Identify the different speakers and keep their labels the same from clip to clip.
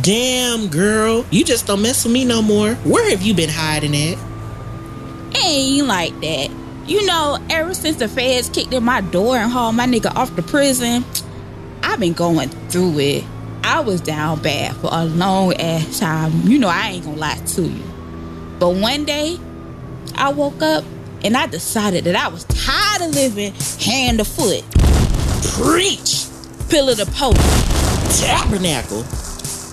Speaker 1: Damn, girl. You just don't mess with me no more. Where have you been hiding at?
Speaker 2: Ain't like that. You know, ever since the feds kicked in my door and hauled my nigga off to prison, I've been going through it. I was down bad for a long ass time. You know, I ain't gonna lie to you. But one day, I woke up and I decided that I was tired of living hand to foot.
Speaker 1: Preach!
Speaker 2: Pillar to post.
Speaker 1: Tabernacle.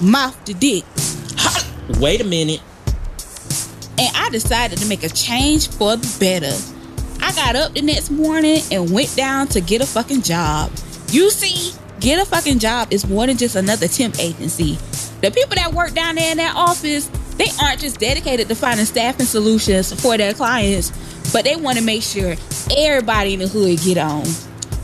Speaker 2: Mouth to dick.
Speaker 1: Wait a minute.
Speaker 2: And I decided to make a change for the better. I got up the next morning and went down to get a fucking job. You see, get a fucking job is more than just another temp agency. The people that work down there in that office, they aren't just dedicated to finding staffing solutions for their clients, but they want to make sure everybody in the hood get on.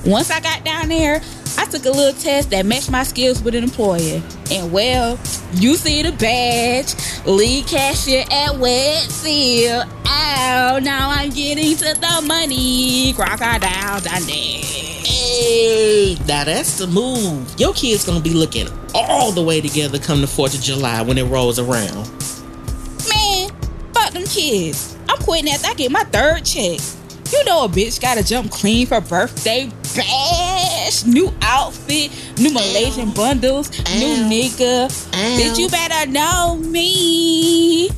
Speaker 2: Once I got down there, I took a little test that matched my skills with an employer. And well, you see the badge, lead cashier at Wet Seal. Ow, oh, now I'm getting to the money. Crocodile Dundee.
Speaker 1: Hey, now that's the move. Your kid's gonna be looking all the way together come the 4th of July when it rolls around.
Speaker 2: Man, fuck them kids. I'm quitting after I get my third check. You know a bitch gotta jump clean for birthday bash, new outfit, new Malaysian bundles, new nigga. Did you better know me.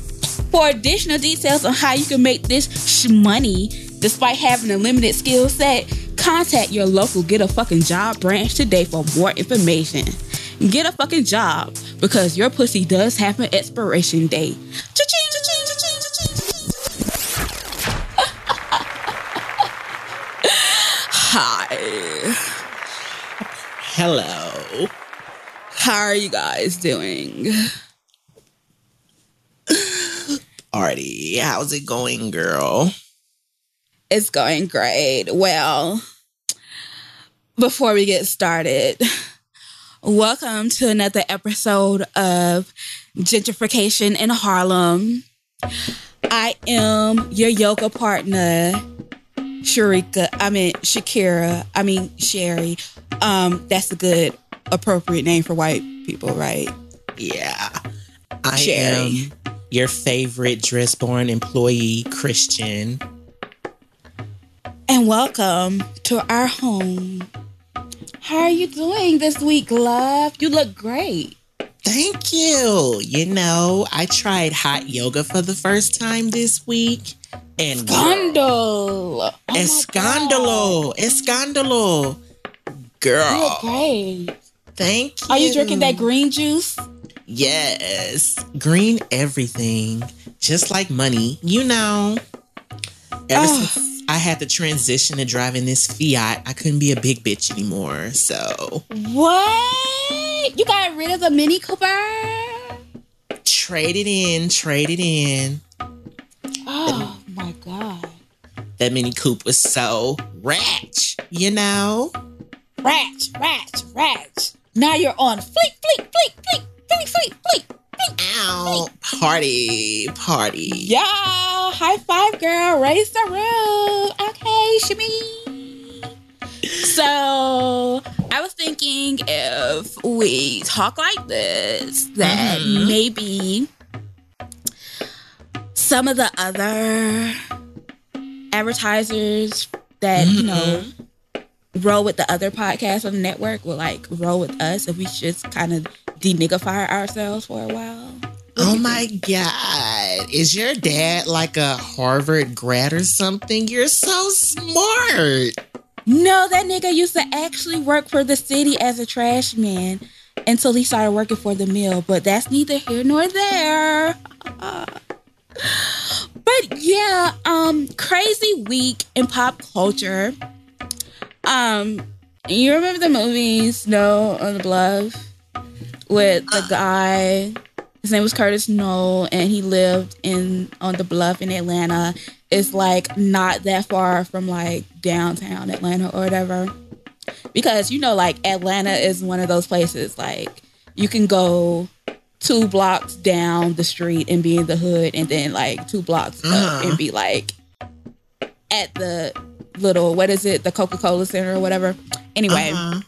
Speaker 2: For additional details on how you can make this sh- money despite having a limited skill set, contact your local Get a Fucking Job branch today for more information. Get a fucking job because your pussy does have an expiration date. Cha-ching, cha-ching, cha-ching. Hi.
Speaker 1: Hello.
Speaker 2: How are you guys doing?
Speaker 1: Artie, how's it going, girl?
Speaker 2: It's going great. Well, before we get started, welcome to another episode of Gentrification in Harlem. I am your yoga partner, Sharika. I mean Shakira. I mean Sherry. Um, that's a good appropriate name for white people, right?
Speaker 1: Yeah. I
Speaker 2: Sherry.
Speaker 1: am your favorite dress born employee, Christian.
Speaker 2: And welcome to our home. How are you doing this week, love? You look great.
Speaker 1: Thank you. You know, I tried hot yoga for the first time this week. And
Speaker 2: Scandal. Oh
Speaker 1: Escandalo. Escandalo.
Speaker 2: You
Speaker 1: Girl.
Speaker 2: look great.
Speaker 1: Thank you.
Speaker 2: Are you drinking that green juice?
Speaker 1: Yes. Green everything. Just like money. You know. Ever
Speaker 2: Oh.
Speaker 1: since I had to transition to driving this Fiat, I couldn't be a big bitch anymore. So
Speaker 2: What? You got rid of the Mini Cooper?
Speaker 1: trade it in, trade it in.
Speaker 2: Oh my god.
Speaker 1: That Mini Coupe was so ratch, you know?
Speaker 2: Ratch, ratch, ratch. Now you're on fleek, fleek, fleek, fleek, fleek, fleek, fleek, fleek.
Speaker 1: Ow. Party, party.
Speaker 2: Yeah, high five, girl. Raise the roof. Okay, shimmy. So thinking if we talk like this, that
Speaker 1: Mhm.
Speaker 2: maybe some of the other advertisers that you know roll with the other podcasts on the network will like roll with us if we just kind of denigify ourselves for a while.
Speaker 1: Oh my God. Is your dad like a Harvard grad or something? You're so smart.
Speaker 2: No, that nigga used to actually work for the city as a trash man until he started working for the mill. But that's neither here nor there. but yeah, um, crazy week in pop culture. Um, you remember the movie Snow on the Bluff with the guy? His name was Curtis Snow, and he lived in on the bluff in Atlanta. It's like not that far from like downtown Atlanta or whatever. Because you know, like Atlanta is one of those places like you can go two blocks down the street and be in the hood, and then like two blocks
Speaker 1: Uh-huh.
Speaker 2: and be like at the little what is it, the Coca Cola Center or whatever. Anyway,
Speaker 1: Uh-huh.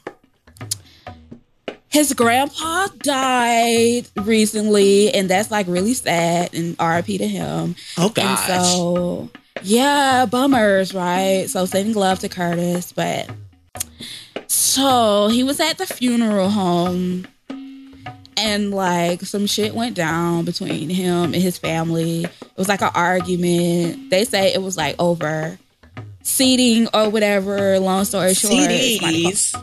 Speaker 2: His grandpa died recently, and that's like really sad. And RIP to him.
Speaker 1: Oh
Speaker 2: And so, yeah, bummers, right? So, sending love to Curtis. But so he was at the funeral home and like some shit went down between him and his family. It was like an argument. They say it was like over seating or whatever. Long story short,
Speaker 1: CDs.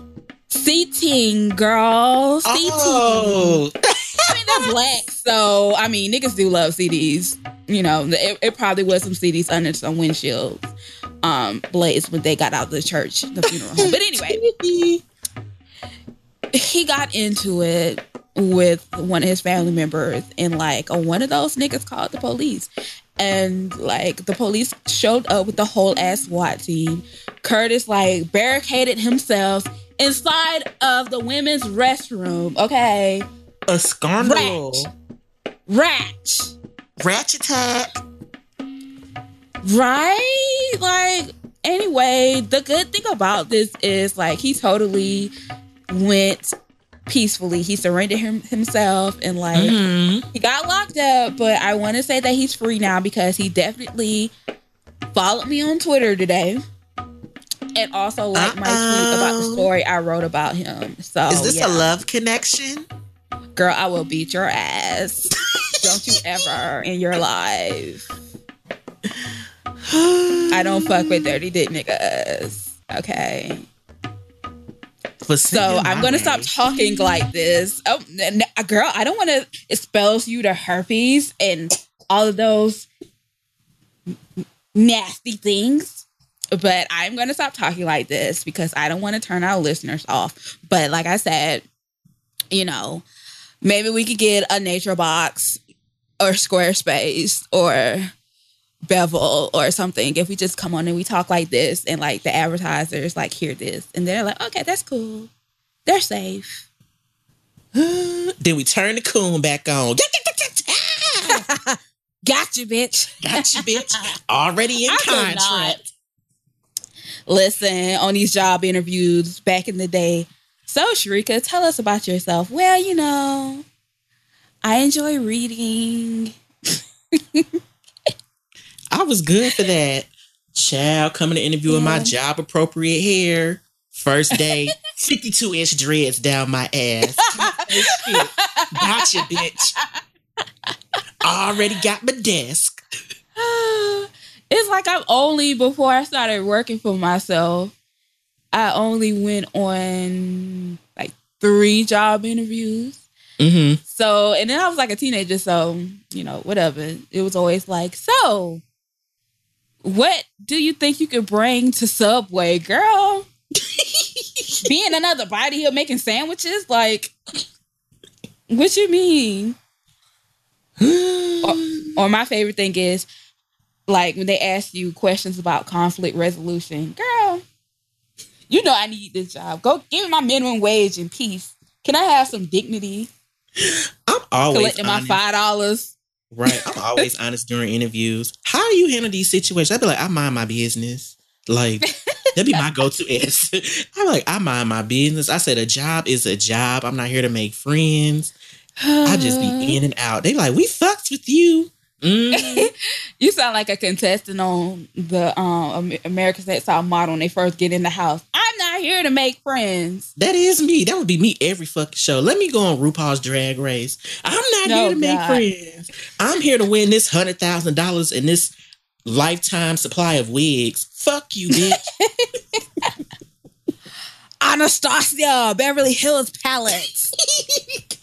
Speaker 2: Seating, girl, seating.
Speaker 1: Oh,
Speaker 2: I mean, they're black, so I mean, niggas do love CDs. You know, it, it probably was some CDs under some windshields, um, blazed when they got out of the church, the funeral home. But anyway, he got into it with one of his family members, and like one of those niggas called the police. And like the police showed up with the whole ass SWAT team. Curtis like barricaded himself inside of the women's restroom. Okay,
Speaker 1: a scandal.
Speaker 2: Ratch.
Speaker 1: Ratchet attack.
Speaker 2: Right? Like, anyway, the good thing about this is like he totally went peacefully. He surrendered him, himself and like
Speaker 1: Mhm.
Speaker 2: he got locked up, but I want to say that he's free now because he definitely followed me on Twitter today. And also liked my tweet about the story I wrote about him. So
Speaker 1: Is this
Speaker 2: yeah.
Speaker 1: a love connection?
Speaker 2: girl? I will beat your ass. Don't you ever in your life. I don't fuck with dirty dick niggas. Okay. So I'm gonna
Speaker 1: way.
Speaker 2: stop talking like this. Oh, n- n- girl, I don't want to expose you to herpes and all of those n- nasty things. But I'm gonna stop talking like this because I don't want to turn our listeners off. But like I said, you know, maybe we could get a nature box or Squarespace or Bevel or something if we just come on and we talk like this and like the advertisers like hear this and they're like, okay, that's cool. They're safe.
Speaker 1: Then we turn the coon back on.
Speaker 2: Gotcha, bitch.
Speaker 1: Got you, bitch. Already in
Speaker 2: I
Speaker 1: contract.
Speaker 2: Listen, on these job interviews back in the day. So, Sharika, tell us about yourself. Well, you know, I enjoy reading.
Speaker 1: I was good for that. Child coming to interview with my job appropriate hair. First day, 52 inch dreads down my ass. Gotcha, bitch. Already got my desk.
Speaker 2: it's like I've only before I started working for myself, I only went on like three job interviews.
Speaker 1: Mm-hmm.
Speaker 2: So, and then I was like a teenager, so you know, whatever. It was always like, so, what do you think you could bring to Subway, girl? Being another body here making sandwiches, like, what you mean? or, or my favorite thing is like when they ask you questions about conflict resolution, girl. You know I need this job. Go give me my minimum wage in peace. Can I have some dignity?
Speaker 1: I'm always
Speaker 2: Collecting my five dollars.
Speaker 1: Right. I'm always honest during interviews. How do you handle these situations? I'd be like, I mind my business. Like, that'd be my go-to answer. I'm like, I mind my business. I said a job is a job. I'm not here to make friends. I just be in and out. They like, we fucked with you. Mm.
Speaker 2: You sound like a contestant on the um Am- America's Next Top Model when they first get in the house. I'm not here to make friends.
Speaker 1: that is me. That would be me every fucking show. Let me go on RuPaul's Drag Race. I'm not
Speaker 2: No,
Speaker 1: here to make
Speaker 2: God.
Speaker 1: friends. I'm here to win this hundred thousand dollars and this lifetime supply of wigs. Fuck you, bitch.
Speaker 2: Anastasia, Beverly Hills Palace.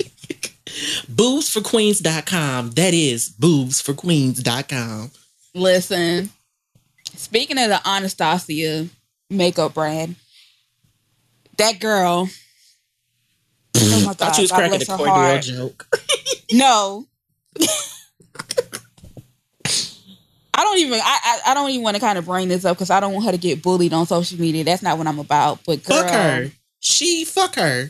Speaker 1: boobsforqueens.com. That is boobsforqueens.com.
Speaker 2: Listen, speaking of the Anastasia makeup brand, that girl. Oh my
Speaker 1: Thought you was
Speaker 2: God, God
Speaker 1: cracking a cordial joke.
Speaker 2: No. I don't even I I, I don't even want to kind of bring this up because I don't want her to get bullied on social media. That's not what I'm about. But girl,
Speaker 1: Fuck her. She fuck her.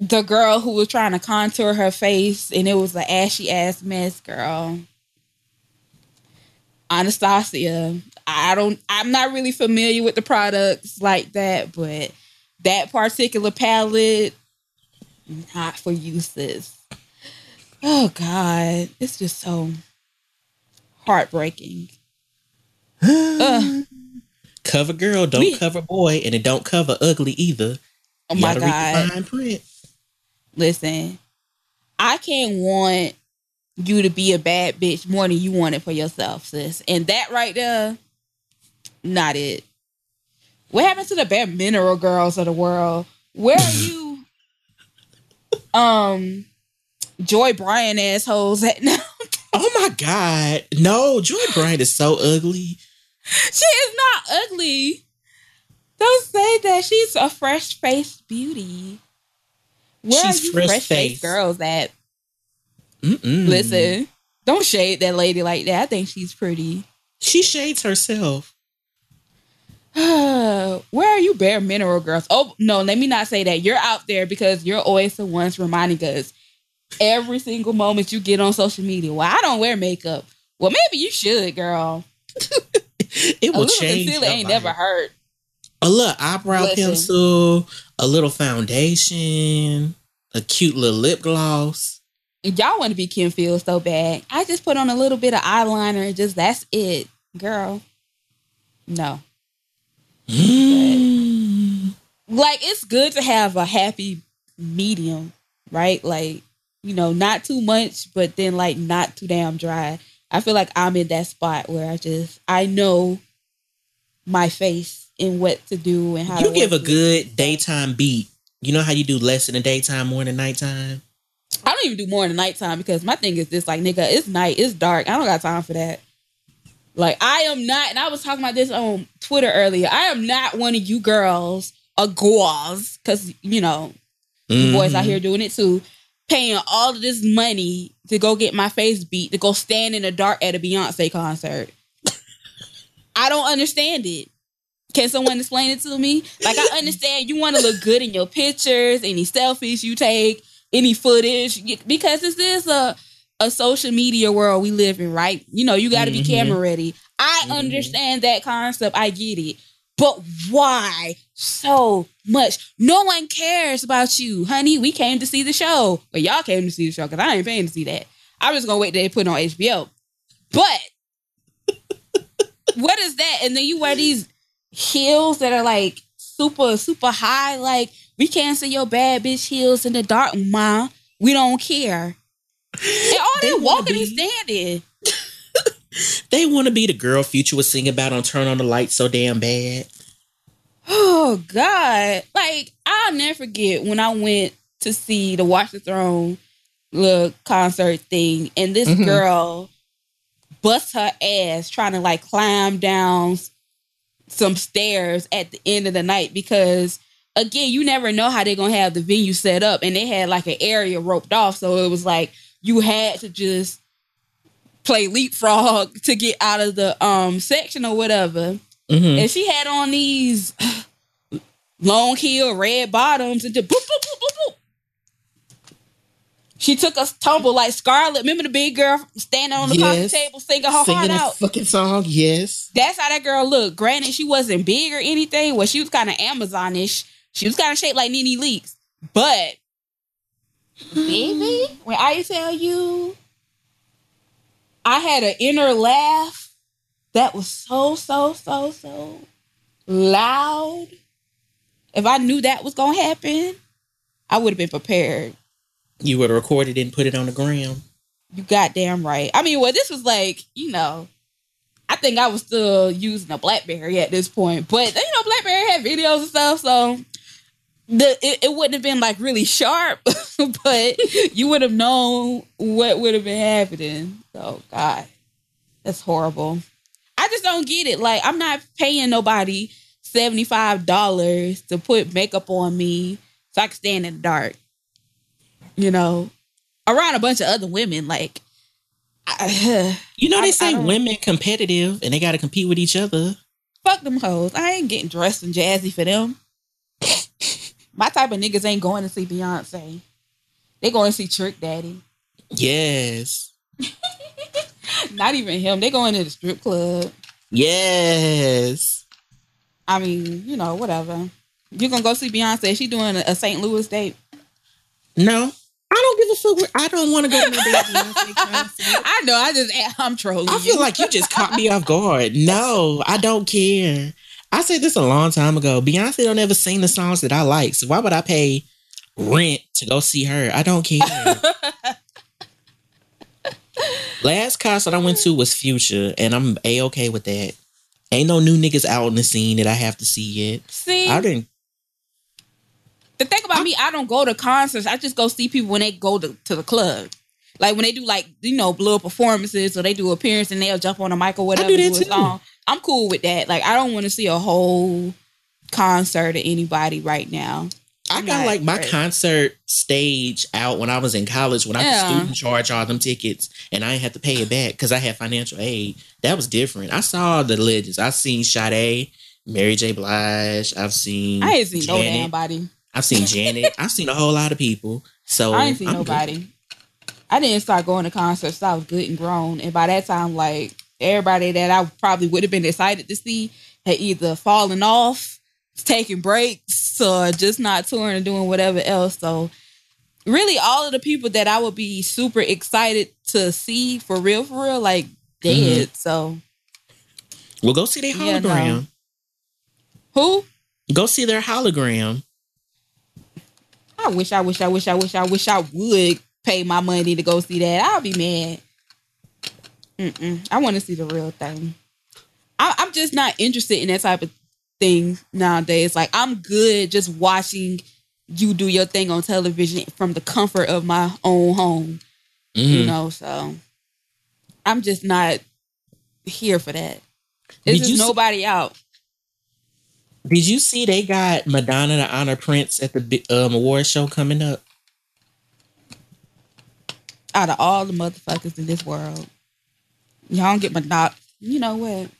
Speaker 2: The girl who was trying to contour her face and it was an ashy ass mess, girl. Anastasia. I don't I'm not really familiar with the products like that, but that particular palette not for you, sis. Oh God, it's just so heartbreaking.
Speaker 1: Cover girl, don't
Speaker 2: We-
Speaker 1: cover boy, and it don't cover ugly either.
Speaker 2: Oh
Speaker 1: You
Speaker 2: my
Speaker 1: gotta read the
Speaker 2: God.
Speaker 1: fine print.
Speaker 2: Listen, I can't want you to be a bad bitch more than you want it for yourself, sis. And that right there, not it. What happened to the bad mineral girls of the world? Where are you? um, Joy Bryan assholes at now.
Speaker 1: Oh my God. No, Joy Bryant is so ugly.
Speaker 2: she is not ugly. Don't say that. She's a fresh faced beauty. Where
Speaker 1: She's
Speaker 2: are you
Speaker 1: fresh-faced.
Speaker 2: fresh faced girls at?
Speaker 1: Mm-mm.
Speaker 2: Listen, don't shade that lady like that. I think she's pretty.
Speaker 1: She shades herself.
Speaker 2: Where are you, bare mineral girls? Oh no, let me not say that. You're out there because you're always the ones reminding us every single moment you get on social media. Well, I don't wear makeup. Well, maybe you should, girl.
Speaker 1: It will change.
Speaker 2: concealer ain't never hurt.
Speaker 1: A little eyebrow
Speaker 2: Listen.
Speaker 1: pencil, a little foundation, a cute little lip gloss.
Speaker 2: Y'all want to be Kim Fields so bad. I just put on a little bit of eyeliner and just that's it, girl. No.
Speaker 1: Mm.
Speaker 2: like it's good to have a happy medium, right? Like, you know, not too much, but then like not too damn dry. I feel like I'm in that spot where I just I know my face and what to do and how
Speaker 1: You
Speaker 2: to
Speaker 1: give a good daytime beat. You know how you do less in the daytime, more in the nighttime?
Speaker 2: I don't even do more in the nighttime because my thing is this like nigga, it's night, it's dark. I don't got time for that. Like I am not, and I was talking about this on Twitter earlier. I am not one of you girls or girls, because you know You mm-hmm. boys out here doing it too, paying all of this money to go get my face beat, to go stand in the dark at a Beyonce concert. I don't understand it. Can someone explain it to me? Like I understand you want to look good in your pictures, any selfies you take, any footage, because this is a a social media world we live in, right? You know, you got to be
Speaker 1: Mhm.
Speaker 2: camera ready. I
Speaker 1: Mhm.
Speaker 2: understand that concept. I get it. But why so much? No one cares about you, honey. We came to see the show. But y'all came to see the show because I ain't paying to see that. I was gonna wait till they put it on HBO. But what is that? And then you wear these heels that are like super, super high. Like, we can't see your bad bitch heels in the dark, ma. We don't care. And all
Speaker 1: They
Speaker 2: walking
Speaker 1: be-
Speaker 2: and standing.
Speaker 1: They want to be the girl Future was singing about on Turn on the Lights so damn bad.
Speaker 2: Oh God! Like I'll never forget when I went to see the Watch the Throne little concert thing, and this
Speaker 1: Mhm.
Speaker 2: girl bust her ass trying to like climb down some stairs at the end of the night because again, you never know how they're gonna have the venue set up, and they had like an area roped off, so it was like you had to just play leapfrog to get out of the um section or whatever
Speaker 1: Mhm.
Speaker 2: and she had on these long heel red bottoms and just boop, boop, boop, boop, boop. She took a tumble like Scarlett. Remember the big girl standing on the coffee table singing her heart
Speaker 1: Singing that
Speaker 2: out?
Speaker 1: fucking song, yes.
Speaker 2: That's how that girl looked. Granted, she wasn't big or anything. Well, she was kind of Amazonish. She was kind of shaped like NeNe Leakes. But, baby, when I tell you, I had an inner laugh that was so, so, so, so loud. If I knew that was going to happen, I would have been prepared.
Speaker 1: You would have recorded it and put it on the gram.
Speaker 2: You goddamn right. I mean, well, this was like, you know, I think I was still using a BlackBerry at this point, but you know, BlackBerry had videos and stuff, so the it, it wouldn't have been like really sharp, but you would have known what would have been happening. So, God, that's horrible. I just don't get it. Like, I'm not paying nobody seventy five dollars to put makeup on me so I can stand in the dark. You know, around a bunch of other women. Like, I,
Speaker 1: You know, they
Speaker 2: I
Speaker 1: say
Speaker 2: don't-
Speaker 1: women competitive and they got to compete with each other.
Speaker 2: fuck them hoes. I ain't getting dressed and jazzy for them. My type of niggas ain't going to see Beyonce. They going to see Trick Daddy.
Speaker 1: Yes.
Speaker 2: Not even him. They going to the strip club.
Speaker 1: Yes.
Speaker 2: I mean, you know, whatever. You gonna go see Beyonce? She doing a, a St. Louis date.
Speaker 1: No. I don't give a fuck. Where, I don't want to go to no damn Beyonce concert.
Speaker 2: I know. I just eh, I'm trolling.
Speaker 1: I
Speaker 2: you.
Speaker 1: feel like you just caught me off guard. No, I don't care. I said this a long time ago. Beyonce don't ever sing the songs that I like, so why would I pay rent to go see her? I don't care. Last concert I went to was Future, and I'm a okay with that. Ain't no new niggas out in the scene that I have to see yet.
Speaker 2: See,
Speaker 1: I didn't.
Speaker 2: The thing about me, I don't go to concerts. I just go see people when they go to, to the club. Like when they do like you know little performances or they do appearance and they'll jump on a mic or whatever.
Speaker 1: do that
Speaker 2: do a
Speaker 1: too.
Speaker 2: I'm cool with that. Like I don't want to see a whole concert of anybody right now.
Speaker 1: I
Speaker 2: I'm
Speaker 1: got
Speaker 2: not
Speaker 1: like my concert stage out when I was in college when I
Speaker 2: Yeah.
Speaker 1: could student charge all them tickets and I didn't have to pay it back because I had financial aid. That was different. I saw the legends. I've seen Sade, Mary J. Blige. I've seen
Speaker 2: I ain't seen no
Speaker 1: Janet.
Speaker 2: damn body.
Speaker 1: I've seen Janet. I've seen a whole lot of people. So
Speaker 2: I ain't seen
Speaker 1: I'm good.
Speaker 2: nobody. I didn't start going to concerts I was good and grown, and by that time, like everybody that I probably would have been excited to see had either fallen off, taking breaks, or just not touring and doing whatever else. So, really, all of the people that I would be super excited to see for real, for real, like mm-hmm. dead. So,
Speaker 1: we'll go see their
Speaker 2: Yeah, no.
Speaker 1: hologram.
Speaker 2: who?
Speaker 1: Go see their hologram.
Speaker 2: I wish, I wish, I wish, I wish, I wish I would pay my money to go see that. I'll be mad. Mm-mm. I want to see the real thing. I, I'm just not interested in that type of thing nowadays. Like I'm good just watching you do your thing on television from the comfort of my own home. You
Speaker 1: Mhm.
Speaker 2: know, so I'm just not here for that. There's just
Speaker 1: you
Speaker 2: nobody out.
Speaker 1: Did you see they got Madonna to honor Prince at the um, award show coming up?
Speaker 2: out of all the motherfuckers in this world. Y'all don't get knock. You know what?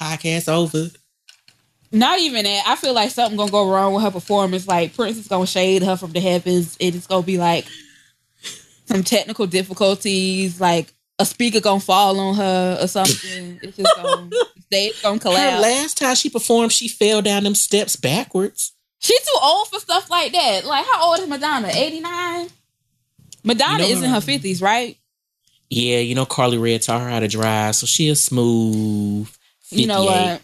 Speaker 1: Podcast over.
Speaker 2: Not even that. I feel like something gonna go wrong with her performance. Like Prince is gonna shade her from the heavens. and It's gonna be like some technical difficulties, like a speaker gonna fall on her or something. It's just gonna stage gonna
Speaker 1: Her
Speaker 2: collapse.
Speaker 1: last time she performed, she fell down them steps backwards.
Speaker 2: She's too old for stuff like that. Like how old is Madonna? Eighty nine. Madonna
Speaker 1: You know
Speaker 2: is in
Speaker 1: her-
Speaker 2: her fifties, right?
Speaker 1: Yeah, you know Carly Red taught her how to drive, so she is smooth. 58.
Speaker 2: You know what?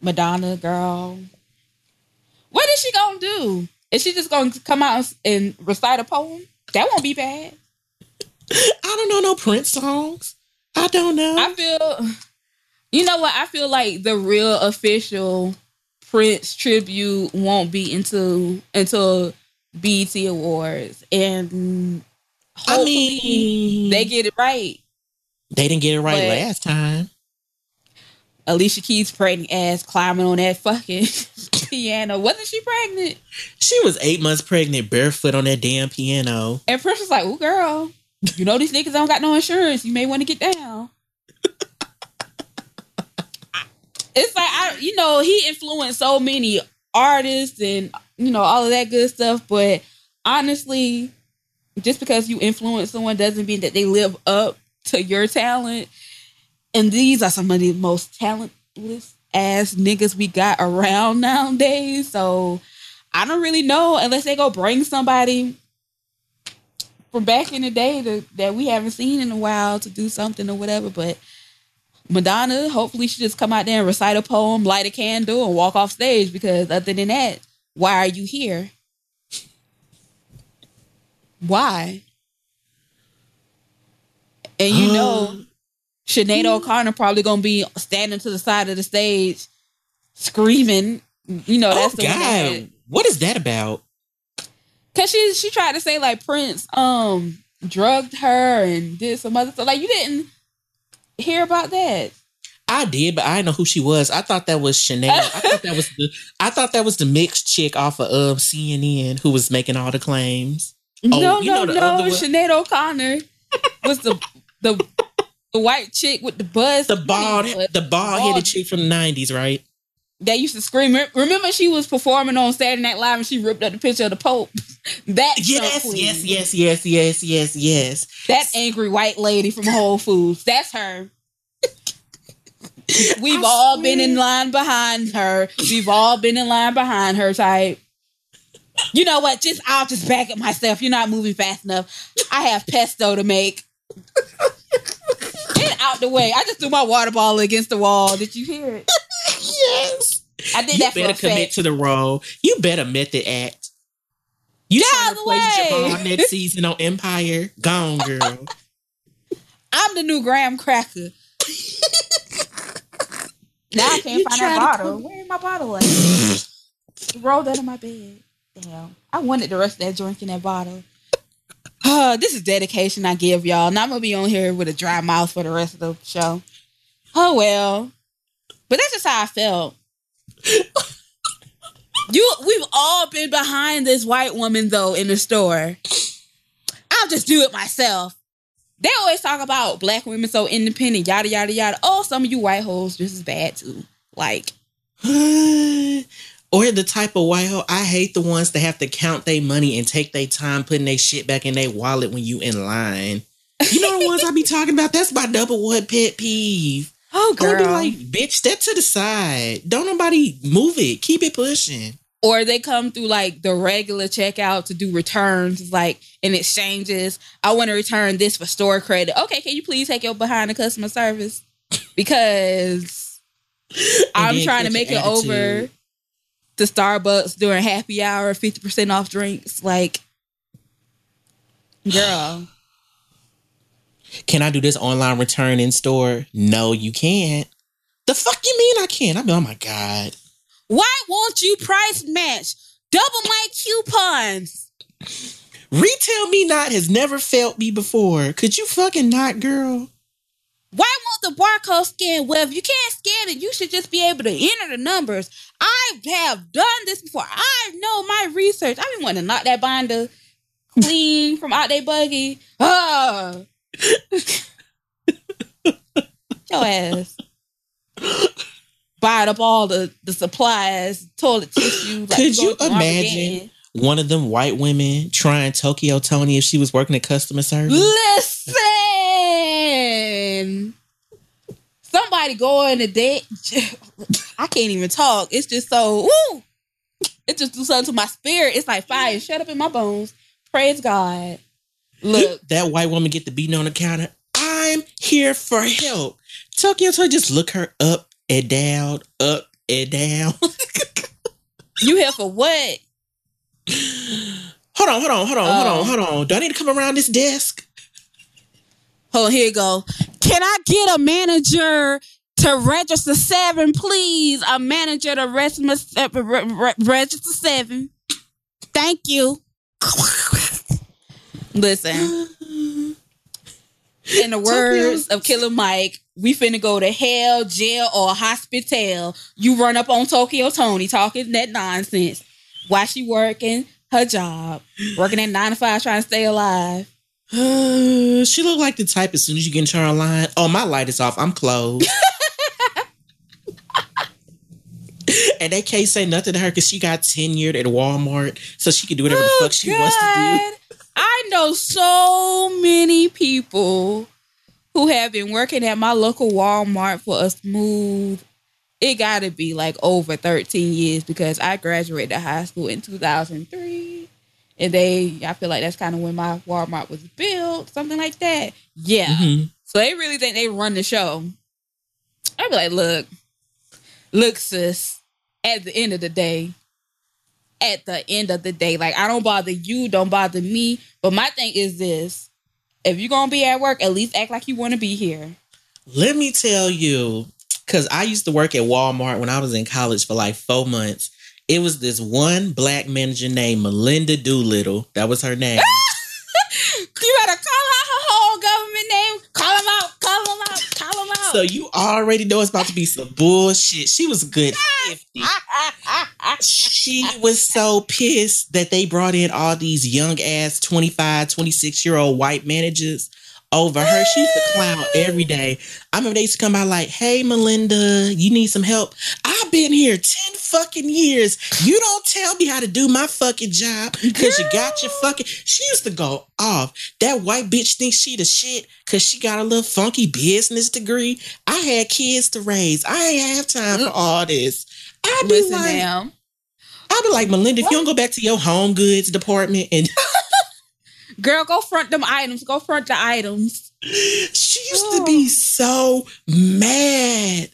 Speaker 2: Madonna, girl. What is she gonna do? Is she just gonna come out and recite a poem? That won't be bad.
Speaker 1: I don't know no Prince songs. I don't know.
Speaker 2: I feel, you know what? I feel like the real official Prince tribute won't be until until BET Awards, and
Speaker 1: I mean,
Speaker 2: they get it right.
Speaker 1: they didn't get it right
Speaker 2: but-
Speaker 1: last time.
Speaker 2: Alicia Keys' pregnant ass climbing on that fucking piano. Wasn't she pregnant?
Speaker 1: She was eight months pregnant, barefoot on that damn piano.
Speaker 2: And Prince was like, "Oh, girl, you know these niggas don't got no insurance. You may want to get down." it's like I, you know, he influenced so many artists and you know all of that good stuff. But honestly, just because you influence someone doesn't mean that they live up to your talent. And these are some of the most talentless ass niggas we got around nowadays. So I don't really know unless they go bring somebody from back in the day to, that we haven't seen in a while to do something or whatever. But Madonna, hopefully she just come out there and recite a poem, light a candle, and walk off stage. Because other than that, why are you here? Why? And you know, uh, Sinead hmm. O'Connor probably gonna be standing to the side of the stage, screaming. You know, oh, that's
Speaker 1: oh
Speaker 2: the that-
Speaker 1: God, what is that about?
Speaker 2: Cause she she tried to say like Prince um drugged her and did some other stuff. Like you didn't hear about that.
Speaker 1: I did, but I didn't know who she was. I thought that was Chanel. I thought that was the I thought that was the mixed chick off of um, CNN who was making all the claims. Oh,
Speaker 2: no,
Speaker 1: you
Speaker 2: no,
Speaker 1: know the
Speaker 2: no.
Speaker 1: other?
Speaker 2: Sinead O'Connor was the the the white chick with the buzz.
Speaker 1: The bald the bald headed chick from the nineties, right?
Speaker 2: That used to scream. Remember, she was performing on Saturday Night Live and she ripped up the picture of the Pope. That
Speaker 1: Yes, yes, yes, yes, yes, yes, yes.
Speaker 2: That angry white lady from Whole Foods. That's her. We've
Speaker 1: I
Speaker 2: all been in line behind her. We've all been in line behind her type. You know what? Just I'll just back up myself. You're not moving fast enough. I have pesto to make. Get out the way. I just threw my water bottle against the wall. Did you hear it?
Speaker 1: yes.
Speaker 2: I did
Speaker 1: You
Speaker 2: that for
Speaker 1: better
Speaker 2: a
Speaker 1: commit
Speaker 2: fact.
Speaker 1: to the role. You better method act. You
Speaker 2: Get
Speaker 1: trying
Speaker 2: out
Speaker 1: to
Speaker 2: the
Speaker 1: replace
Speaker 2: way.
Speaker 1: Javon next season on Empire? Gone, girl.
Speaker 2: I'm the new graham cracker. now I can't
Speaker 1: You
Speaker 2: find that bottle.
Speaker 1: come-
Speaker 2: Where my bottle at? Rolled under my bed. Damn. I wanted the rest of that drink in that bottle. Uh, this is dedication I give y'all. Now I'm gonna be on here with a dry mouth for the rest of the show. Oh well. But that's just how I felt. You we've all been behind this white woman though in the store. I'll just do it myself. They always talk about black women so independent, yada yada yada. Oh, some of you white hoes just as bad too. Like,
Speaker 1: or the type of white hoe I hate the ones that have to count their money and take their time putting their shit back in their wallet when you in line. You know the ones I be talking about? That's my double what pet peeve.
Speaker 2: oh
Speaker 1: would be
Speaker 2: girl.
Speaker 1: like, bitch, step to the side. Don't nobody move it. Keep it pushing.
Speaker 2: or they come through like the regular checkout to do returns, like in exchanges. I want to return this for store credit. Okay, can you please take your behind the customer service? Because I'm trying to make it over. To Starbucks during happy hour, 50% off drinks. Like, girl.
Speaker 1: Can I do this online return in store? No, you can't. The fuck you mean I can't? I mean, oh my God.
Speaker 2: Why won't you price match? Double my coupons.
Speaker 1: Retail me not has never felt me before. Could you fucking not, girl?
Speaker 2: Why won't the barcode scan? Well, if you can't scan it, you should just be able to enter the numbers. I have done this before. I know my research. I've been wanting to knock that binder clean from out there buggy. Ah. Your ass. Buying up all the, the supplies, toilet tissue. Like
Speaker 1: Could you imagine? One of them white women trying Tokyo Toni if she was working at customer service.
Speaker 2: Listen. Somebody going to date. I can't even talk. It's just so woo. It just do something to my spirit. It's like fire. Shut up in my bones. Praise God. Look,
Speaker 1: that white woman get the beating on the counter. I'm here for help. Tokyo Toni just look her up and down, up and down.
Speaker 2: you here for what?
Speaker 1: hold on, hold on, hold on, hold
Speaker 2: Oh.
Speaker 1: on, hold on. Do I need to come around this desk?
Speaker 2: Hold on, here you go. Can I get a manager to register seven, please? A manager to register, uh, re- re- register seven. Thank you. Listen, in the words of Killer Mike, we finna go to hell, jail, or hospital. You run up on Tokyo Toni talking that nonsense Why she working her job, working at nine to five, trying to stay alive.
Speaker 1: Uh, she looked like the type as soon as you get into her line. Oh, my light is off. I'm closed. and they can't say nothing to her because she got tenured at Walmart, so she can do whatever the fuck she wants to do.
Speaker 2: Oh, I know so many people who have been working at my local Walmart for a smooth, it got to be like over 13 years because I graduated high school in 2003. And they, I feel like that's kind of when my Walmart was built, something like that. Yeah.
Speaker 1: Mhm.
Speaker 2: So they really think they run the show. I'd be like, look, look, sis, at the end of the day, at the end of the day, like I don't bother you, don't bother me. But my thing is this if you're gonna be at work, at least act like you wanna be here.
Speaker 1: Let me tell you, because I used to work at Walmart when I was in college for like four months. It was this one black manager named Melinda Doolittle. That was her name.
Speaker 2: You better call out her whole government name. Call them out, call them out, call them out.
Speaker 1: so you already know it's about to be some bullshit. She was a good 50. She was so pissed that they brought in all these young ass 25, 26 year old white managers over her. She used to clown every day. I remember they used to come by like, hey, Melinda, you need some help? I've been here 10 fucking years. You don't tell me how to do my fucking job because you got your fucking. She used to go off. That white bitch thinks she the shit because she got a little funky business degree. I had kids to raise. I ain't have time for all this. I'd be
Speaker 2: Listen
Speaker 1: like,
Speaker 2: now.
Speaker 1: I'll be like, Melinda, if you don't go back to your home goods department and
Speaker 2: Girl, go front them items. Go front the items.
Speaker 1: she used to be so mad.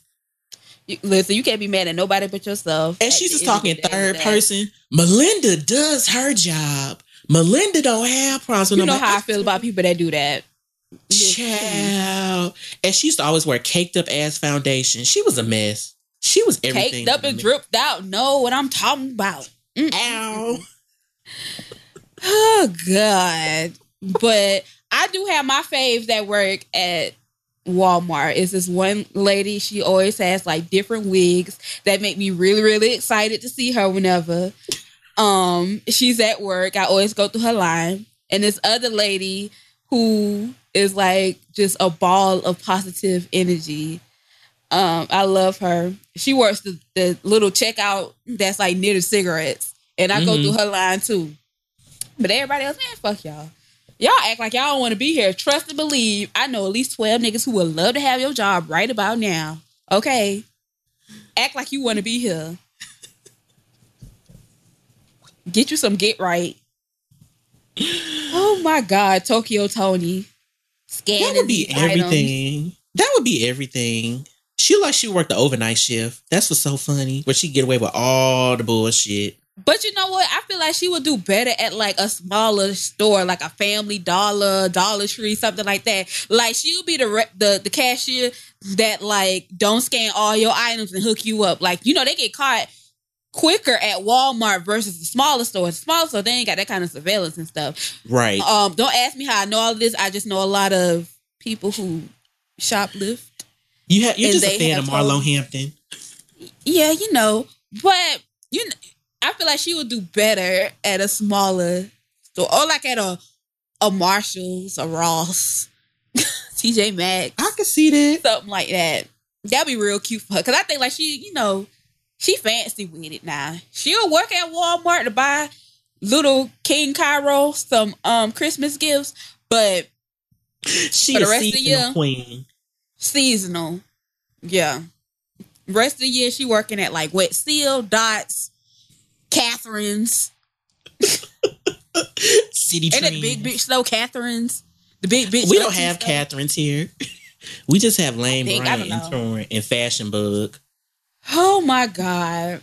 Speaker 2: You, listen, you can't be mad at nobody but yourself.
Speaker 1: And she's just talking third person. Melinda does her job. Melinda don't have problems with.
Speaker 2: You know
Speaker 1: nobody.
Speaker 2: how I feel about people that do that.
Speaker 1: Child. And she used to always wear caked up ass foundation. She was a mess. She was everything.
Speaker 2: Caked up and dripped out. Know what I'm talking about. Mm.
Speaker 1: Ow.
Speaker 2: Oh God. But I do have my faves that work at Walmart. Is this one lady? She always has like different wigs that make me really, really excited to see her whenever. Um, she's at work. I always go through her line. And this other lady who is like just a ball of positive energy. Um, I love her. She works the, the little checkout that's like near the cigarettes. And I go
Speaker 1: Mhm.
Speaker 2: through her line too. But everybody else, man, fuck y'all. Y'all act like y'all don't want to be here. Trust and believe. I know at least 12 niggas who would love to have your job right about now. Okay. Act like you want to be here. Get you some get right. Oh my God, Tokyo Toni. Scanning
Speaker 1: That would be
Speaker 2: these items.
Speaker 1: everything. That would be everything. She like she worked the overnight shift. That's what's so funny. Where she get away with all the bullshit.
Speaker 2: But you know what? I feel like she would do better at like a smaller store, like a Family Dollar, Dollar Tree, something like that. Like she'll be the re- the the cashier that like don't scan all your items and hook you up. Like you know they get caught quicker at Walmart versus the smaller stores. Smaller store they ain't got that kind of surveillance and stuff.
Speaker 1: Right.
Speaker 2: Um, don't ask me how I know all of this. I just know a lot of people who shoplift.
Speaker 1: You have you're just a fan of Marlo Hampton.
Speaker 2: Yeah, you know, but you, kn- I feel like she would do better at a smaller store, or like at a a Marshalls, a Ross, TJ Maxx,
Speaker 1: I could see that.
Speaker 2: something like that. That'd be real cute for her because I think like she, you know, she fancy with it now. She'll work at Walmart to buy little King Cairo some um Christmas gifts, but
Speaker 1: She
Speaker 2: For the rest of the
Speaker 1: seasonal
Speaker 2: year.
Speaker 1: queen.
Speaker 2: seasonal. Yeah. Rest of the year she working at like Wet Seal, Dots, Catherine's.
Speaker 1: City
Speaker 2: that the big bitch slow Catherine's? The big bitch.
Speaker 1: We don't have
Speaker 2: tea
Speaker 1: Catherines here. We just have Lane
Speaker 2: think-
Speaker 1: Bryant and. Torrid and Fashion Bug.
Speaker 2: Oh my God.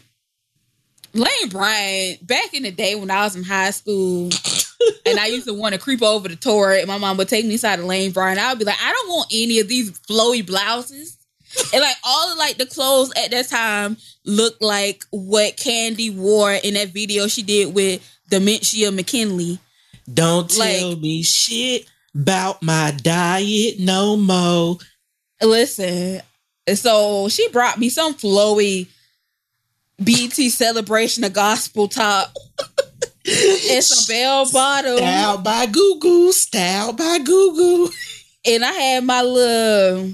Speaker 2: Lane Bryant, back in the day when I was in high school and I used to want to creep over the tour, and my mom would take me inside of Lane Bryant. I would be like, I don't want any of these flowy blouses. And like all of like the clothes at that time looked like what Candy wore in that video she did with Dementia McKinley.
Speaker 1: Don't tell
Speaker 2: Like-
Speaker 1: me shit about my diet no more.
Speaker 2: Listen, so she brought me some flowy BET celebration of gospel top and some bell bottom.
Speaker 1: Style by Google. Style by Google.
Speaker 2: And I had my little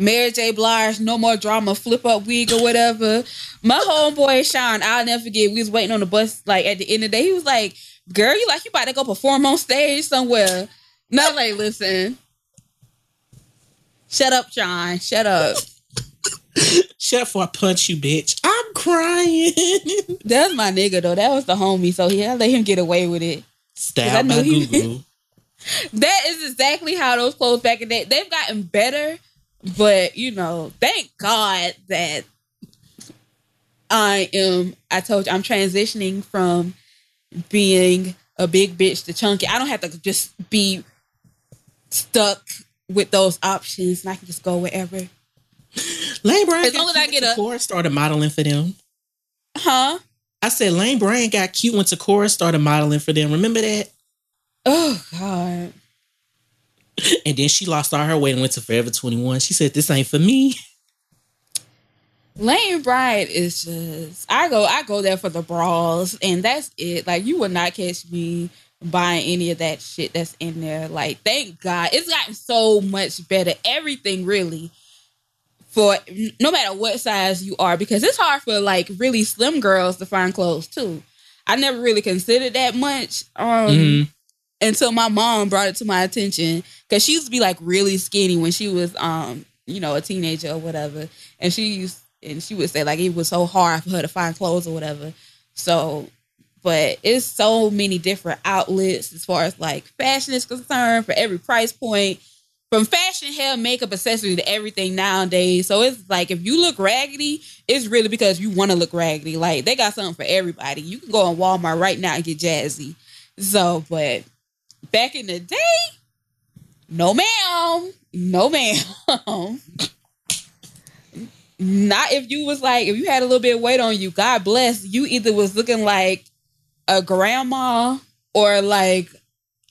Speaker 2: Mary J. Blige No More Drama flip up wig or whatever. My homeboy Sean, I'll never forget, we was waiting on the bus like at the end of the day. He was like, Girl, you like you about to go perform on stage somewhere. No, like, listen. Shut up, Sean. Shut up.
Speaker 1: Shut up before I punch you, bitch. I'm crying.
Speaker 2: That's my nigga though. That was the homie. So yeah, I let him get away with it. Knew
Speaker 1: by
Speaker 2: he-
Speaker 1: Google.
Speaker 2: That is exactly how those clothes back in the day. They've gotten better, but you know, thank God that I am. I told you I'm transitioning from being a big bitch to chunky. I don't have to just be stuck with those options, and I can just go wherever.
Speaker 1: Lane Bryant
Speaker 2: As long
Speaker 1: got
Speaker 2: as I get a-
Speaker 1: Sephora started modeling for them.
Speaker 2: Huh?
Speaker 1: I said Lane Bryant got cute when Tocarra started modeling for them. Remember that?
Speaker 2: Oh God.
Speaker 1: And then she lost all her weight and went to Forever 21. She said, This ain't for me.
Speaker 2: Lane Bryant is just I go I go there for the bras and that's it. Like you would not catch me buying any of that shit that's in there. Like thank God it's gotten so much better. Everything really for no matter what size you are because it's hard for like really slim girls to find clothes too. I never really considered that much um
Speaker 1: Mhm.
Speaker 2: Until my mom brought it to my attention because she used to be like really skinny when she was um you know a teenager or whatever and she used and she would say like it was so hard for her to find clothes or whatever. So, but it's so many different outlets as far as like fashion is concerned for every price point. From fashion, hair, makeup, accessories to everything nowadays. So it's like if you look raggedy, it's really because you want to look raggedy. Like they got something for everybody. You can go on Walmart right now and get jazzy. So, but back in the day, no ma'am, no ma'am. Not if you was like if you had a little bit of weight on you. God bless you. Either was looking like a grandma or like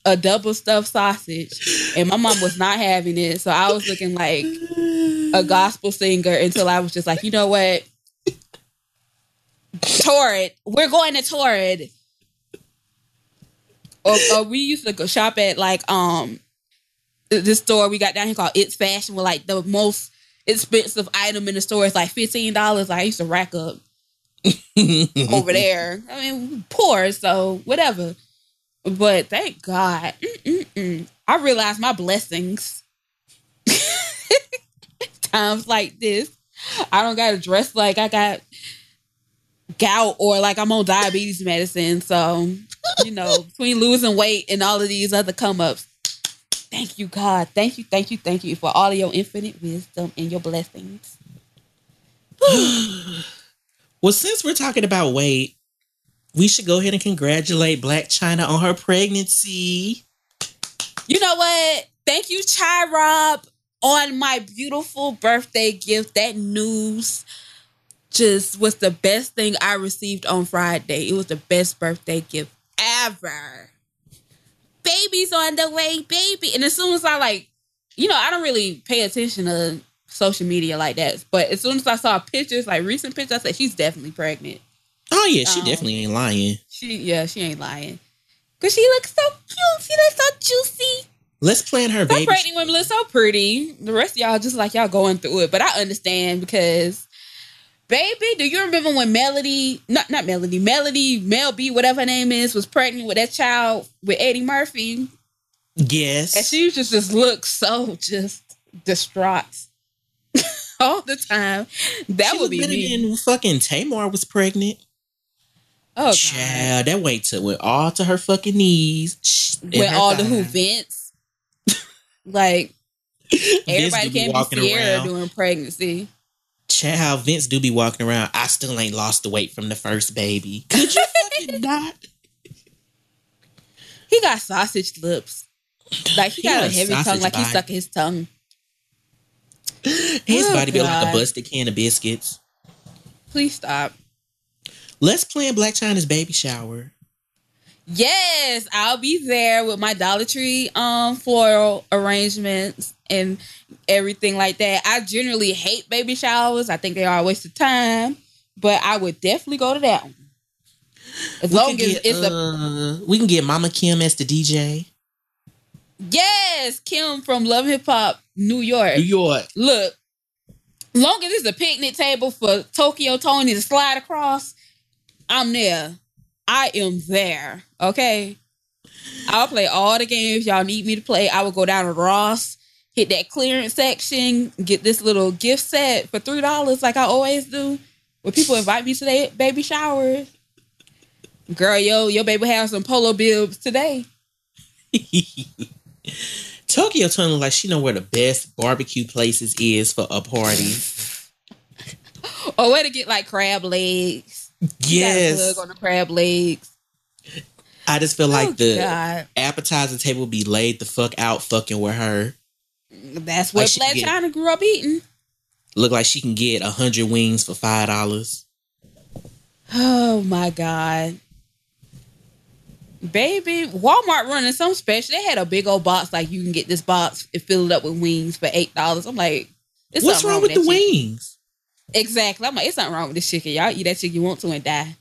Speaker 2: a double stuffed sausage, and my mom was not having it. So I was looking like a gospel singer until I was just like, you know what, Torrid, we're going to Torrid. Or, or we used to go shop at like um this store we got down here called It's Fashion with like the most expensive item in the store is like fifteen dollars. I used to rack up over there. I mean, poor, so whatever. But thank God, Mm-mm-mm. I realized my blessings. Times like this, I don't got to dress like I got gout or like I'm on diabetes medicine. So, you know, between losing weight and all of these other come ups, thank you, God. Thank you, thank you, thank you for all of your infinite wisdom and your blessings.
Speaker 1: well, since we're talking about weight, we should go ahead and congratulate Blac Chyna on her pregnancy.
Speaker 2: You know what? Thank you, Chai Rob, on my beautiful birthday gift. That news just was the best thing I received on Friday. It was the best birthday gift ever. Baby's on the way, baby. And as soon as I like, you know, I don't really pay attention to social media like that. But as soon as I saw pictures, like recent pictures, I said she's definitely pregnant.
Speaker 1: Oh yeah, she um, definitely ain't lying.
Speaker 2: She yeah, she ain't lying. Cause she looks so cute. She looks so juicy.
Speaker 1: Let's plan her
Speaker 2: Some
Speaker 1: baby.
Speaker 2: pregnant women look so pretty. The rest of y'all just like y'all going through it. But I understand because baby, do you remember when Melody, not not Melody, Melody, Mel B, whatever her name is, was pregnant with that child with Eddie Murphy?
Speaker 1: Yes.
Speaker 2: And she just just looked so just distraught all the time. That
Speaker 1: she
Speaker 2: would be me.
Speaker 1: fucking Tamar was pregnant.
Speaker 2: Oh,
Speaker 1: Child, that weight to went all to her fucking knees.
Speaker 2: With all the who Vince. like everybody can't be Ciara around. during pregnancy.
Speaker 1: Child, Vince do be walking around. I still ain't lost the weight from the first baby. Could you fucking not?
Speaker 2: He got sausage lips. Like he, he got a heavy tongue, like body. he stuck his tongue.
Speaker 1: His oh, body built like a busted can of biscuits.
Speaker 2: Please stop.
Speaker 1: Let's plan Blac Chyna's baby shower.
Speaker 2: Yes, I'll be there with my Dollar Tree um floral arrangements and everything like that. I generally hate baby showers. I think they are a waste of time, but I would definitely go to that one.
Speaker 1: As we long as get, it's uh, a we can get Mama Kim as the DJ.
Speaker 2: Yes, Kim from Love Hip Hop New York.
Speaker 1: New York.
Speaker 2: Look, long as it's a picnic table for Tokyo Toni to slide across, I'm there. I am there. Okay. I'll play all the games y'all need me to play. I will go down to Ross, hit that clearance section, get this little gift set for three dollars, like I always do. When people invite me to their baby shower, girl, yo, your baby has some polo bibs today.
Speaker 1: Tokyo Toni like she know where the best barbecue places is for a party.
Speaker 2: or where to get like crab legs.
Speaker 1: Yes.
Speaker 2: on the crab legs.
Speaker 1: I just feel like oh, the God. appetizer table be laid the fuck out fucking with her.
Speaker 2: That's what like Blac Chyna grew up eating.
Speaker 1: Look like she can get a hundred wings for five dollars.
Speaker 2: Oh my God. Baby, Walmart running some special. They had a big old box like you can get this box and fill it up with wings for eight dollars. I'm like,
Speaker 1: what's wrong, wrong with, with the chicken. wings?
Speaker 2: Exactly. I'm like, it's something wrong with this chicken. Y'all eat that chicken you want to and die.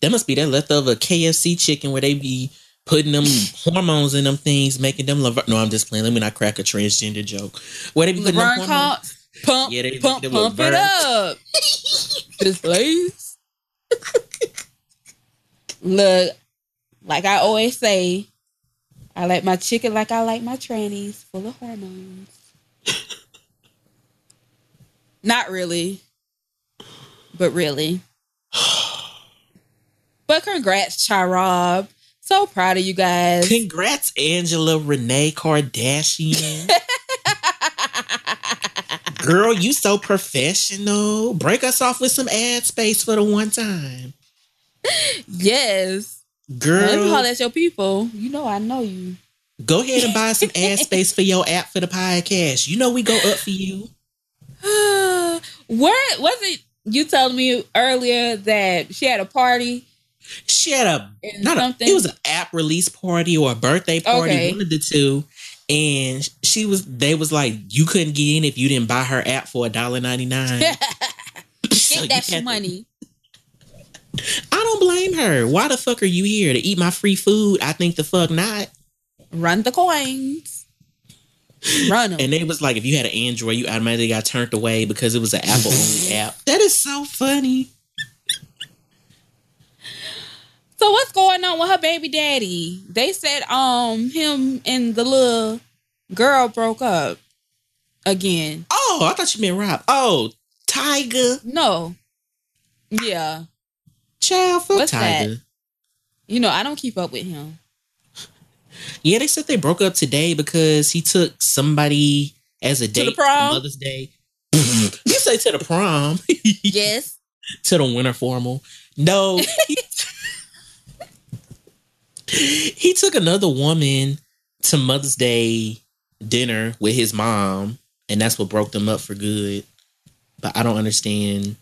Speaker 1: That must be that leftover KFC chicken where they be putting them hormones in them things, making them. Lever- no, I'm just playing. Let me not crack a transgender joke. Where they be putting
Speaker 2: Laverne them hormones. Pump, yeah, they, pump, pump it up. this place. Look, like I always say, I like my chicken like I like my trannies, full of hormones. Not really. but really. but congrats, Charab. So proud of you guys.
Speaker 1: Congrats, Angela Renee Kardashian. Girl, you so professional. Break us off with some ad space for the one time.
Speaker 2: yes.
Speaker 1: Girl.
Speaker 2: Let me holler at your people. You know I know you.
Speaker 1: Go ahead and buy some ad space for your app for the podcast. You know we go up for you.
Speaker 2: Where was it you telling me earlier that she had a party?
Speaker 1: She had a not something? a, it was an app release party or a birthday party, okay. one of the two. And she was they was like, you couldn't get in if you didn't buy her app for a dollar ninety nine.
Speaker 2: Get that money.
Speaker 1: I don't blame her. Why the fuck are you here to eat my free food? I think the fuck not.
Speaker 2: Run the coins. Run them.
Speaker 1: And it was like if you had an Android, you automatically got turned away because it was an Apple only app. That is so funny.
Speaker 2: So what's going on with her baby daddy? They said um him and the little girl broke up again.
Speaker 1: Oh, I thought you meant Rob. Oh, Tyga.
Speaker 2: No. Yeah.
Speaker 1: Child, fuck What's Tyga.
Speaker 2: That? You know, I don't keep up with him.
Speaker 1: Yeah, they said they broke up today because he took somebody as a date to the
Speaker 2: for
Speaker 1: Mother's Day. you say to the prom?
Speaker 2: yes.
Speaker 1: to the winter formal. No. He, he took another woman to Mother's Day dinner with his mom, and that's what broke them up for good. But I don't understand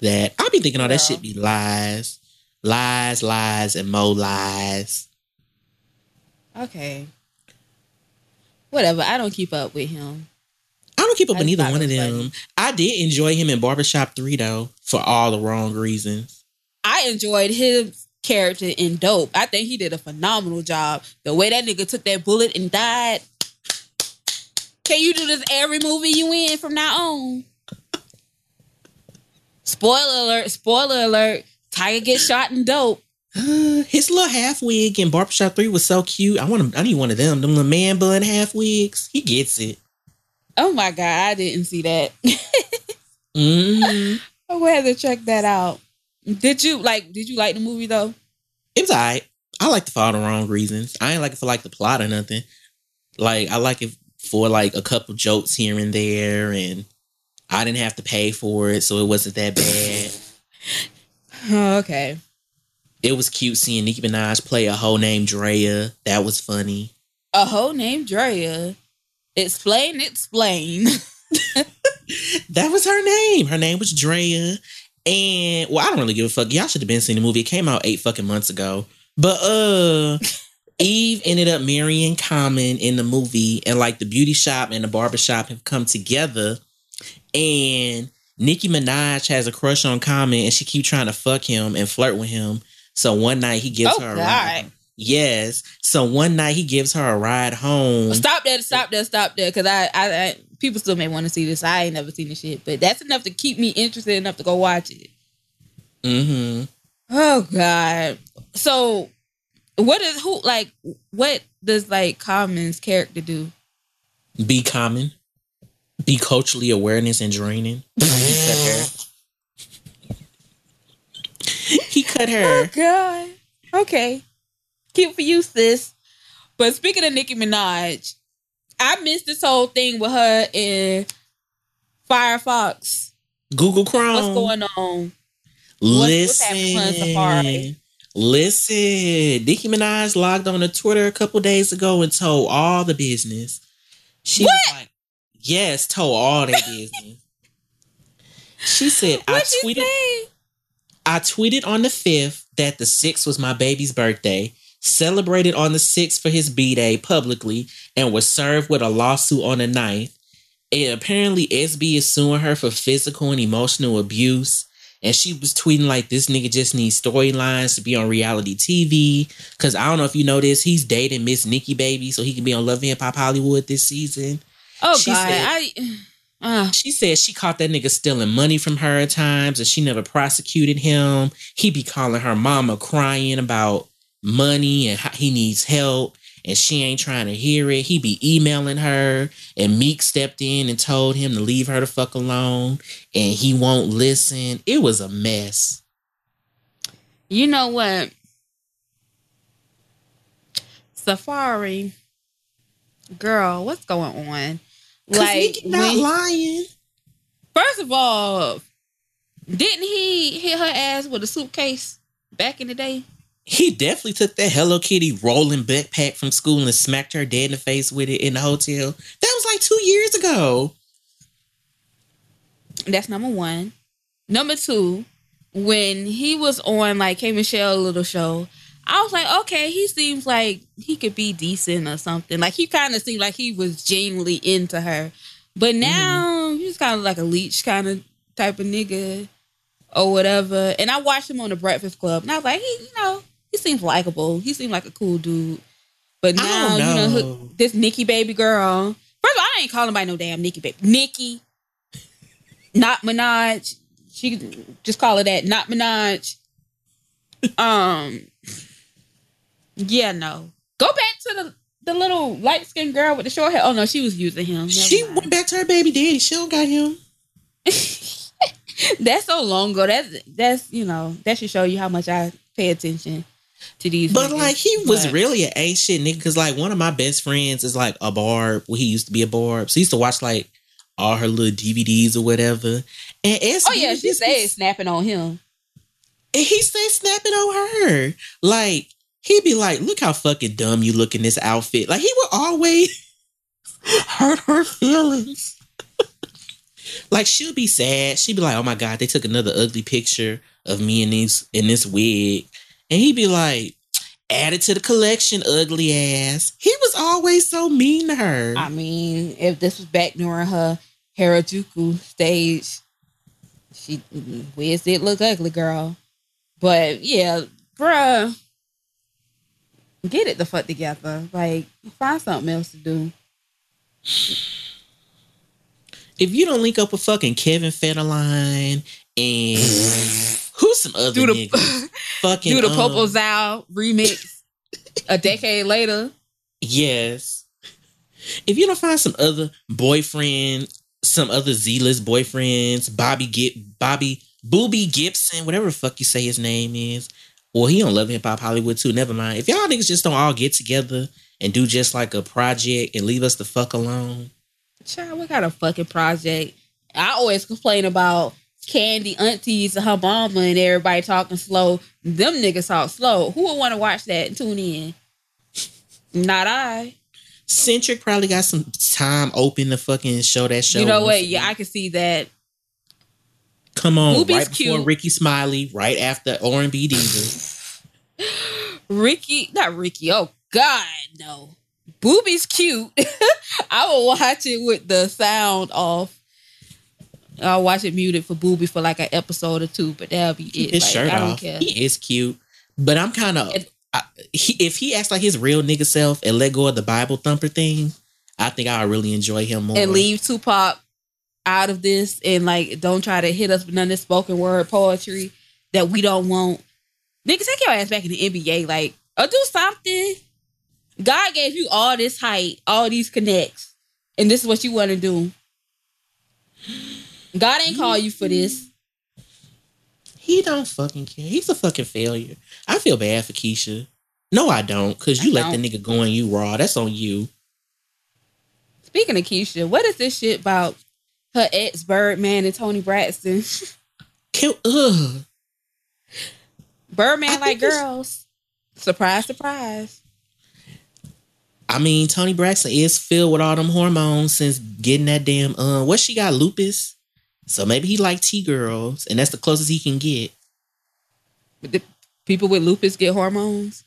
Speaker 1: that. I'll be thinking all that shit be lies, lies, lies, and more lies.
Speaker 2: Okay. Whatever. I don't keep up with him.
Speaker 1: I don't keep up with neither one of them. Funny. I did enjoy him in Barbershop 3 though, for all the wrong reasons.
Speaker 2: I enjoyed his character in Dope. I think he did a phenomenal job. The way that nigga took that bullet and died. Can you do this every movie you in from now on? Spoiler alert, spoiler alert. Tyga gets shot in Dope.
Speaker 1: his little half wig in Barbershop 3 was so cute. I want him, I need one of them. Them little man bun half wigs. He gets it.
Speaker 2: Oh my god, I didn't see that. mm-hmm. I'm gonna have to check that out. Did you like did you like the movie though?
Speaker 1: It was alright. I like it for all the wrong reasons. I ain't like it for like the plot or nothing. Like I like it for like a couple jokes here and there and I didn't have to pay for it, so it wasn't that bad.
Speaker 2: oh, okay.
Speaker 1: It was cute seeing Nicki Minaj play a whole named Drea. That was funny.
Speaker 2: A whole named Drea. Explain, explain.
Speaker 1: that was her name. Her name was Drea. And well, I don't really give a fuck. Y'all should have been seeing the movie. It came out eight fucking months ago. But uh Eve ended up marrying Common in the movie, and like the beauty shop and the barber shop have come together. And Nicki Minaj has a crush on Common, and she keep trying to fuck him and flirt with him. So one night he gives oh, her a God. ride. Yes. So one night he gives her a ride home.
Speaker 2: Stop that! Stop that! Stop that! Because I, I, I, people still may want to see this. I ain't never seen the shit, but that's enough to keep me interested enough to go watch it.
Speaker 1: Mm-hmm.
Speaker 2: Oh God. So, what is who like? What does like Common's character do?
Speaker 1: Be common. Be culturally awareness and draining. He cut her. he cut her.
Speaker 2: Oh God. Okay. Cute for you, sis. But speaking of Nicki Minaj, I missed this whole thing with her in Firefox.
Speaker 1: Google Chrome.
Speaker 2: What's going on?
Speaker 1: Listen. What's, Listen. Nicki Minaj logged on to Twitter a couple days ago and told all the business. She what? was like, yes, told all the business. she said, I tweeted. I tweeted on the 5th that the 6th was my baby's birthday, celebrated on the 6th for his B day publicly, and was served with a lawsuit on the 9th. And apparently, SB is suing her for physical and emotional abuse. And she was tweeting like this nigga just needs storylines to be on reality TV. Cause I don't know if you know this, he's dating Miss Nikki Baby, so he can be on Love and Hip Hop Hollywood this season.
Speaker 2: Oh she God, said, I
Speaker 1: uh. She said she caught that nigga stealing money from her at times and she never prosecuted him. He be calling her mama crying about money and he needs help. and she ain't trying to hear it. He be emailing her, and Meek stepped in and told him to leave her the fuck alone, and he won't listen. It was a mess.
Speaker 2: You know what? Safari, girl, what's going on?
Speaker 1: Like, not when, lying.
Speaker 2: First of all, didn't he hit her ass with a suitcase back in the day?
Speaker 1: He definitely took that Hello Kitty rolling backpack from school and smacked her dead in the face with it in the hotel. That was like two years ago.
Speaker 2: That's number one. Number two, when he was on like K Michelle little show, I was like, okay, he seems like he could be decent or something. Like he kind of seemed like he was genuinely into her. But now mm-hmm. he's kind of like a leech kind of type of nigga or whatever. And I watched him on the Breakfast Club, and I was like, he, you know, he seems likable. He seemed like a cool dude. But now, know. you know, this Nikki baby girl. First of all, I ain't calling by no damn Nikki baby. Nikki, not Minaj. She just call her that, not Minaj. Um, yeah, no. Go back to the the little light skinned girl with the short hair. Oh no, she was using him. Never
Speaker 1: she
Speaker 2: mind.
Speaker 1: went back to her baby daddy. She don't got him.
Speaker 2: that's so long ago. That's that's you know that should show you how much I pay attention to these.
Speaker 1: But niggas. like he was but, really an ain't shit nigga. Because like one of my best friends is like a barb. Well, he used to be a barb, so he used to watch like all her little DVDs or whatever. And SB
Speaker 2: oh yeah, she stayed snapping on him.
Speaker 1: And he stayed snapping on her. Like he'd be like, "Look how fucking dumb you look in this outfit." Like he would always hurt her feelings. like she'll be sad. She'd be like, "Oh my god, they took another ugly picture of me in this in this wig," and he'd be like, "Add it to the collection, ugly ass." He was always so mean to her.
Speaker 2: I mean, if this was back during her Harajuku stage, she wigs did look ugly, girl. But yeah, bruh, get it the fuck together. Like, find something else to do.
Speaker 1: If you don't link up with fucking Kevin Federline and who's some other do the, niggas?
Speaker 2: fucking do the um, Popo Zao remix a decade later.
Speaker 1: Yes. If you don't find some other boyfriend, some other Z-list boyfriends, Bobby get Bobby Booby Gibson, whatever the fuck you say his name is, well, he don't love hip hop Hollywood too. Never mind. If y'all niggas just don't all get together and do just like a project and leave us the fuck alone.
Speaker 2: Child, what kind of fucking project? I always complain about Candy aunties and her mama and everybody talking slow. Them niggas talk slow. Who would want to watch that and tune in? Not I.
Speaker 1: Centric probably got some time open to fucking show that show.
Speaker 2: You know what? Yeah, I can see that.
Speaker 1: Come on, Ruby's right before cute. Rickey Smiley, right after R and B Diva.
Speaker 2: Ricky, not Ricky. Oh God, no. Booby's cute. I will watch it with the sound off. I'll watch it muted for Booby for like an episode or two, but that'll be it.
Speaker 1: His like, shirt off. Care. He is cute, but I'm kind of. If he acts like his real nigga self and let go of the Bible thumper thing, I think I'll really enjoy him more.
Speaker 2: And leave Tupac out of this and like don't try to hit us with none of this spoken word poetry that we don't want. Nigga, take your ass back in the NBA, like, or do something. God gave you all this height, all these connects, and this is what you want to do. God ain't call you for this.
Speaker 1: He don't fucking care. He's a fucking failure. I feel bad for Keyshia. No, I don't, because you I let don't. the nigga go on you raw. That's on you.
Speaker 2: Speaking of Keyshia, what is this shit about her ex Birdman and Toni Braxton.
Speaker 1: Kill, ugh.
Speaker 2: Birdman like girls. Surprise, surprise.
Speaker 1: I mean, Toni Braxton is filled with all them hormones since getting that damn uh what she got lupus. So maybe he like T girls, and that's the closest he can get.
Speaker 2: The people with lupus get hormones.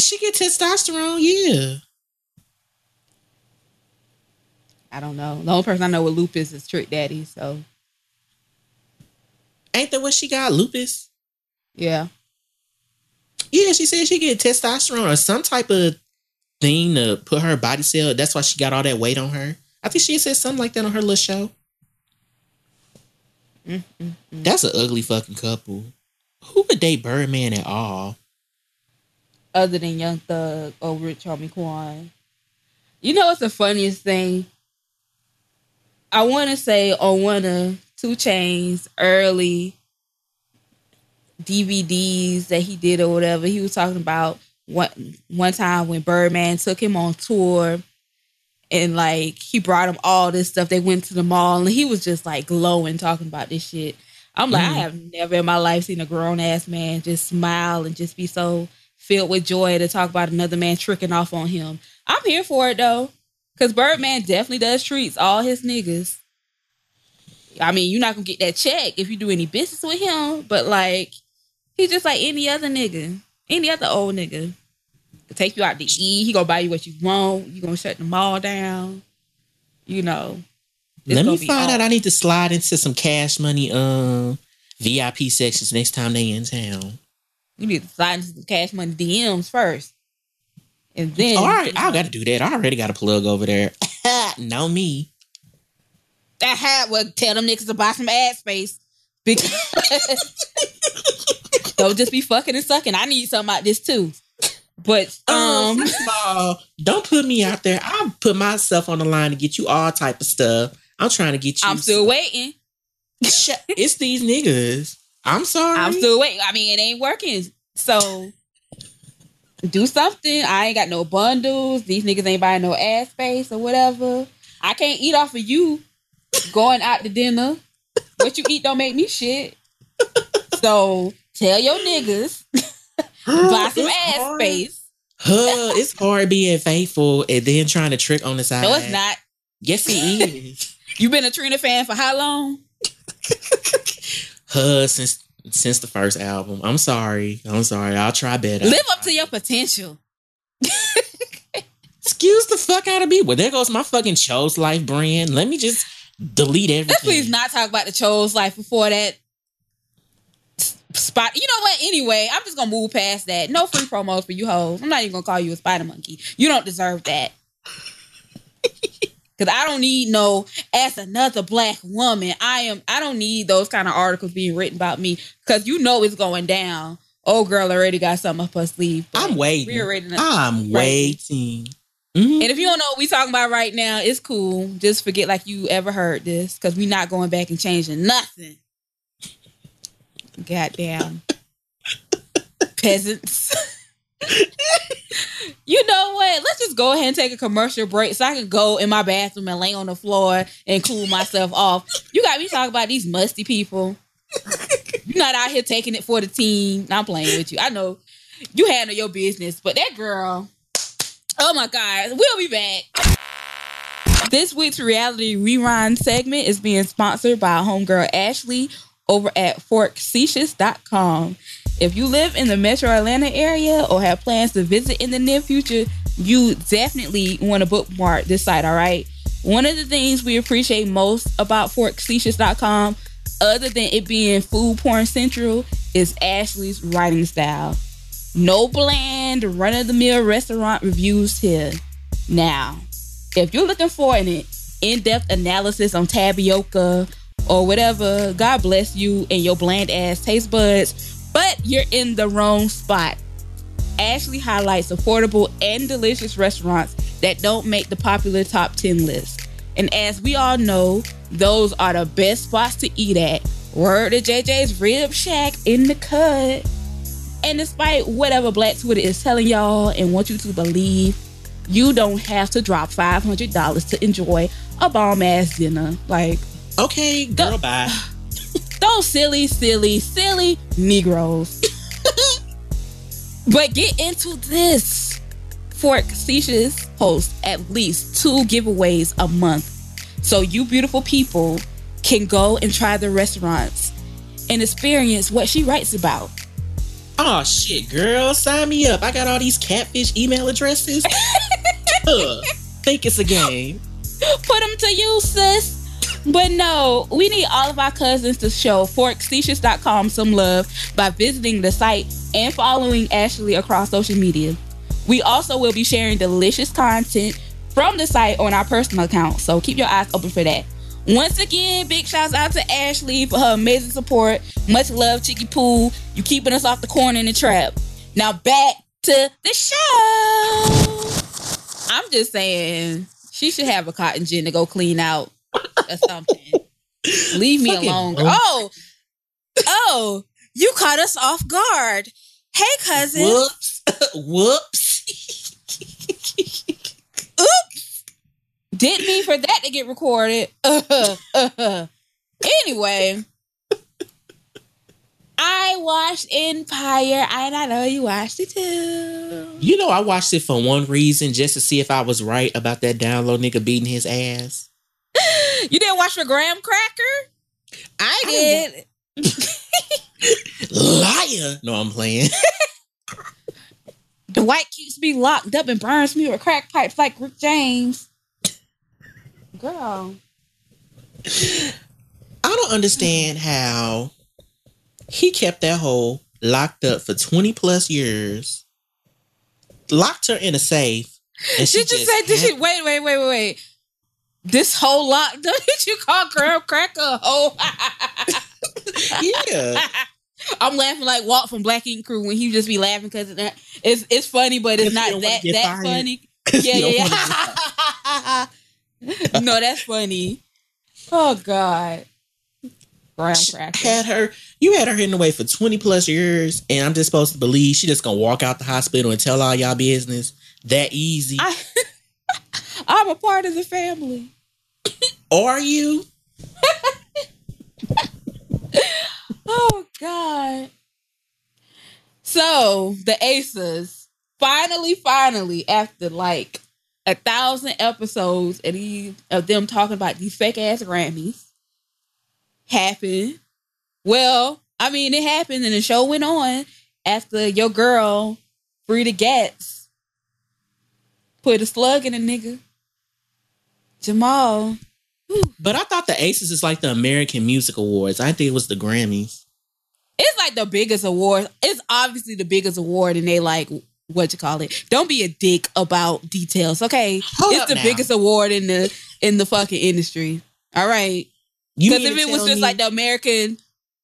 Speaker 1: she get testosterone, yeah.
Speaker 2: I don't know. The only person I know with lupus is Trick Daddy. So,
Speaker 1: ain't that what she got? Lupus.
Speaker 2: Yeah.
Speaker 1: Yeah, she said she get testosterone or some type of thing to put her body cell. That's why she got all that weight on her. I think she said something like that on her little show. Mm-hmm. That's an ugly fucking couple. Who would date Birdman at all?
Speaker 2: other than Young Thug or Rich Homie Quan. You know what's the funniest thing? I want to say on one of 2 Chainz early DVDs that he did or whatever, he was talking about one one time when Birdman took him on tour and like he brought him all this stuff. They went to the mall and he was just like glowing talking about this shit. I'm like,
Speaker 1: Mm.
Speaker 2: I have never in my life seen a grown ass man just smile and just be so filled with joy to talk about another man tricking off on him. I'm here for it though. Cause Birdman definitely does treats all his niggas. I mean, you're not gonna get that check if you do any business with him, but like he's just like any other nigga, any other old nigga. He'll take you out to eat. He gonna buy you what you want. You gonna shut the mall down. You know.
Speaker 1: Let me find out. I need to slide into some cash money um VIP sections next time they in town.
Speaker 2: You need to slide into some cash money DMs first, and then
Speaker 1: All right, I got to do that. I already got a plug over there. know me.
Speaker 2: that hat would tell them niggas to buy some ad space because don't just be fucking and sucking. I need something like this too. But
Speaker 1: Um,
Speaker 2: um,
Speaker 1: first of all, don't put me out there. I put myself on the line to get you all type of stuff. I'm trying to get you.
Speaker 2: I'm still waiting.
Speaker 1: It's these niggas. I'm sorry.
Speaker 2: I'm still waiting. I mean, it ain't working. So do something. I ain't got no bundles. These niggas ain't buying no ass space or whatever. I can't eat off of you going out to dinner. What you eat don't make me shit. So tell your niggas buy some ass
Speaker 1: hard.
Speaker 2: space.
Speaker 1: Huh, it's hard being faithful and then trying to trick on the side.
Speaker 2: No, it's not.
Speaker 1: Yes, it is.
Speaker 2: You been a Trina fan for how long?
Speaker 1: huh, since since the first album. I'm sorry. I'm sorry. I'll try better.
Speaker 2: Live up to your potential.
Speaker 1: Excuse the fuck out of me. Well, there goes my fucking Chose Life brand. Let me just delete everything.
Speaker 2: Let's please not talk about the Chose life before that spot. You know what? Anyway, I'm just gonna move past that. No free promos for you hoes. I'm not even gonna call you a spider monkey. You don't deserve that. Cause I don't need no as another black woman. I am I don't need those kind of articles being written about me. Cause you know it's going down. Oh girl already got something up her sleeve.
Speaker 1: I'm waiting.
Speaker 2: We already.
Speaker 1: I'm waiting. Mhm.
Speaker 2: And if you don't know what we talking about right now, it's cool. Just forget like you ever heard this, because we not going back and changing nothing. Goddamn peasants. you know what? Let's just go ahead and take a commercial break so I can go in my bathroom and lay on the floor and cool myself off. You got me talking about these musty people. You're not out here taking it for the team. I'm playing with you. I know you handle your business, but that girl, oh my God, we'll be back. This week's reality rewind segment is being sponsored by homegirl Ashley over at forkcetious.com. If you live in the metro Atlanta area or have plans to visit in the near future, you definitely want to bookmark this site, all right? One of the things we appreciate most about forkcetious.com, other than it being food porn central, is Ashley's writing style. No bland, run of the mill restaurant reviews here. Now, if you're looking for an in depth analysis on tapioca or whatever, God bless you and your bland ass taste buds, but you're in the wrong spot. Ashley highlights affordable and delicious restaurants that don't make the popular top 10 list. And as we all know, those are the best spots to eat at. Word to JJ's Rib Shack in the cut. And despite whatever Black Twitter is telling y'all and want you to believe, you don't have to drop $500 to enjoy a bomb ass dinner. Like,
Speaker 1: Okay, girl, bye.
Speaker 2: those silly, silly, silly Negroes. but get into this. Fork Facetious hosts at least two giveaways a month. So you beautiful people can go and try the restaurants and experience what she writes about.
Speaker 1: Oh shit, girl, sign me up. I got all these catfish email addresses. Ugh, think it's a game.
Speaker 2: put them to use, sis. But no, we need all of our cousins to show forkcetious.com some love by visiting the site and following Ashley across social media. We also will be sharing delicious content from the site on our personal account, so keep your eyes open for that. Once again, big shouts out to Ashley for her amazing support. Much love, Chicky Poo. You keeping us off the corner in the trap. Now back to the show. I'm just saying she should have a cotton gin to go clean out or something. Leave me
Speaker 1: Fucking
Speaker 2: alone.
Speaker 1: broke.
Speaker 2: Oh, oh, you caught us off guard. Hey, cousin.
Speaker 1: Whoops. Whoops.
Speaker 2: Oops. Didn't mean for that to get recorded. anyway, I watched Empire, and I know you watched it too.
Speaker 1: You know, I watched it for one reason, just to see if I was right about that download nigga beating his ass.
Speaker 2: You didn't watch for Graham Cracker? I did.
Speaker 1: Liar. No, I'm playing.
Speaker 2: Dwight keeps me locked up and burns me with crack pipes like Rick James. Girl.
Speaker 1: I don't understand how he kept that hole locked up for 20 plus years, locked her in a safe. And she
Speaker 2: Did you
Speaker 1: just
Speaker 2: say, did
Speaker 1: had-
Speaker 2: you, wait, wait, wait, wait, wait. This whole lock, did you call Graham Cracker a hoe?
Speaker 1: Yeah.
Speaker 2: I'm laughing like Walt from Black Ink Crew when he just be laughing because it's it's funny, but it's
Speaker 1: If
Speaker 2: not that
Speaker 1: get
Speaker 2: that
Speaker 1: fired.
Speaker 2: funny.
Speaker 1: 'Cause
Speaker 2: Yeah, yeah, yeah. no, that's funny. Oh God, Graham Cracker.
Speaker 1: had her you had her hidden away for 20 plus years and i'm just supposed to believe she just gonna walk out the hospital and tell all y'all business that easy
Speaker 2: I, I'm a part of the family.
Speaker 1: are you
Speaker 2: Oh God. So the Aces finally, finally, after like a thousand episodes and he, of them talking about these fake ass Grammys, happened. Well, I mean, it happened and the show went on after your girl, Freda Gatz, put a slug in a nigga. Jamal.
Speaker 1: but i thought the aces is like the american music awards i think it was the grammys
Speaker 2: it's like the biggest award. It's obviously the biggest award, and they like what you call it. Don't be a dick about details, okay?
Speaker 1: Hold
Speaker 2: it's the
Speaker 1: now.
Speaker 2: biggest award in the in the fucking industry. All right, because if it was just
Speaker 1: me-
Speaker 2: like the American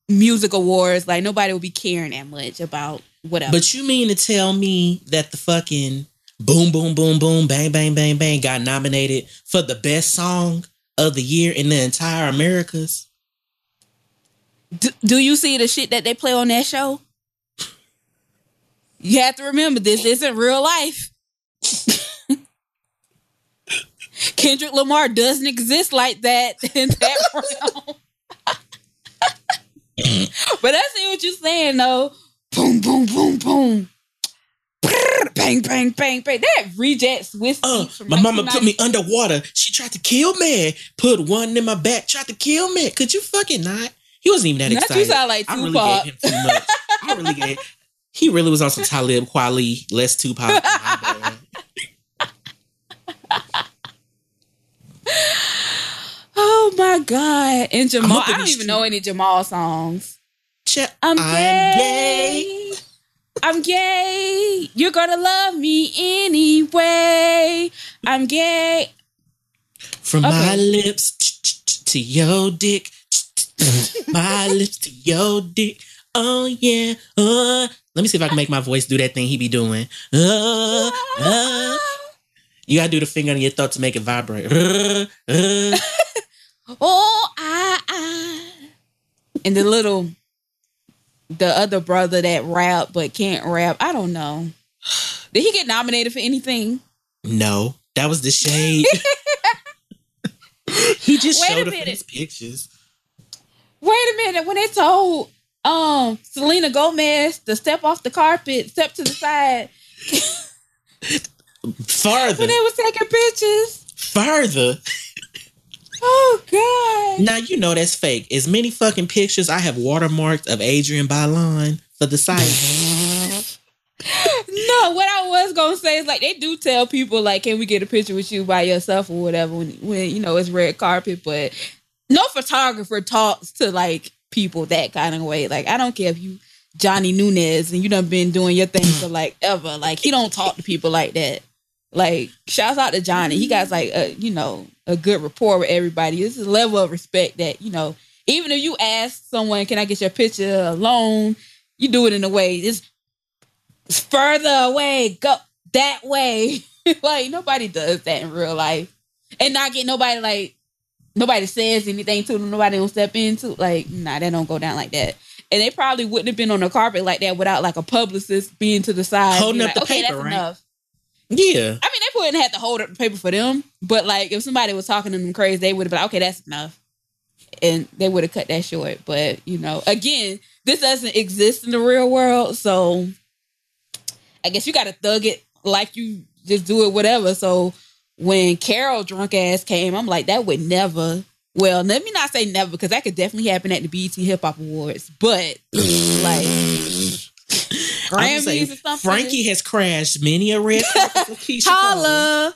Speaker 2: Music Awards, like nobody would be caring that much about whatever.
Speaker 1: but you mean to tell me that the fucking boom boom boom boom bang bang bang bang got nominated for the best song of the year in the entire americas
Speaker 2: D- do you see the shit that they play on that show? You have to remember this isn't real life. Kendrick Lamar doesn't exist like that in that realm. but I see what you're saying though. Boom, boom, boom, boom. Bang, bang, bang, bang. That reject Swiss
Speaker 1: Uh, my mama put me underwater. She tried to kill me. Put one in my back. Tried to kill me. Could you fucking not? He wasn't even that
Speaker 2: Not
Speaker 1: excited.
Speaker 2: you sound like Tupac.
Speaker 1: I really gave him too much. I really gave. He really was on some Talib Kweli, less Tupac.
Speaker 2: Oh my god! And Jamal, I don't even know any Jamal songs.
Speaker 1: Check.
Speaker 2: I'm,
Speaker 1: I'm
Speaker 2: gay. I'm gay. You're gonna love me anyway. I'm gay.
Speaker 1: From my lips to your dick. my lips to your dick. Oh yeah. Uh. Let me see if I can make my voice do that thing he be doing. Uh, uh. You gotta do the finger on your throat to make it vibrate. Uh, uh.
Speaker 2: Oh, I, I. And the little, the other brother that rap but can't rap. I don't know. Did he get nominated for anything?
Speaker 1: No, that was the shade. he just
Speaker 2: Wait
Speaker 1: showed up in his pictures.
Speaker 2: Wait a minute. When they told um Selena Gomez to step off the carpet, step to the side
Speaker 1: Farther,
Speaker 2: when they was taking pictures.
Speaker 1: farther.
Speaker 2: Oh God.
Speaker 1: Now you know that's fake. As many fucking pictures I have watermarked of Adrienne Bailon for the site.
Speaker 2: No, what I was gonna say is like they do tell people like, can we get a picture with you by yourself or whatever when when you know it's red carpet, but no photographer talks to like people that kind of way. Like I don't care if you Johnny Nunez and you done been doing your thing for like ever. Like he don't talk to people like that. Like shouts out to Johnny. He got like a you know a good rapport with everybody. This is a level of respect that you know. Even if you ask someone, "Can I get your picture alone?" You do it in a way. It's further away, go that way. like nobody does that in real life, and not get nobody like nobody says anything to them. Nobody don't step into like nah, that don't go down like that. And they probably wouldn't have been on the carpet like that without like a publicist being to the side,
Speaker 1: Holding up the
Speaker 2: okay,
Speaker 1: paper, right?
Speaker 2: enough.
Speaker 1: Yeah.
Speaker 2: I mean, they wouldn't have to hold up the paper for them, but like if somebody was talking to them crazy, they would have been like, okay, that's enough. And they would have cut that short. But, you know, again, this doesn't exist in the real world. So I guess you got to thug it like you just do it, whatever. So when Carol drunk ass came, I'm like, that would never. Well, let me not say never because that could definitely happen at the BET Hip Hop Awards. But like Grammys or something.
Speaker 1: Frankie has crashed many a red carpet with Keyshia Cole.
Speaker 2: Holla.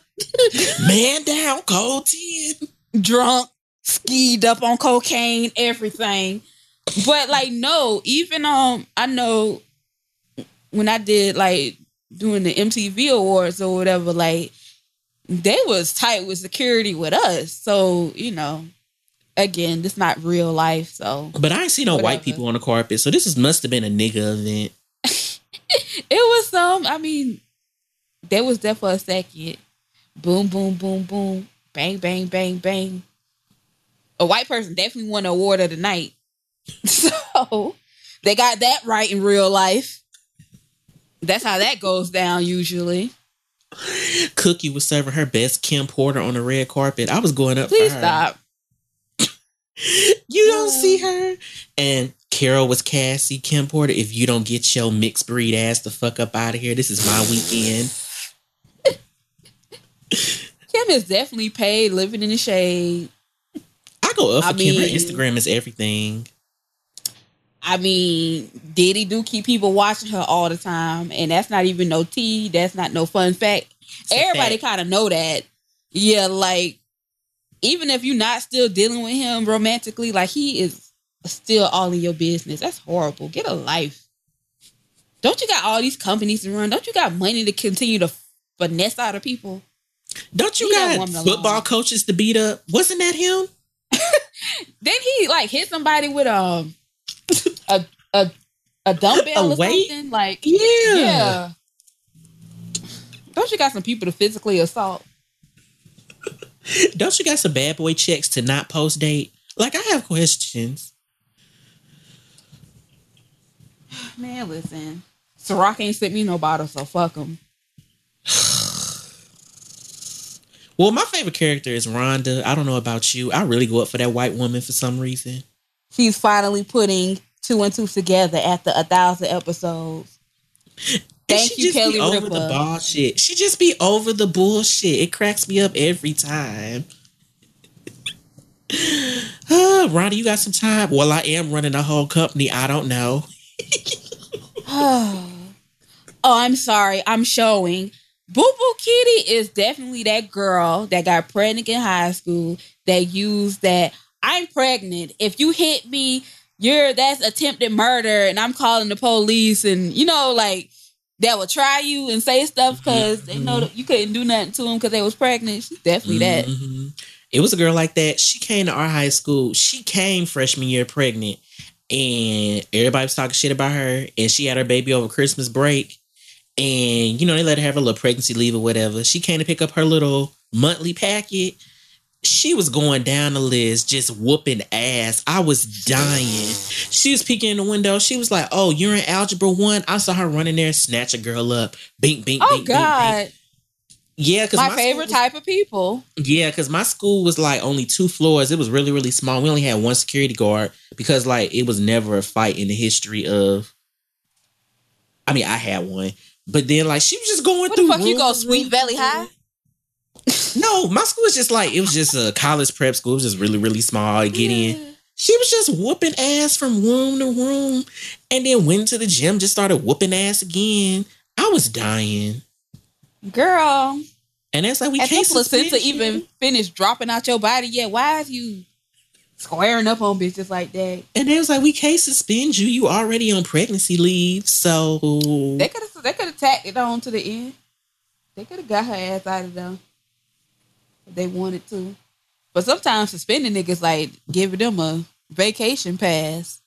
Speaker 1: Man down, cold ten.
Speaker 2: drunk, skied up on cocaine, everything. But like, no, even um, I know when I did like doing the MTV awards or whatever, like they was tight with security with us. So you know, again, this not real life. So
Speaker 1: But I ain't see no white people on the carpet, so this is, must have been a nigga event.
Speaker 2: it was some. I mean, there was there for a second. Boom, boom, boom, boom, bang, bang, bang, bang. A white person definitely won the award of the night. So they got that right in real life. That's how that goes down usually.
Speaker 1: Cookie was serving her best Kim Porter on the red carpet. I was going up
Speaker 2: Please stop.
Speaker 1: You don't see her. And Carol was Cassie, Kim Porter. If you don't get your mixed breed ass the fuck up out of here, this is my weekend.
Speaker 2: Kim is definitely paid living in the shade.
Speaker 1: I go up for
Speaker 2: I
Speaker 1: Kim. Her
Speaker 2: mean-
Speaker 1: Instagram is everything.
Speaker 2: I mean, Diddy do keep people watching her all the time, and that's not even no tea. That's not no fun fact.
Speaker 1: a
Speaker 2: Everybody kind of know that. Yeah, like even if you're not still dealing with him romantically, like he is still all in your business. That's horrible. Get a life. Don't you got all these companies to run? Don't you got money to continue to finesse out of people?
Speaker 1: Don't you
Speaker 2: Leave
Speaker 1: got
Speaker 2: woman alone.
Speaker 1: football coaches to beat up? Wasn't that him?
Speaker 2: Then he like hit somebody with um a a a dumbbell
Speaker 1: A
Speaker 2: or
Speaker 1: weight?
Speaker 2: something. Like
Speaker 1: Yeah.
Speaker 2: Yeah. Don't you got some people to physically assault?
Speaker 1: Don't you got some bad boy checks to not post date? Like I have questions.
Speaker 2: Man, listen. Ciroc ain't sent me no bottle, so fuck him.
Speaker 1: Well, my favorite character is Rhonda. I don't know about you. I really go up for that white woman for some reason.
Speaker 2: She's finally putting two and two together after a thousand episodes. Thank
Speaker 1: she
Speaker 2: you,
Speaker 1: just
Speaker 2: Kelly
Speaker 1: be over
Speaker 2: Ripa.
Speaker 1: the bullshit. She just be over the bullshit. It cracks me up every time. uh, Rhonda, you got some time? Well, I am running a whole company. I don't know.
Speaker 2: oh, I'm sorry. I'm showing. Boo Boo Kitty is definitely that girl that got pregnant in high school that used that I'm pregnant. If you hit me, you're that's attempted murder, and I'm calling the police, and you know, like that will try you and say stuff because they know that you couldn't do nothing to them because they was pregnant. She's definitely that.
Speaker 1: Mhm. It was a girl like that. She came to our high school. She came freshman year pregnant, and everybody was talking shit about her. And she had her baby over Christmas break, and you know they let her have a little pregnancy leave or whatever. She came to pick up her little monthly packet. She was going down the list, just whooping ass. I was dying. She was peeking in the window. She was like, "Oh, you're in algebra one." I saw her running there, snatch a girl up, bink, bink,
Speaker 2: Oh
Speaker 1: bink, bink, bink. Yeah, because
Speaker 2: my, favorite type of people.
Speaker 1: yeah, because my school was like only two floors. It was really, really small. We only had one security guard because like it was never a fight in the history of. I mean, I had one, but then like she was just going
Speaker 2: What
Speaker 1: through.
Speaker 2: the fuck you go Sweet Valley High?
Speaker 1: No, my school was just like it was just a college prep school. It was just really, really small to get in. She was just whooping ass from room to room, and then went to the gym. Just started whooping ass again. I was dying,
Speaker 2: Girl,
Speaker 1: and that's like we
Speaker 2: has
Speaker 1: can't suspend you.
Speaker 2: even finish dropping out your body yet? Why is you squaring up on bitches like that?
Speaker 1: And they was like, we can't suspend you. You already on pregnancy leave. So
Speaker 2: They could have they could have tacked it on to the end. They could have got her ass out of there if they wanted to. But sometimes suspending niggas like giving them a vacation pass.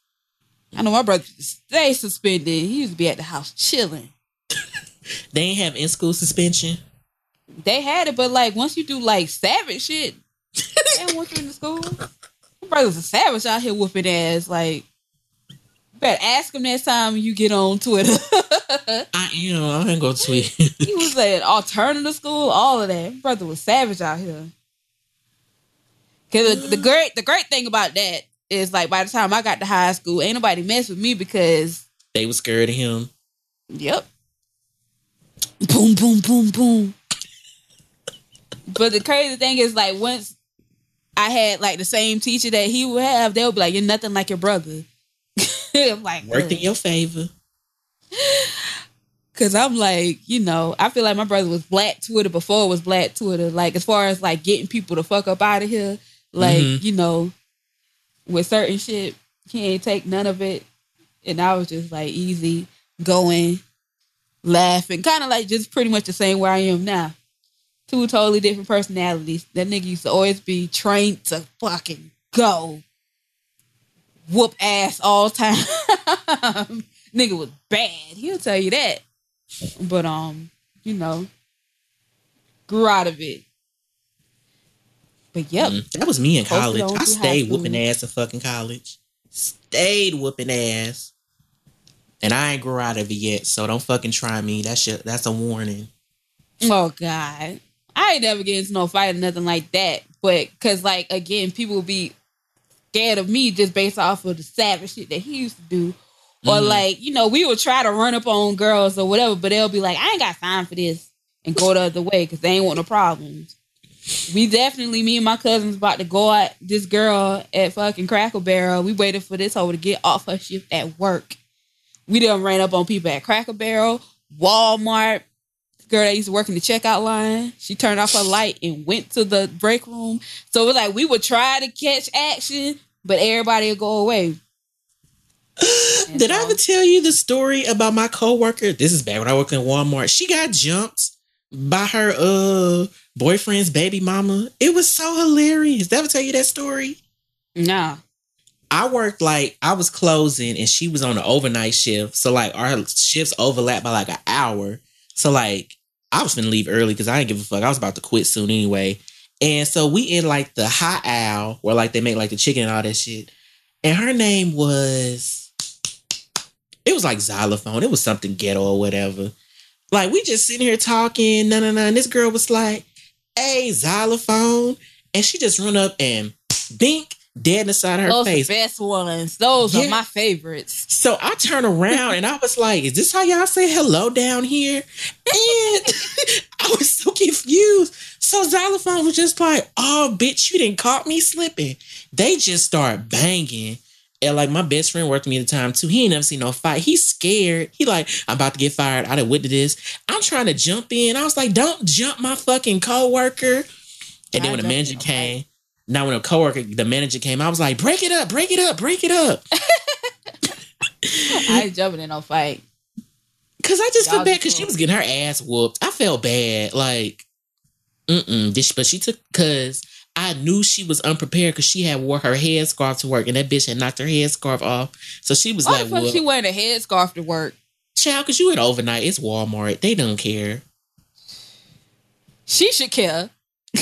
Speaker 2: I know my brother stay suspended. He used to be at the house chilling.
Speaker 1: They ain't have in school suspension.
Speaker 2: They had it, but like once you do like savage shit, they don't want you in the school. My brother's a savage out here whooping ass. Like, you better ask him next time you get on Twitter.
Speaker 1: I you know I ain't gonna tweet.
Speaker 2: he was at alternative school, all of that. My brother was savage out here. Cause the, the great the great thing about that is like by the time I got to high school, ain't nobody mess with me because
Speaker 1: they was scared of him.
Speaker 2: Yep. Boom, boom, boom, boom. But the crazy thing is, like, once I had like the same teacher that he would have, they'll be like, "You're nothing like your brother." I'm like,
Speaker 1: worked in your favor.
Speaker 2: Cause I'm like, you know, I feel like my brother was black Twitter before it was black Twitter. Like as far as like getting people to fuck up out of here, like
Speaker 1: Mhm.
Speaker 2: you know, with certain shit, he ain't take none of it, and I was just like easy going, laughing, kind of like just pretty much the same where I am now. Two totally different personalities. That nigga used to always be trained to fucking go, whoop ass all time. nigga was bad. He'll tell you that. But um, you know, grew out of it. But yep,
Speaker 1: Mm, That was me in college. I stayed whooping ass in fucking college. Stayed whooping ass. And I ain't grew out of it yet, so don't fucking try me. That shit that's a warning.
Speaker 2: Oh God, I ain't never get into no fight or nothing like that. But cause like again, people be scared of me just based off of the savage shit that he used to do. Or
Speaker 1: Mhm.
Speaker 2: like, you know, we would try to run up on girls or whatever, but they'll be like, I ain't got time for this and go the other way because they ain't want no problems. We definitely, me and my cousins about to go at this girl at fucking Cracker Barrel. We waited for this hoe to get off her shift at work. We done ran up on people at Cracker Barrel, Walmart, girl that used to work in the checkout line. She turned off her light and went to the break room. So it was like we would try to catch action, but everybody would go away. And
Speaker 1: Did I ever tell you the story about my coworker? This is back when I worked in Walmart. She got jumped by her uh boyfriend's baby mama. It was so hilarious. Did I ever tell you that story?
Speaker 2: Nah.
Speaker 1: I worked like I was closing and she was on an overnight shift. So like our shifts overlap by like an hour. So like I was gonna leave early because I didn't give a fuck. I was about to quit soon anyway. And so we in like the hot owl where like they make like the chicken and all that shit. And her name was it was like xylophone. It was something ghetto or whatever. Like we just sitting here talking, no, no, no. And this girl was like, hey, xylophone. And she just run up and bink dead in the side of her
Speaker 2: Those
Speaker 1: face.
Speaker 2: best ones. Those
Speaker 1: Yeah.
Speaker 2: are my favorites.
Speaker 1: So I turn around and I was like, is this how y'all say hello down here? And I was so confused. So Xylophone was just like, oh, bitch, you didn't caught me slipping. They just start banging. And like my best friend worked with me at the time too. He ain't never seen no fight. He's scared. He like, I'm about to get fired. I done witnessed this. I'm trying to jump in. I was like, don't jump my fucking coworker. And then when the manager came, now when a coworker, the manager came, I was like, break it up, break it up, break it up.
Speaker 2: I ain't jumping in no fight.
Speaker 1: Cause I just
Speaker 2: Y'all
Speaker 1: felt bad because she was getting her ass whooped. I felt bad, like, mm-mm. But she took because I knew she was unprepared because she had wore her headscarf to work, and that bitch had knocked her headscarf off. So she was
Speaker 2: Why
Speaker 1: like,
Speaker 2: the fuck she wearing a headscarf to work?
Speaker 1: child, because you at overnight, it's Walmart. They don't care."
Speaker 2: She should care.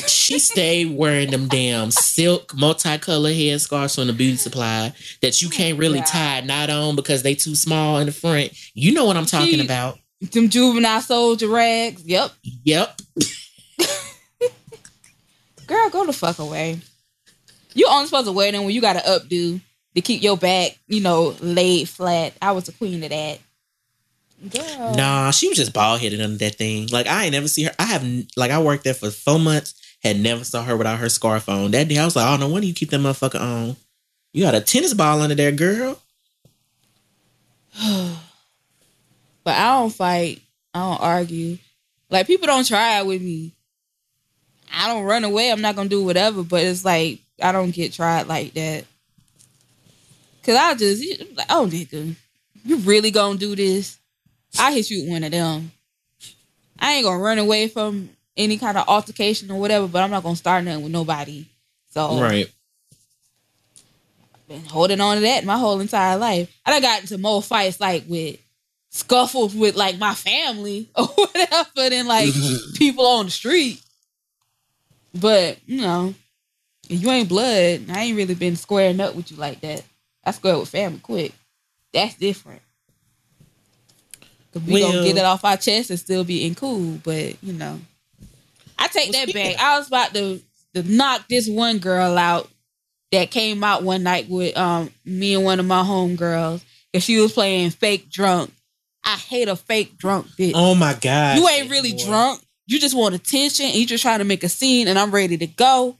Speaker 1: She stayed wearing them damn silk multicolored head headscarves from the beauty supply that you oh can't really
Speaker 2: God.
Speaker 1: tie a knot on because they too small in the front. You know what I'm talking
Speaker 2: She-
Speaker 1: about?
Speaker 2: Them juvenile soldier rags. Yep.
Speaker 1: Yep.
Speaker 2: Girl, go the fuck away. You only supposed to wear them when you got to updo to keep your back, you know, laid flat. I was the queen of that. Girl.
Speaker 1: Nah, she was just bald headed under that thing. Like I ain't never see her. I have like I worked there for four months. Had never saw her without her scarf on. That day I was like, oh no wonder you keep that motherfucker on. You got a tennis ball under there, girl.
Speaker 2: But I don't fight. I don't argue. Like people don't try it with me. I don't run away. I'm not gonna do whatever. But it's like I don't get tried like that. Cause I just like, oh nigga, you really gonna do this? I hit you with one of them. I ain't gonna run away from any kind of altercation or whatever. But I'm not gonna start nothing with nobody. So
Speaker 1: Right.
Speaker 2: been holding on to that my whole entire life. I done got into more fights like with scuffles with like my family or whatever than like people on the street. But you know, if you ain't blood, I ain't really been squaring up with you like that. I square with family quick. That's different. Cause we
Speaker 1: Well-
Speaker 2: gonna get it off our chest and still be in cool, but you know. I take
Speaker 1: Well,
Speaker 2: that
Speaker 1: speaking
Speaker 2: back. I was about to, to knock this one girl out that came out one night with um me and one of my homegirls and she was playing fake drunk. I hate a fake drunk bitch.
Speaker 1: Oh my god.
Speaker 2: you ain't really drunk. You just want attention and you just trying to make a scene and I'm ready to go.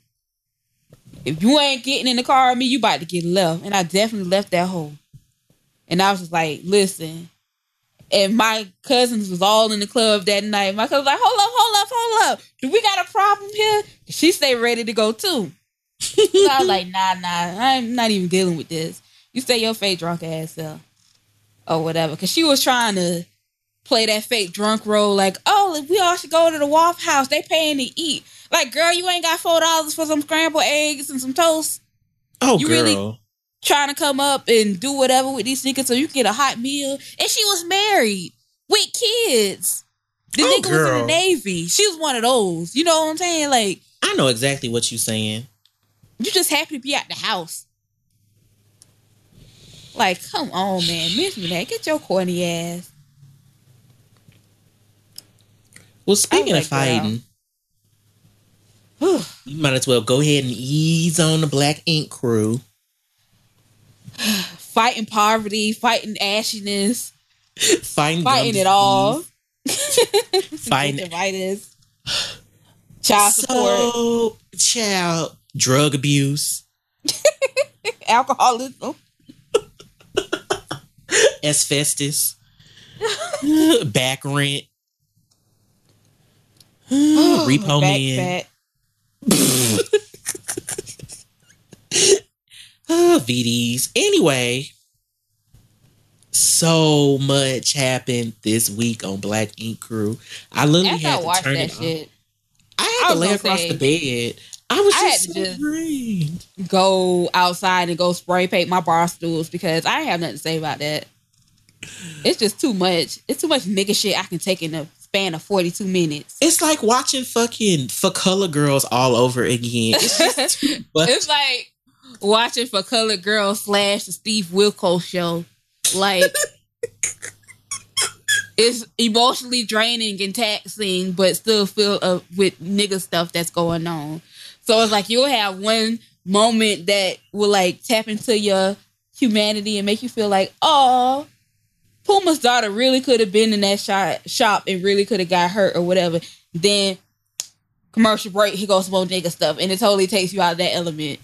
Speaker 2: If you ain't getting in the car with me, you about to get left. And I definitely left that hole. And I was just like, listen. And my cousins was all in the club that night. My cousin was like, hold up, hold up, hold up. Do we got a problem here? She stay ready to go too. So I was like, nah, nah, I'm not even dealing with this. You stay your fake drunk ass up. Or whatever. Cause she was trying to play that fake drunk role, like, oh, we all should go to the Waffle House. They paying to eat. Like, girl, you ain't got four dollars for some scrambled eggs and some toast.
Speaker 1: Oh
Speaker 2: You
Speaker 1: girl.
Speaker 2: really- Trying to come up and do whatever with these niggas so you can get a hot meal. And she was married with kids. The
Speaker 1: Oh,
Speaker 2: nigga was in the Navy. She was one of those. You know what I'm saying? Like,
Speaker 1: I know exactly what you're saying.
Speaker 2: you just happy to be at the house. Like, come on, man. Miss me that. Get your corny ass.
Speaker 1: Well, speaking
Speaker 2: like,
Speaker 1: of fighting, you might as well go ahead and ease on the Black Ink crew.
Speaker 2: Fighting poverty, fighting ashiness,
Speaker 1: Fighting,
Speaker 2: fighting it all.
Speaker 1: disease, mm. Fighting
Speaker 2: Gingivitis, child support,
Speaker 1: so, child drug abuse,
Speaker 2: alcoholism.
Speaker 1: asbestos, back rent, repo
Speaker 2: back
Speaker 1: man,
Speaker 2: fat.
Speaker 1: uh, VDs. Anyway, so much happened this week on Black Ink Crew. I literally
Speaker 2: After
Speaker 1: had to
Speaker 2: watched
Speaker 1: turn
Speaker 2: that
Speaker 1: it
Speaker 2: shit,
Speaker 1: I
Speaker 2: I
Speaker 1: had to lay across
Speaker 2: say-
Speaker 1: the bed. I was
Speaker 2: I
Speaker 1: just
Speaker 2: to
Speaker 1: so
Speaker 2: just-
Speaker 1: drained.
Speaker 2: go outside and go spray paint my bar stools because I have nothing to say about that. It's just too much. It's too much nigga shit I can take in a span of 42 minutes.
Speaker 1: It's like watching fucking for color girls all over again. It's just too much.
Speaker 2: It's like watching for Colored Girl slash the Steve Wilkos show. Like it's emotionally draining and taxing, but still filled up with nigga stuff that's going on. So it's like you'll have one moment that will like tap into your humanity and make you feel like, oh, Puma's daughter really could have been in that shop, shop and really could have got hurt or whatever. Then commercial break, he goes more nigga stuff, and it totally takes you out of that element.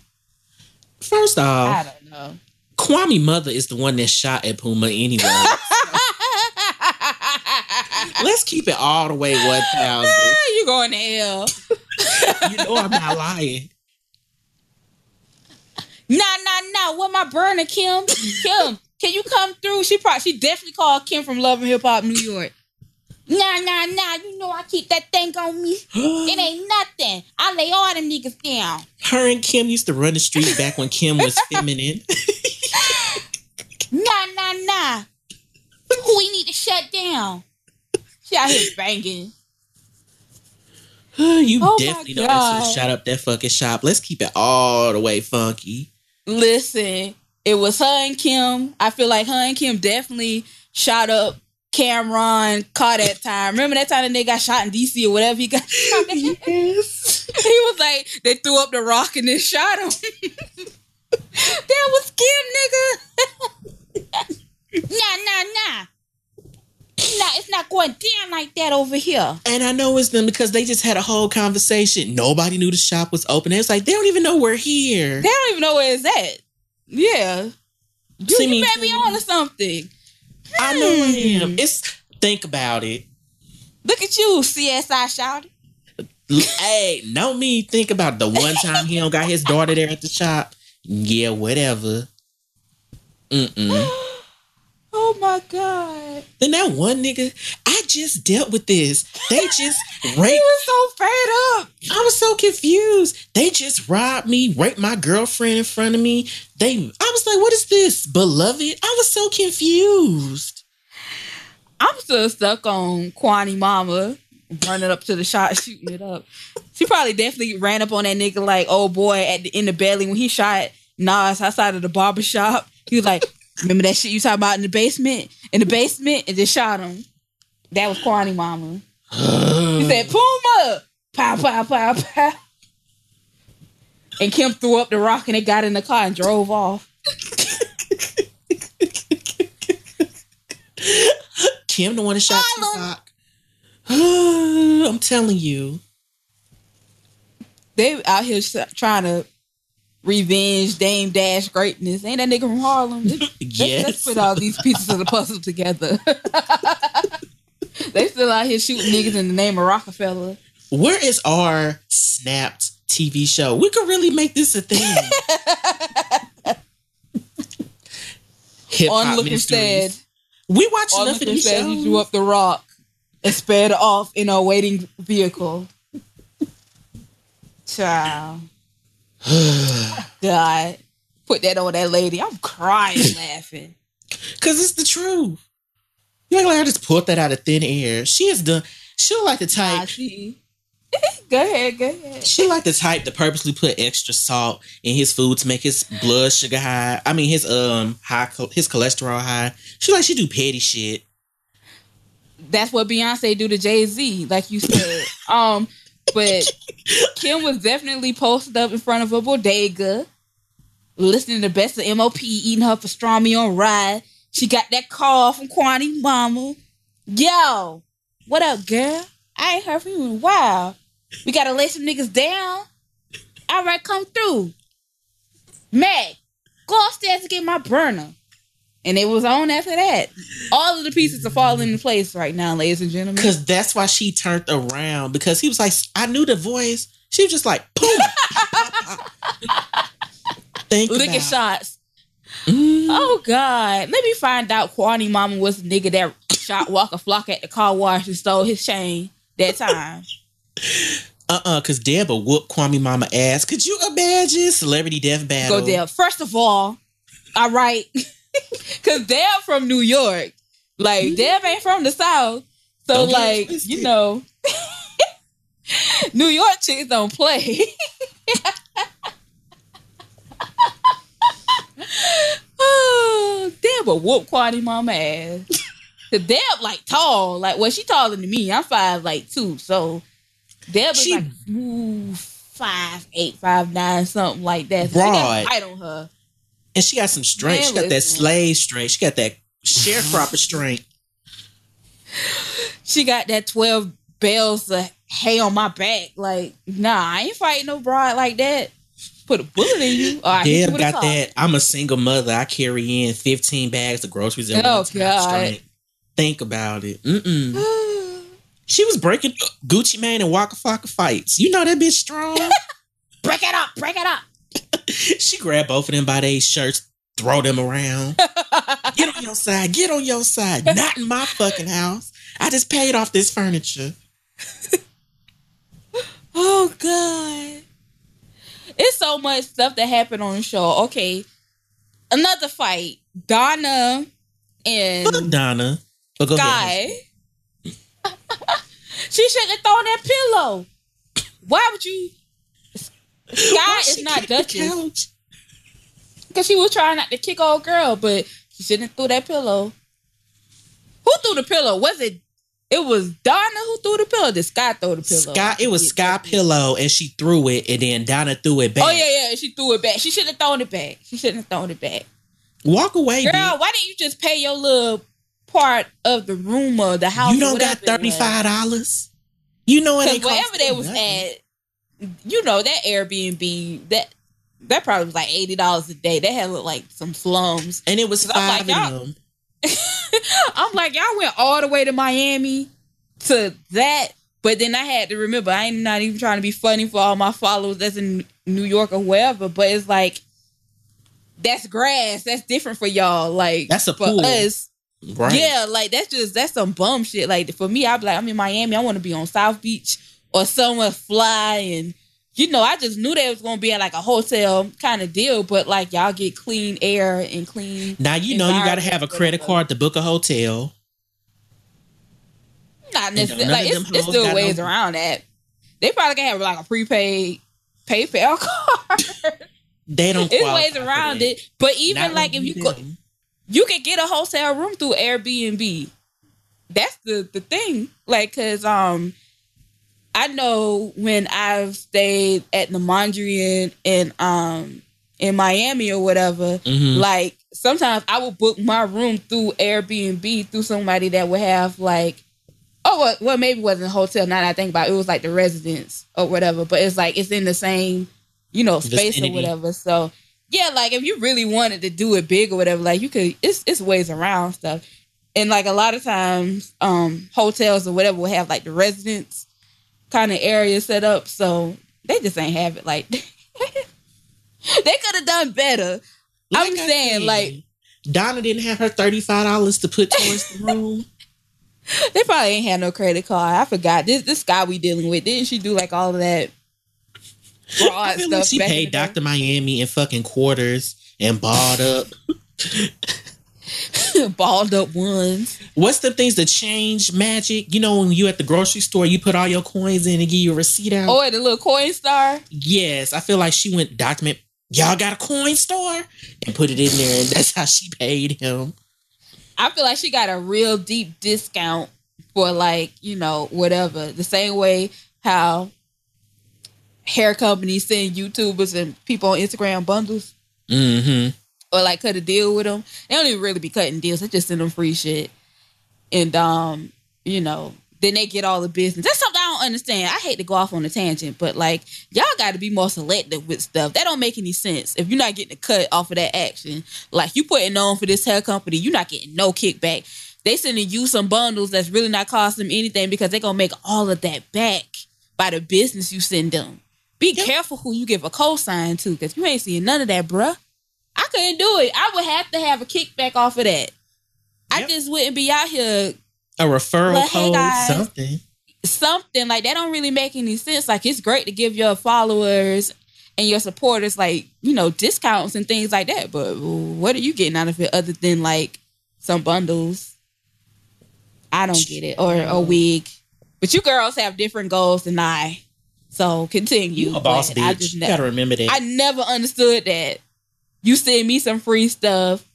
Speaker 1: First
Speaker 2: I
Speaker 1: off,
Speaker 2: don't know.
Speaker 1: Kwame mother is the one that shot at Puma anyway. Let's keep it all the way one thousand.
Speaker 2: you going to hell?
Speaker 1: You know I'm not lying.
Speaker 2: Nah, nah, nah. What my burner, Kim? Kim, can you come through? She probably, she definitely called Kim from Love and Hip Hop New York. Nah, nah, nah. You know I keep that thing on me. It ain't nothing. I lay all them niggas down.
Speaker 1: Her and Kim used to run the street back when Kim was feminine.
Speaker 2: Nah, nah, nah. Who we need to shut down? She out here banging.
Speaker 1: you
Speaker 2: Oh
Speaker 1: definitely know that she shot up that fucking shop. Let's keep it all the way funky.
Speaker 2: Listen, it was her and Kim. I feel like her and Kim definitely shot up Cam'ron caught that time. Remember that time the nigga got shot in DC or whatever he got shot?
Speaker 1: Yes.
Speaker 2: He was like, they threw up the rock and then shot him. that was Kim, nigga. nah, nah, nah. Nah, it's not going down like that over here.
Speaker 1: And I know it's them because they just had a whole conversation. Nobody knew the shop was open. It's like they don't even know we're here.
Speaker 2: They don't even know where it's at. Yeah. You,
Speaker 1: See
Speaker 2: you
Speaker 1: me-
Speaker 2: may be on to something.
Speaker 1: I know I
Speaker 2: Hmm.
Speaker 1: am. It's think about it.
Speaker 2: Look at you, CSI shouted.
Speaker 1: Hey, no me think about the one time he don't got his daughter there at the shop. Yeah, whatever. Mm-mm.
Speaker 2: Oh my god.
Speaker 1: Then that one nigga, I just dealt with this. They just raped.
Speaker 2: He was so fed up.
Speaker 1: I was so confused. They just robbed me, raped my girlfriend in front of me. They, I was like, what is this, beloved? I was so confused.
Speaker 2: I'm still stuck on Kwani Mama running up to the shot, shooting it up. She probably definitely ran up on that nigga like, oh boy, at the, in the belly when he shot Nas outside of the barber shop. He was like, remember that shit you talking about in the basement? In the basement, and just shot him. That was Kwani Mama. He said, Puma! Pow, pow, pow, pow. And Kim threw up the rock and they got in the car and drove off.
Speaker 1: Kim the one that shot. Tupac. I'm telling you.
Speaker 2: They out here trying to revenge Dame Dash greatness. Ain't that nigga from Harlem? Let's, let's- let's put all these pieces of the puzzle together. they still out here shooting niggas in the name of Rockefeller.
Speaker 1: Where is our snapped TV show? We could really make this a thing. Hip hop
Speaker 2: Onlooker
Speaker 1: ministries.
Speaker 2: said,
Speaker 1: We watch enough of
Speaker 2: Onlooker
Speaker 1: these
Speaker 2: said he
Speaker 1: shows.
Speaker 2: drew up the rock and sped off in a waiting vehicle. Child. God. Put that on that lady. I'm crying laughing.
Speaker 1: Cause it's the truth. You ain't like I just pulled that out of thin air. She is done. She like the type.
Speaker 2: see. go ahead, go ahead.
Speaker 1: She like the type to purposely put extra salt in his food to make his blood sugar high. I mean his um high his cholesterol high. She like she do petty shit.
Speaker 2: That's what Beyonce do to Jay Z, like you said. um, but Kim was definitely posted up in front of a bodega, listening to Best of MOP, eating her pastrami on rye. She got that call from Kwani Mama. Yo, what up, girl? I ain't heard from you in a while. We gotta lay some niggas down. All right, come through. Meg, go upstairs and get my burner. And it was on after that. All of the pieces are falling in place right now, ladies and gentlemen.
Speaker 1: Cause that's why she turned around because he was like, I knew the voice. She was just like, boom. Think
Speaker 2: Licking
Speaker 1: about-
Speaker 2: shots.
Speaker 1: Mm.
Speaker 2: Oh God. Let me find out Kwani Mama was the nigga that shot Waka Flocka at the car wash and stole his chain that time.
Speaker 1: Uh-uh, cause Deb will whoop Kwame Mama ass. Could you imagine celebrity death battle?
Speaker 2: Go Deb. First of all, all right. Cause Deb from New York. Like mm-hmm. Deb ain't from the South. So
Speaker 1: Don't
Speaker 2: like, you know. New York chicks don't play. oh, Deb will whoop Quaddy mama ass. The Deb like tall, like well, she taller than me. I'm five like two, so Deb is
Speaker 1: She-
Speaker 2: like smooth five eight, five nine, something like that. So she got
Speaker 1: Broad.
Speaker 2: height on her.
Speaker 1: And she got some strength.
Speaker 2: Man,
Speaker 1: she got that slave strength. She got that sharecropper strength.
Speaker 2: She got that twelve bells of hay on my back. Like, nah, I ain't fighting no broad like that. Put a bullet in you. Or I
Speaker 1: Deb got
Speaker 2: car.
Speaker 1: that. I'm a single mother. I carry in 15 bags of groceries
Speaker 2: Oh,
Speaker 1: one.
Speaker 2: God.
Speaker 1: Think about it. Mm-mm. She was breaking Gucci Mane and Waka Flocka fights. You know that bitch strong.
Speaker 2: break it up, break it up.
Speaker 1: she grabbed both of them by their shirts, throw them around. Get on your side. Get on your side. Not in my fucking house. I just paid off this furniture.
Speaker 2: Oh God. It's so much stuff that happened on the show. Okay. Another fight. Donna
Speaker 1: Fuck
Speaker 2: and
Speaker 1: Donna. But.
Speaker 2: Guy. she shouldn't have thrown that pillow. Why would you Sky is not
Speaker 1: the
Speaker 2: Duchess. Because she was trying not to kick old girl, but she shouldn't have threw that pillow. Who threw the pillow? Was it it was Donna who threw the pillow? Did Sky throw the pillow?
Speaker 1: Sky, it was Sky Pillow, and she threw it, and then Donna threw it oh, back.
Speaker 2: Oh yeah, yeah. She threw it back. She shouldn't have thrown it back. She shouldn't have thrown it back.
Speaker 1: Walk away,
Speaker 2: Girl,
Speaker 1: bitch.
Speaker 2: why didn't you just pay your little part of the room or the house?
Speaker 1: You don't got
Speaker 2: whatever it
Speaker 1: thirty
Speaker 2: was?
Speaker 1: five dollars. You know it
Speaker 2: Because
Speaker 1: ain't
Speaker 2: wherever
Speaker 1: cost
Speaker 2: they was
Speaker 1: nothing.
Speaker 2: at, you know that Airbnb that that probably was like eighty dollars a day. They had like some slums.
Speaker 1: and it was
Speaker 2: 'Cause I'm
Speaker 1: five
Speaker 2: like,
Speaker 1: of
Speaker 2: y'all-
Speaker 1: them.
Speaker 2: I'm like, y'all went all the way to Miami to that, but then I had to remember I ain't not even trying to be funny for all my followers that's in New York or wherever, but it's like that's grass. That's different for y'all. Like
Speaker 1: That's a
Speaker 2: for
Speaker 1: pool.
Speaker 2: us.
Speaker 1: Right.
Speaker 2: Yeah, like that's just that's some bum shit. Like for me, I'd be like, I'm in Miami. I want to be on South Beach or somewhere fly, and you know, I just knew that it was gonna be at like a hotel kind of deal. But like y'all get clean air and clean.
Speaker 1: Now you know you got to have a credit card to book a hotel.
Speaker 2: Not necessarily. Like it's, it's still ways
Speaker 1: no-
Speaker 2: around that. They probably can have like a prepaid PayPal card.
Speaker 1: They don't.
Speaker 2: it's ways around it. But even
Speaker 1: Not
Speaker 2: like if you go, you can get a hotel room through Airbnb. That's the the thing. Like, cause um, I know when I've stayed at the Mondrian in um in Miami or whatever,
Speaker 1: Mhm.
Speaker 2: like sometimes I would book my room through Airbnb through somebody that would have like. Oh well, well, maybe it wasn't a hotel. Now that I think about it, it was like the residence or whatever. But it's like it's in the same, you know, space
Speaker 1: Vicinity.
Speaker 2: or whatever. So yeah, like if you really wanted to do it big or whatever, like you could. It's it's ways around stuff, and like a lot of times, um, hotels or whatever will have like the residence kind of area set up. So they just ain't have it like. they could have done better. I'm
Speaker 1: I
Speaker 2: saying,
Speaker 1: said,
Speaker 2: like-
Speaker 1: Donna didn't have her thirty five dollars to put towards the room.
Speaker 2: They probably ain't had no credit card. I forgot this this guy we dealing with. Didn't she do like all of that
Speaker 1: feel
Speaker 2: stuff?
Speaker 1: like she paid? Doctor Miami in fucking quarters and balled up.
Speaker 2: balled up ones.
Speaker 1: What's the things that change magic? You know when you at the grocery store, you put all your coins in and give your receipt out.
Speaker 2: Oh, and the little Coinstar.
Speaker 1: Yes, I feel like she went document. Y'all got a coin store and put it in there, and that's how she paid him.
Speaker 2: I feel like she got a real deep discount for like, you know, whatever. The same way how hair companies send YouTubers and people on Instagram bundles
Speaker 1: Mm-hmm.
Speaker 2: Or like cut a deal with them. They don't even really be cutting deals. They just send them free shit. And um, you know, then they get all the business. That's something I don't understand. I hate to go off on a tangent, but like y'all got to be more selective with stuff. That don't make any sense. If you're not getting a cut off of that action, like you putting on for this hair company, you're not getting no kickback. They sending you some bundles that's really not costing them anything because they're gonna make all of that back by the business you send them. Be
Speaker 1: Yep.
Speaker 2: careful who you give a cosign to, because you ain't seeing none of that, bruh. I couldn't do it. I would have to have a kickback off of that. I just wouldn't be out here
Speaker 1: A referral
Speaker 2: Well, hey,
Speaker 1: code,
Speaker 2: guys.
Speaker 1: something.
Speaker 2: something like that don't really make any sense. Like it's great to give your followers and your supporters like, you know, discounts and things like that. But what are you getting out of it other than like some bundles? I don't get it. Or a wig. But you girls have different goals than I. So continue.
Speaker 1: You a boss
Speaker 2: But I
Speaker 1: bitch.
Speaker 2: just
Speaker 1: You gotta remember that.
Speaker 2: I never understood that. You send me some free stuff.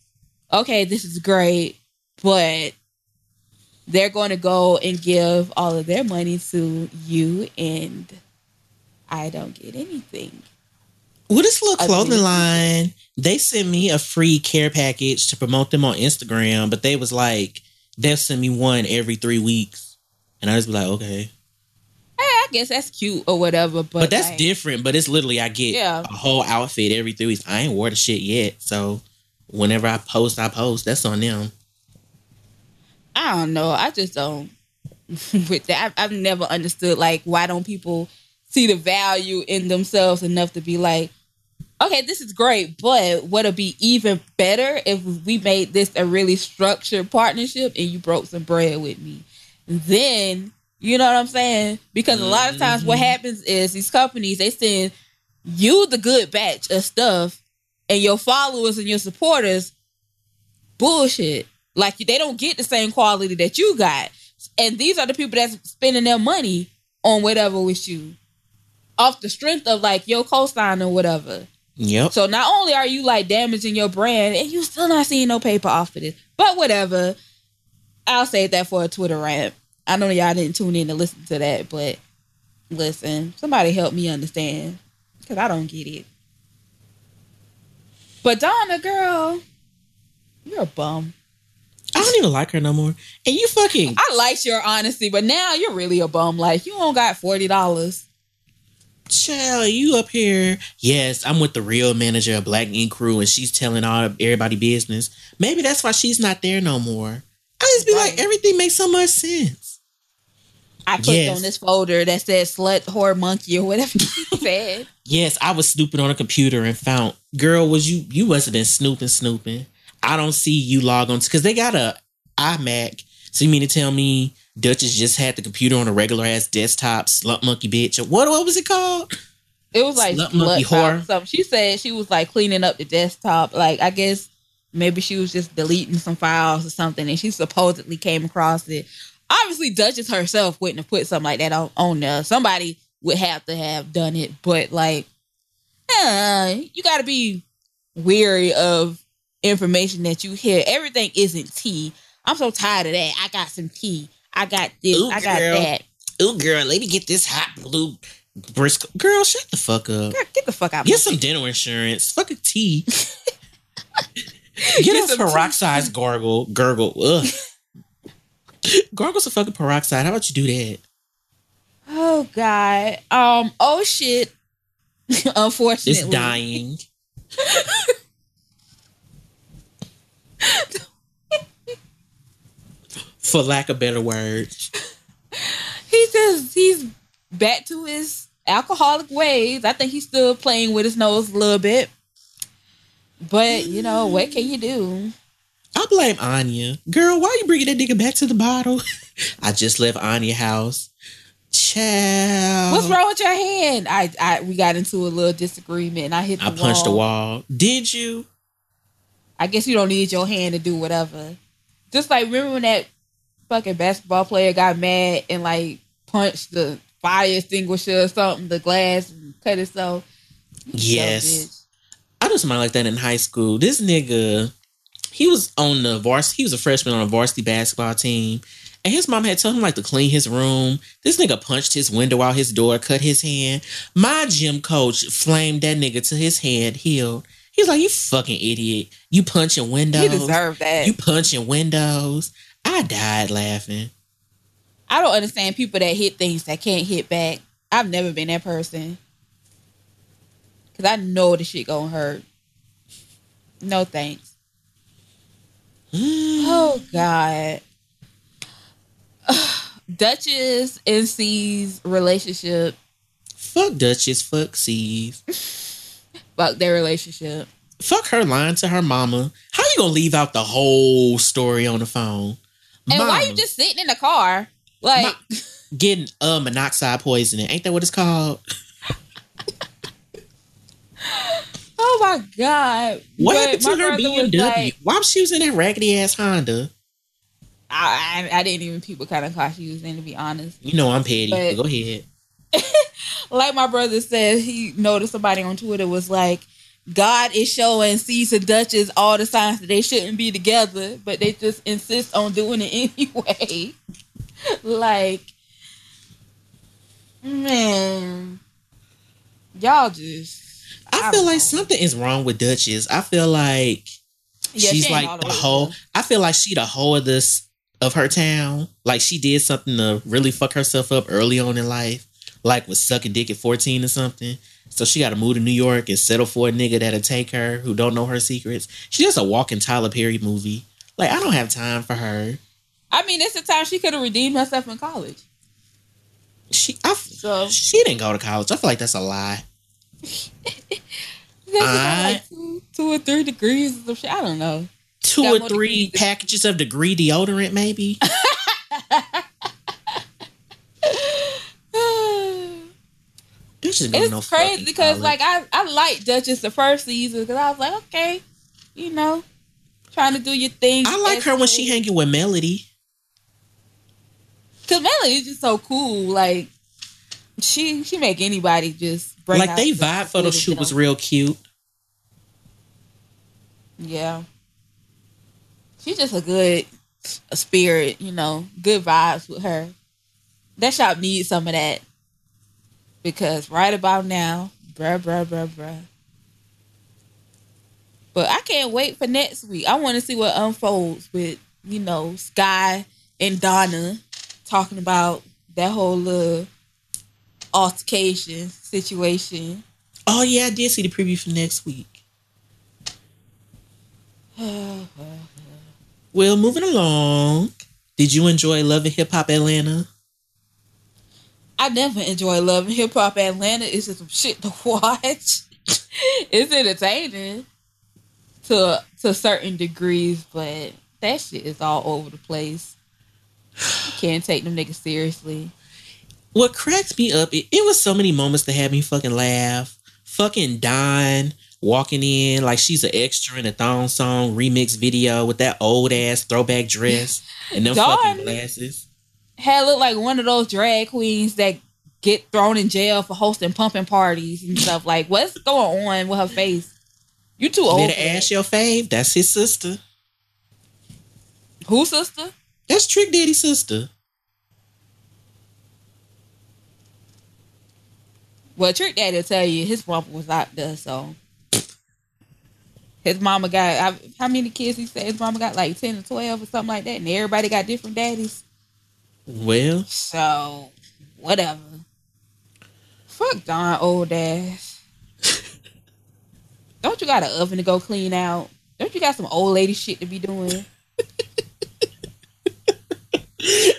Speaker 2: Okay, this is great, but they're going to go and give all of their money to you, and I don't get anything.
Speaker 1: With this little clothing line, they sent me a free care package to promote them on Instagram, but they was like, they'll send me one every three weeks. And I just be like, okay.
Speaker 2: Guess that's cute or whatever, but,
Speaker 1: But, that's
Speaker 2: like,
Speaker 1: different. But it's literally I get
Speaker 2: Yeah.
Speaker 1: a whole outfit every three weeks. I ain't wore the shit yet. So whenever I post, I post. That's on them.
Speaker 2: I don't know. I just don't. with that, I've, I've never understood like why don't people see the value in themselves enough to be like, okay, this is great, but would it be even better if we made this a really structured partnership and you broke some bread with me? Then you know what I'm saying? Because a lot of times what
Speaker 1: Mhm.
Speaker 2: happens is these companies they send you the good batch of stuff, and your followers and your supporters bullshit. Like they don't get the same quality that you got. And these are the people that's spending their money on whatever with you. Off the strength of like your cosign or whatever.
Speaker 1: Yep.
Speaker 2: So not only are you like damaging your brand and you still not seeing no paper off of this. But whatever. I'll save that for a Twitter rant. I know y'all didn't tune in to listen to that, but listen, somebody help me understand. Because I don't get it. But Donna, girl, you're a bum.
Speaker 1: I don't even like her no more. And you fucking
Speaker 2: I liked your honesty, but now you're really a bum. Like you don't got forty dollars.
Speaker 1: child, you up here. Yes, I'm with the real manager of Black Ink Crew, and she's telling all everybody business. Maybe that's why she's not there no more. I just be like, everything makes so much sense.
Speaker 2: I clicked
Speaker 1: Yes.
Speaker 2: on this folder that said slut whore monkey or whatever you said.
Speaker 1: Yes, I was snooping on a computer and found, girl, was you? You must have been snooping, snooping. I don't see you log on because they got a iMac. So you mean to tell me Dutchess just had the computer on a regular ass desktop, slut monkey bitch? Or what? What was it called?
Speaker 2: It was like
Speaker 1: Slut monkey
Speaker 2: slut top
Speaker 1: whore.
Speaker 2: or something. She said she was like cleaning up the desktop. Like I guess maybe she was just deleting some files or something, and she supposedly came across it. Obviously, Dutchess herself wouldn't have put something like that on, on there. Somebody would have to have done it, but like, uh, you got to be weary of information that you hear. Everything isn't tea. I'm so tired of that. I got some tea. I got this.
Speaker 1: Ooh,
Speaker 2: I got
Speaker 1: girl.
Speaker 2: that.
Speaker 1: Ooh, girl, let me get this hot blue Briscoe. Girl, shut the fuck up.
Speaker 2: Girl, get the fuck out.
Speaker 1: Of
Speaker 2: here.
Speaker 1: Get
Speaker 2: some
Speaker 1: dental insurance. Fuck a tea.
Speaker 2: Get
Speaker 1: Get
Speaker 2: tea.
Speaker 1: peroxide gargle. Gurgle. Ugh. Gargle some fucking peroxide. How about you do that?
Speaker 2: Oh God. Um. Oh shit. Unfortunately,
Speaker 1: It's dying. For lack of better words.
Speaker 2: he says he's back to his alcoholic ways. I think he's still playing with his nose a little bit. But you know what can you do?
Speaker 1: I blame Anya. Girl, why are you bringing that nigga back to the bottle? I just left Anya house. Child.
Speaker 2: What's wrong with your hand? I, I we got into a little disagreement and I hit the
Speaker 1: I punched
Speaker 2: wall.
Speaker 1: the wall. Did you?
Speaker 2: I guess you don't need your hand to do whatever. Just like remember when that fucking basketball player got mad and like punched the fire extinguisher or something, the glass and cut himself.
Speaker 1: Yes. I knew somebody like that in high school. This nigga, he was on the varsity. He was a freshman on a varsity basketball team, and his mom had told him like to clean his room. This nigga punched his window out his door, cut his hand. My gym coach flamed that nigga to his hand healed. He's like, "You fucking idiot! You punching windows.
Speaker 2: He deserved that.
Speaker 1: You punching windows." I died laughing.
Speaker 2: I don't understand people that hit things that can't hit back. I've never been that person. Cause I know the shit gonna hurt. No thanks. Oh God. Dutchess and C's relationship,
Speaker 1: Fuck Dutchess. Fuck C's.
Speaker 2: fuck their relationship.
Speaker 1: Fuck her lying to her mama. How you gonna leave out the whole story on the phone?
Speaker 2: And why
Speaker 1: Mama.
Speaker 2: you just sitting in the car? Like,
Speaker 1: getting uh monoxide poisoning. Ain't that what it's called?
Speaker 2: oh my God.
Speaker 1: What
Speaker 2: But
Speaker 1: happened to her BMW?
Speaker 2: like-
Speaker 1: Why was she was in that raggedy ass Honda?
Speaker 2: I, I, I didn't even people kind of car she was in, to be honest.
Speaker 1: You know I'm petty.
Speaker 2: But-
Speaker 1: go ahead.
Speaker 2: like my brother said, he noticed somebody on Twitter was like, God is showing and Dutchess all the signs that they shouldn't be together, but they just insist on doing it anyway. like, man, y'all just.
Speaker 1: I,
Speaker 2: I
Speaker 1: feel like
Speaker 2: know.
Speaker 1: something is wrong with Dutchess. I feel like
Speaker 2: Yeah,
Speaker 1: she's
Speaker 2: she
Speaker 1: like
Speaker 2: the
Speaker 1: whole. I feel like she the whole of this of her town. Like she did something to really fuck herself up early on in life, like was sucking dick at fourteen or something. So she got to move to New York and settle for a nigga that'll take her who don't know her secrets. She's just a walking Tyler Perry movie. Like I don't have time for her.
Speaker 2: I mean, it's the time she could have redeemed herself in college.
Speaker 1: She I,
Speaker 2: So
Speaker 1: she didn't go to college. I feel like that's a lie. I-
Speaker 2: like two, two or three degrees some shit. I don't know.
Speaker 1: Two
Speaker 2: Got
Speaker 1: or three
Speaker 2: degrees.
Speaker 1: packages of degree deodorant, maybe. Dutchess going no
Speaker 2: it's crazy because like I I liked Dutchess the first season because I was like okay, you know, trying to do your thing.
Speaker 1: I like her when she hanging with Melody.
Speaker 2: because Melody is just so cool. Like she she make anybody just
Speaker 1: like they
Speaker 2: the
Speaker 1: vibe photo shoot was real cute.
Speaker 2: Yeah, she's just a good a spirit. You know, good vibes with her. That shop needs some of that because right about now, bruh, bruh, bruh, bruh. But I can't wait for next week. I want to see what unfolds with you know Sky and Donna talking about that whole little altercation situation.
Speaker 1: Oh yeah, I did see the preview for next week. Well, moving along. Did you enjoy Love and Hip Hop Atlanta?
Speaker 2: I never enjoy Love and Hip Hop Atlanta. It's just some shit to watch. it's entertaining to to certain degrees, but that shit is all over the place. You can't take them niggas seriously.
Speaker 1: What cracks me up, it, it was so many moments that had me fucking laugh. Fucking Don walking in like she's an extra in a thong song remix video with that old ass throwback dress and them
Speaker 2: Dawn-
Speaker 1: fucking glasses.
Speaker 2: had looked like one of those drag queens that get thrown in jail for hosting pumping parties and stuff. Like, what's going on with her face? You too old.
Speaker 1: Better ask your fave. That's his sister.
Speaker 2: Who sister?
Speaker 1: That's Trick Daddy's sister.
Speaker 2: Well, Trick Daddy will tell you his mama was out there, so his mama got how many kids? He said his mama got like ten or twelve or something like that, and everybody got different daddies.
Speaker 1: Well,
Speaker 2: so whatever. Fuck Don old ass. Don't you got an oven to go clean out? Don't you got some old lady shit to be doing?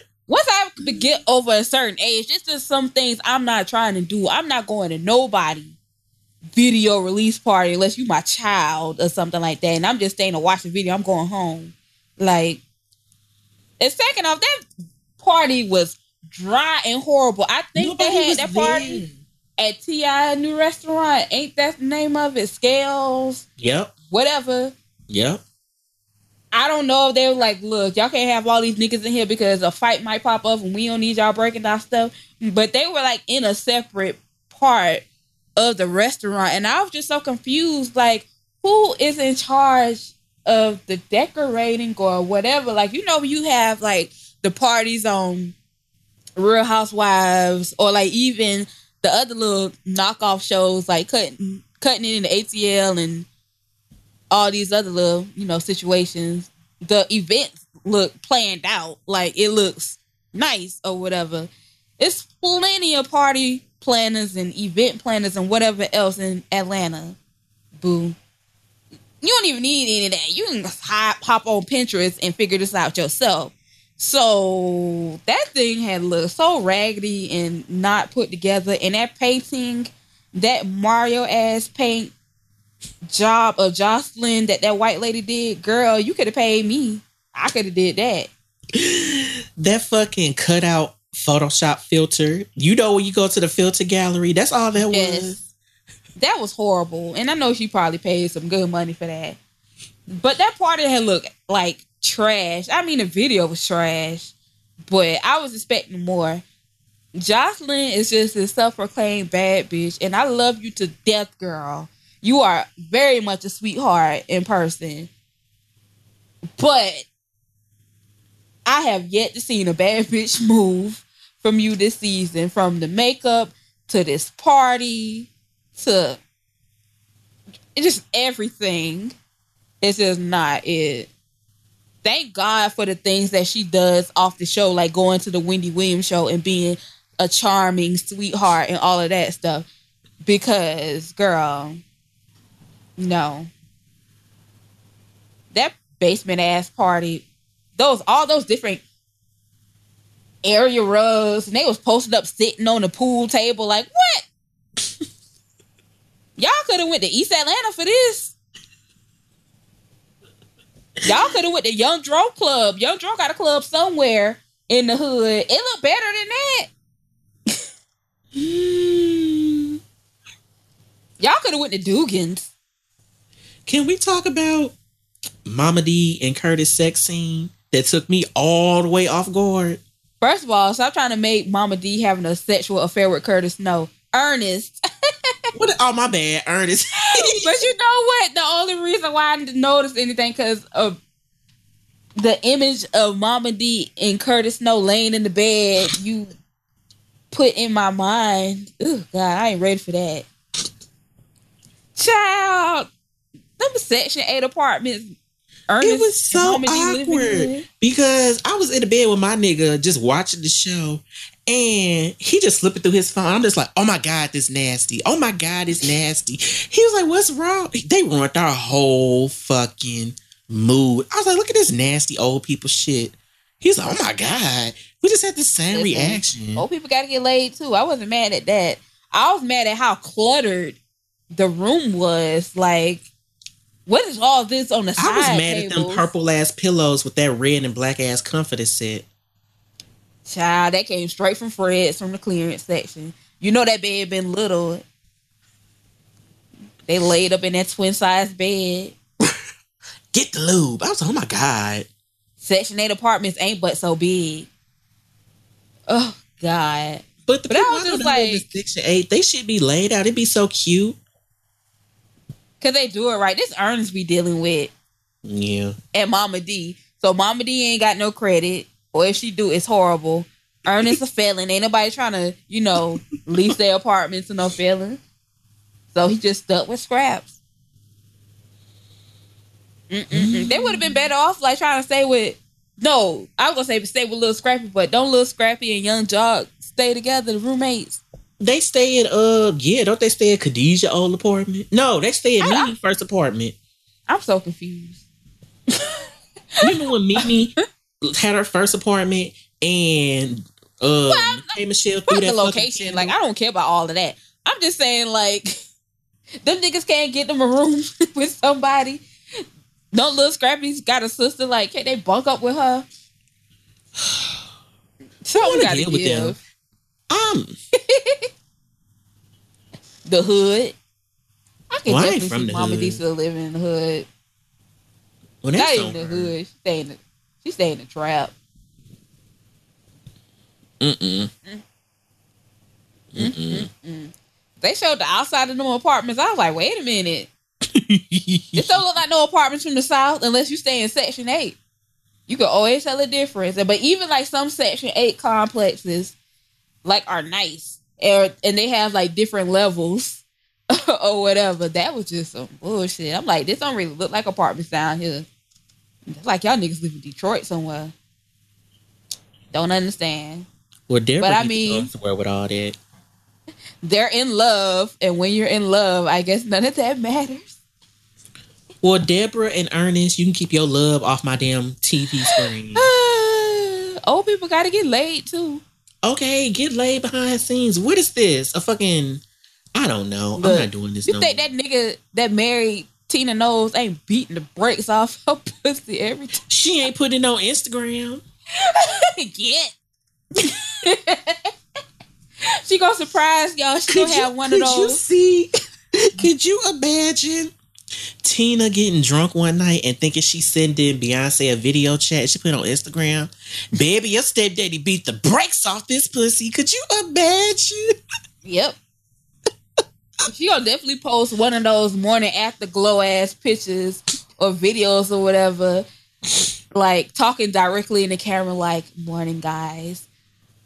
Speaker 2: Get over a certain age, it's just some things I'm not trying to do. I'm not going to nobody video release party unless you my child or something like that. And I'm just staying to watch the video. I'm going home. Like, and second off, that party was dry and horrible. I think Nobody they had that party there. at T.I. new restaurant. Ain't that the name of it? Scales.
Speaker 1: Yep.
Speaker 2: Whatever.
Speaker 1: Yep.
Speaker 2: I don't know if they were like, look, y'all can't have all these niggas in here because a fight might pop up and we don't need y'all breaking down stuff. But they were like in a separate part of the restaurant. And I was just so confused. Like, who is in charge of the decorating or whatever? Like, you know, you have like the parties on Real Housewives or like even the other little knockoff shows like cutting cutting it in the ATL and all these other little, you know, situations, the events look planned out. Like it looks nice or whatever. It's plenty of party planners and event planners and whatever else in Atlanta. Boo. You don't even need any of that. You can hop, hop on Pinterest and figure this out yourself. So that thing had looked so raggedy and not put together. And that painting, that Mario ass paint job of Jocelyn that that white lady did, girl, you could have paid me. I could have did that.
Speaker 1: that fucking cutout Photoshop filter. You know when you go to the filter gallery, that's all that yes. was.
Speaker 2: That was horrible, and I know she probably paid some good money for that. But that party had looked like trash. I mean, the video was trash, but I was expecting more. Jocelyn is just a self-proclaimed bad bitch, and I love you to death, girl you are very much a sweetheart in person. But I have yet to see a bad bitch move from you this season, from the makeup to this party to just everything. It's just not it. Thank God for the things that she does off the show, like going to the Wendy Williams show and being a charming sweetheart and all of that stuff. Because, girl, no. That basement ass party, those all those different area rugs, and they was posted up sitting on the pool table like what? Y'all could have went to East Atlanta for this. Y'all could have went to Young Dro Club. Young Dro got a club somewhere in the hood. It looked better than that. Y'all could have went to Dugan's.
Speaker 1: Can we talk about Momma Dee and Curtis sex scene that took me all the way off guard?
Speaker 2: First of all, stop trying to make Momma Dee having a sexual affair with Curtis. No, Ernest.
Speaker 1: what? Oh, my bad, Ernest.
Speaker 2: but you know what? The only reason why I didn't notice anything because of the image of Momma Dee and Curtis Snow laying in the bed. You put in my mind. Oh God, I ain't ready for that. Child, them Section Eight apartments.
Speaker 1: Ernest it was so awkward because I was in the bed with my nigga just watching the show and he just slipping through his phone. I'm just like, oh my God, this nasty. Oh my God, it's nasty. He was like, what's wrong? They ruined our whole fucking mood. I was like, look at this nasty old people shit. He's like, oh my God. We just had the same Listen, reaction.
Speaker 2: Old people got to get laid too. I wasn't mad at that. I was mad at how cluttered the room was. Like, what is all this on the side? I was mad tables?
Speaker 1: at them purple ass pillows with that red and black ass comforter set.
Speaker 2: Child, that came straight from Fred's from the clearance section. You know that bed been little. They laid up in that twin size bed.
Speaker 1: Get the lube. I was like, oh my God.
Speaker 2: Section 8 apartments ain't but so big. Oh God.
Speaker 1: But the
Speaker 2: But I was just like-
Speaker 1: Section Eight, they should be laid out. It'd be so cute.
Speaker 2: Cause they do it right. This Ernest be dealing with
Speaker 1: Yeah.
Speaker 2: and Momma Dee. So Momma Dee ain't got no credit. Or if she do, it's horrible. Ernest a felon. Ain't nobody trying to, you know, lease their apartment to no felon. So he just stuck with scraps. Mm-mm-mm. They would have been better off like trying to stay with no, I was gonna say stay with little Scrappy, but don't little Scrappy and Young Joc stay together, the roommates.
Speaker 1: They stay in uh yeah, don't they stay at Khadijah old apartment? No, they stay at
Speaker 2: I-
Speaker 1: Mimi first apartment.
Speaker 2: I'm so confused.
Speaker 1: Remember when Mimi had her first apartment and uh hey Michelle threw that
Speaker 2: the location. Like I don't care about all of that. I'm just saying, like, them niggas can't get them a room with somebody. No little Scrappy's got a sister. Like, can't they bunk up with her? Something
Speaker 1: wanna
Speaker 2: gotta
Speaker 1: deal with them. um
Speaker 2: The hood. I can
Speaker 1: Well,
Speaker 2: definitely
Speaker 1: from
Speaker 2: see
Speaker 1: the
Speaker 2: Momma
Speaker 1: Dee
Speaker 2: still living in the hood.
Speaker 1: well
Speaker 2: Not
Speaker 1: that's
Speaker 2: even the hood. She stay in the, she stay in the trap.
Speaker 1: Mm-mm. Mm-mm.
Speaker 2: They showed the outside of them apartments. I was like, wait a minute. This don't look like no apartments from the south unless you stay in Section Eight. You can always tell the difference. But even like some Section Eight complexes, like are nice, or and they have like different levels or whatever. That was just some bullshit. I'm like, this don't really look like apartments down here. It's like y'all niggas live in Detroit somewhere. Don't understand.
Speaker 1: well Deborah
Speaker 2: But I
Speaker 1: needs to go
Speaker 2: mean-
Speaker 1: somewhere with all that.
Speaker 2: They're in love, and when you're in love, I guess none of that matters.
Speaker 1: Well, Deborah and Ernest, you can keep your love off my damn TV screen.
Speaker 2: Old people got to get laid too.
Speaker 1: Okay, get laid behind scenes. What is this? A fucking I don't know.
Speaker 2: Look,
Speaker 1: I'm not doing this
Speaker 2: You
Speaker 1: no
Speaker 2: think
Speaker 1: more.
Speaker 2: that nigga that married Tina Knowles ain't beating the brakes off her pussy every time?
Speaker 1: She ain't putting it on Instagram.
Speaker 2: Get. she gonna surprise y'all. She gonna have one of those.
Speaker 1: could you see? could you imagine Tina getting drunk one night and thinking she's sending Beyonce a video chat? She put it on Instagram. Baby, your stepdaddy beat the brakes off this pussy. Could you imagine?
Speaker 2: Yep. she gonna definitely post one of those morning after glow ass pictures or videos or whatever, like talking directly in the camera, like "Morning, guys.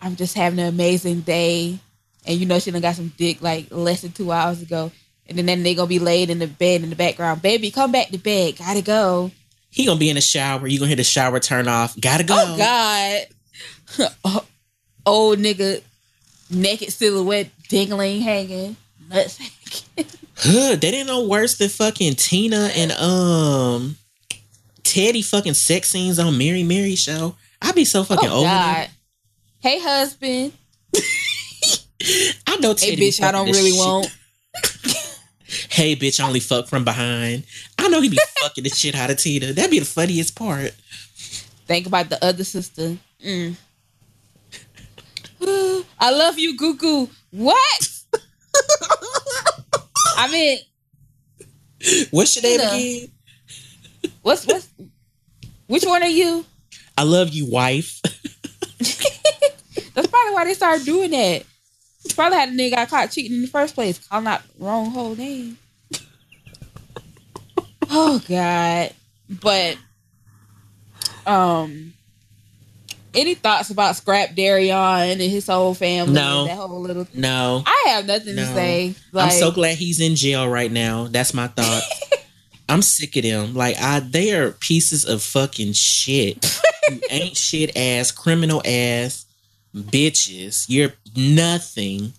Speaker 2: I'm just having an amazing day." And you know she done got some dick like less than two hours ago. And then, then they gonna be laid in the bed in the background. Baby, come back to bed. Gotta go.
Speaker 1: He gonna be in the shower. You gonna hear the shower turn off. Gotta go.
Speaker 2: Oh God. Oh, Old nigga, naked silhouette, dingling hanging, nuts hanging.
Speaker 1: Huh, that ain't no worse than fucking Tina and um Teddy fucking sex scenes on Mary Mary show. I'd be so fucking
Speaker 2: Oh
Speaker 1: over
Speaker 2: God. Hey husband.
Speaker 1: I know
Speaker 2: Hey
Speaker 1: Teddy. be
Speaker 2: bitch, I don't really
Speaker 1: shit-
Speaker 2: want.
Speaker 1: Hey bitch, I only fuck from behind. I know he'd be fucking the shit out of Tina. That'd be the funniest part.
Speaker 2: Think about the other sister. Mm. I love you, Goo Goo. What? I mean,
Speaker 1: What's your name again?
Speaker 2: what's what's which one are you?
Speaker 1: I love you, wife.
Speaker 2: That's probably why they started doing that. Probably had a nigga got caught cheating in the first place. Calling out the wrong whole name. oh God. But um any thoughts about Scrapp DeLeon and his whole family?
Speaker 1: No.
Speaker 2: That whole little
Speaker 1: No.
Speaker 2: I have nothing to
Speaker 1: No.
Speaker 2: say.
Speaker 1: I'm so glad he's in jail right now. That's my thought. I'm sick of them. Like I they are pieces of fucking shit. you ain't shit ass, criminal ass bitches. You're nothing.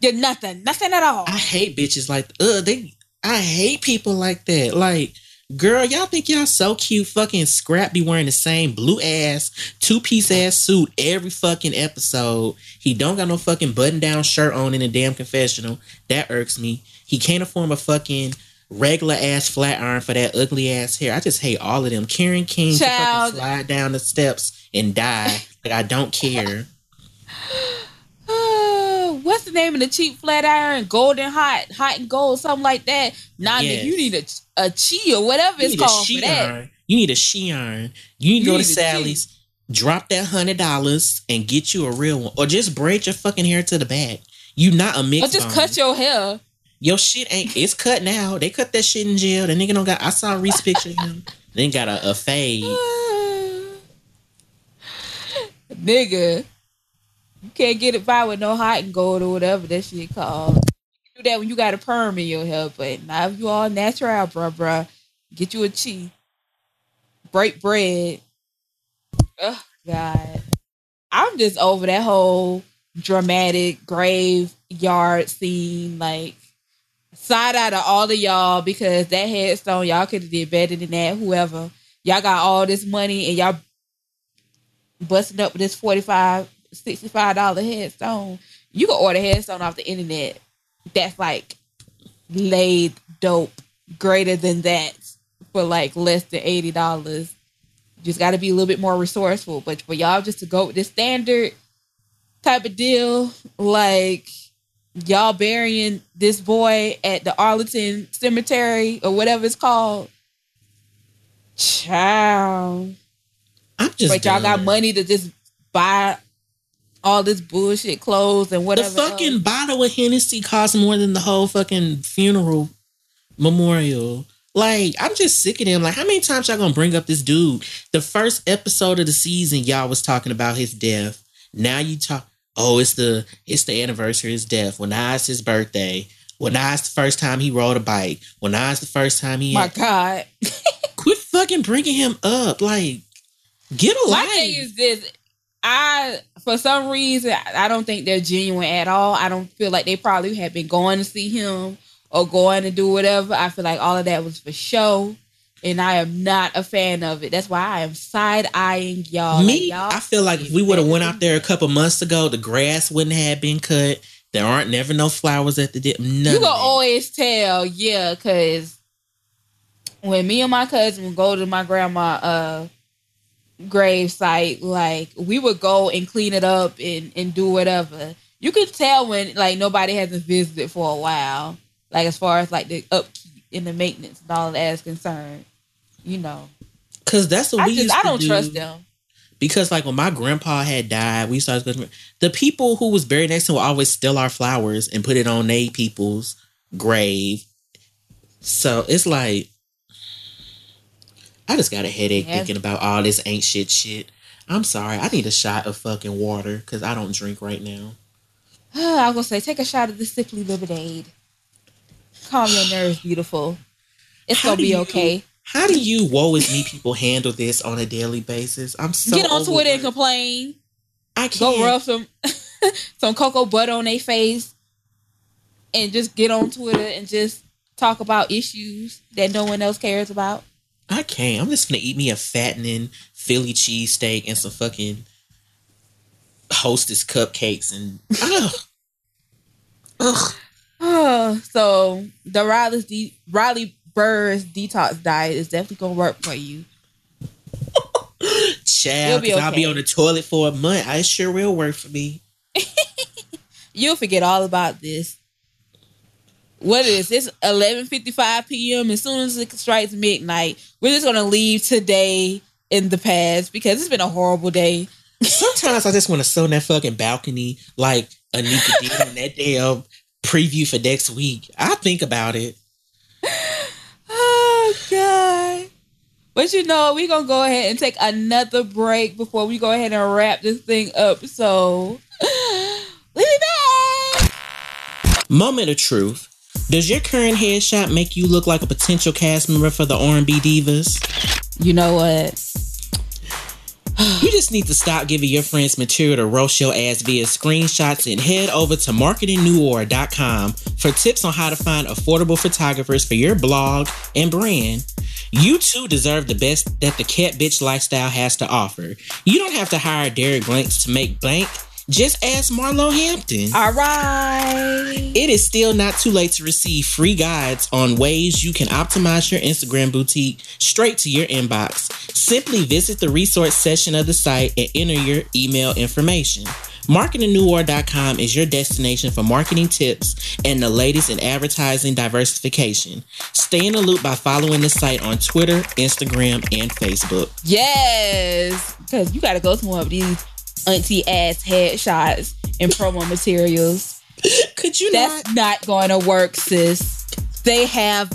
Speaker 2: You're nothing, nothing at all.
Speaker 1: I hate bitches like uh they I hate people like that. Like, girl, y'all think y'all so cute. Fucking Scrapp be wearing the same blue ass, two piece ass suit every fucking episode. He don't got no fucking button down shirt on in a damn confessional. That irks me. He can't afford a fucking regular ass flat iron for that ugly ass hair. I just hate all of them. Karen King
Speaker 2: Child.
Speaker 1: fucking slide down the steps and die. Like I don't care.
Speaker 2: Uh, what's the name of the cheap flat iron? Golden hot, hot and gold, something like that. Nah,
Speaker 1: Yes.
Speaker 2: you need a a chi or whatever
Speaker 1: You
Speaker 2: it's called for that.
Speaker 1: iron. You need a she iron. You need to go to. Sally's. drop that hundred dollars and get you a real one, or just braid your fucking hair to the back. You not a mix.
Speaker 2: Or just cut your hair.
Speaker 1: Your shit ain't. It's cut now. They cut that shit in jail. The nigga don't got. I saw Reese picture him. Then got a, a fade.
Speaker 2: Nigga, you can't get it by with no hot and gold or whatever that shit called. You do that when you got a perm in your hair, but now if you all natural, bruh, bruh, get you a chi. Break bread. Oh God. I'm just over that whole dramatic graveyard scene. Like side out of all of y'all because that headstone, y'all could have did better than that. Whoever. Y'all got all this money and y'all busting up this 45 $65 headstone. You can order headstone off the internet. That's like laid dope greater than that for like less than $80 just got to be a little bit more resourceful. But for y'all just to go with this standard type of deal, like y'all burying this boy at the Arlington Cemetery or whatever it's called, child.
Speaker 1: I'm just.
Speaker 2: But y'all got money to just buy all this bullshit clothes and whatever.
Speaker 1: The fucking else. bottle of Hennessy costs more than the whole fucking funeral memorial. Like, I'm just sick of them. Like, how many times y'all gonna bring up this dude? The first episode of the season, y'all was talking about his death. Now you talk, oh, it's the it's the anniversary of his death. When now it's his birthday. When now it's the first time he rode a bike. When now it's the first time he.
Speaker 2: My had, God.
Speaker 1: quit fucking bringing him up. Like, get a life.
Speaker 2: My thing is this. I, for some reason, I don't think they're genuine at all. I don't feel like they probably have been going to see him or going to do whatever. I feel like all of that was for show. And I am not a fan of it. That's why I am side eyeing y'all.
Speaker 1: Me,
Speaker 2: like, y'all
Speaker 1: I feel like if we would have went out there a couple months ago, the grass wouldn't have been cut. There aren't never no flowers at the dip. None
Speaker 2: you can always tell, yeah, because when me and my cousin would go to my grandma uh grave site, like we would go and clean it up and, and do whatever. You could tell when like nobody hasn't visited for a while like as far as like the upkeep and the maintenance and all that is concerned, you know.
Speaker 1: Cause that's what I we just, I
Speaker 2: don't
Speaker 1: do.
Speaker 2: trust them.
Speaker 1: Because like when my grandpa had died, we started the people who was buried next to him would always steal our flowers and put it on they people's grave. So it's like I just got a headache yeah. thinking about all this ain't shit shit. I'm sorry. I need a shot of fucking water because I don't drink right now.
Speaker 2: I was gonna say, take a shot of the sickly Lemonade calm your nerves, beautiful. It's how gonna be
Speaker 1: you,
Speaker 2: okay.
Speaker 1: How do you, woe is me, people handle this on a daily basis? I'm so
Speaker 2: get on Twitter and complain.
Speaker 1: I can't
Speaker 2: go rub some some cocoa butter on their face, and just get on Twitter and just talk about issues that no one else cares about.
Speaker 1: I can't. I'm just gonna eat me a fattening Philly cheesesteak and some fucking hostess cupcakes and ugh.
Speaker 2: ugh. so the Riley's de- Riley Bird's detox diet is definitely gonna work for you.
Speaker 1: Child, okay. I'll be on the toilet for a month. I sure will work for me.
Speaker 2: You'll forget all about this. What is this? Eleven fifty five p.m. As soon as it strikes midnight, we're just gonna leave today in the past because it's been a horrible day.
Speaker 1: Sometimes I just want to sit on that fucking balcony like Anika did on that damn preview for next week. I think about it.
Speaker 2: Oh God. But you know, we're gonna go ahead and take another break before we go ahead and wrap this thing up. So we'll be back.
Speaker 1: Moment of truth. Does your current headshot make you look like a potential cast member for the R&B divas?
Speaker 2: You know what?
Speaker 1: You just need to stop giving your friends material to roast your ass via screenshots and head over to marketingneworld.com for tips on how to find affordable photographers for your blog and brand. You too deserve the best that the cat bitch lifestyle has to offer. You don't have to hire Derek Blanks to make bank just ask Marlo Hampton.
Speaker 2: All right.
Speaker 1: It is still not too late to receive free guides on ways you can optimize your Instagram boutique straight to your inbox. Simply visit the resource section of the site and enter your email information. MarketingNewWar.com is your destination for marketing tips and the latest in advertising diversification. Stay in the loop by following the site on Twitter, Instagram, and Facebook.
Speaker 2: Yes, because you got to go to one of these auntie ass headshots and promo materials.
Speaker 1: Could you
Speaker 2: That's
Speaker 1: not?
Speaker 2: not going to work, sis. They have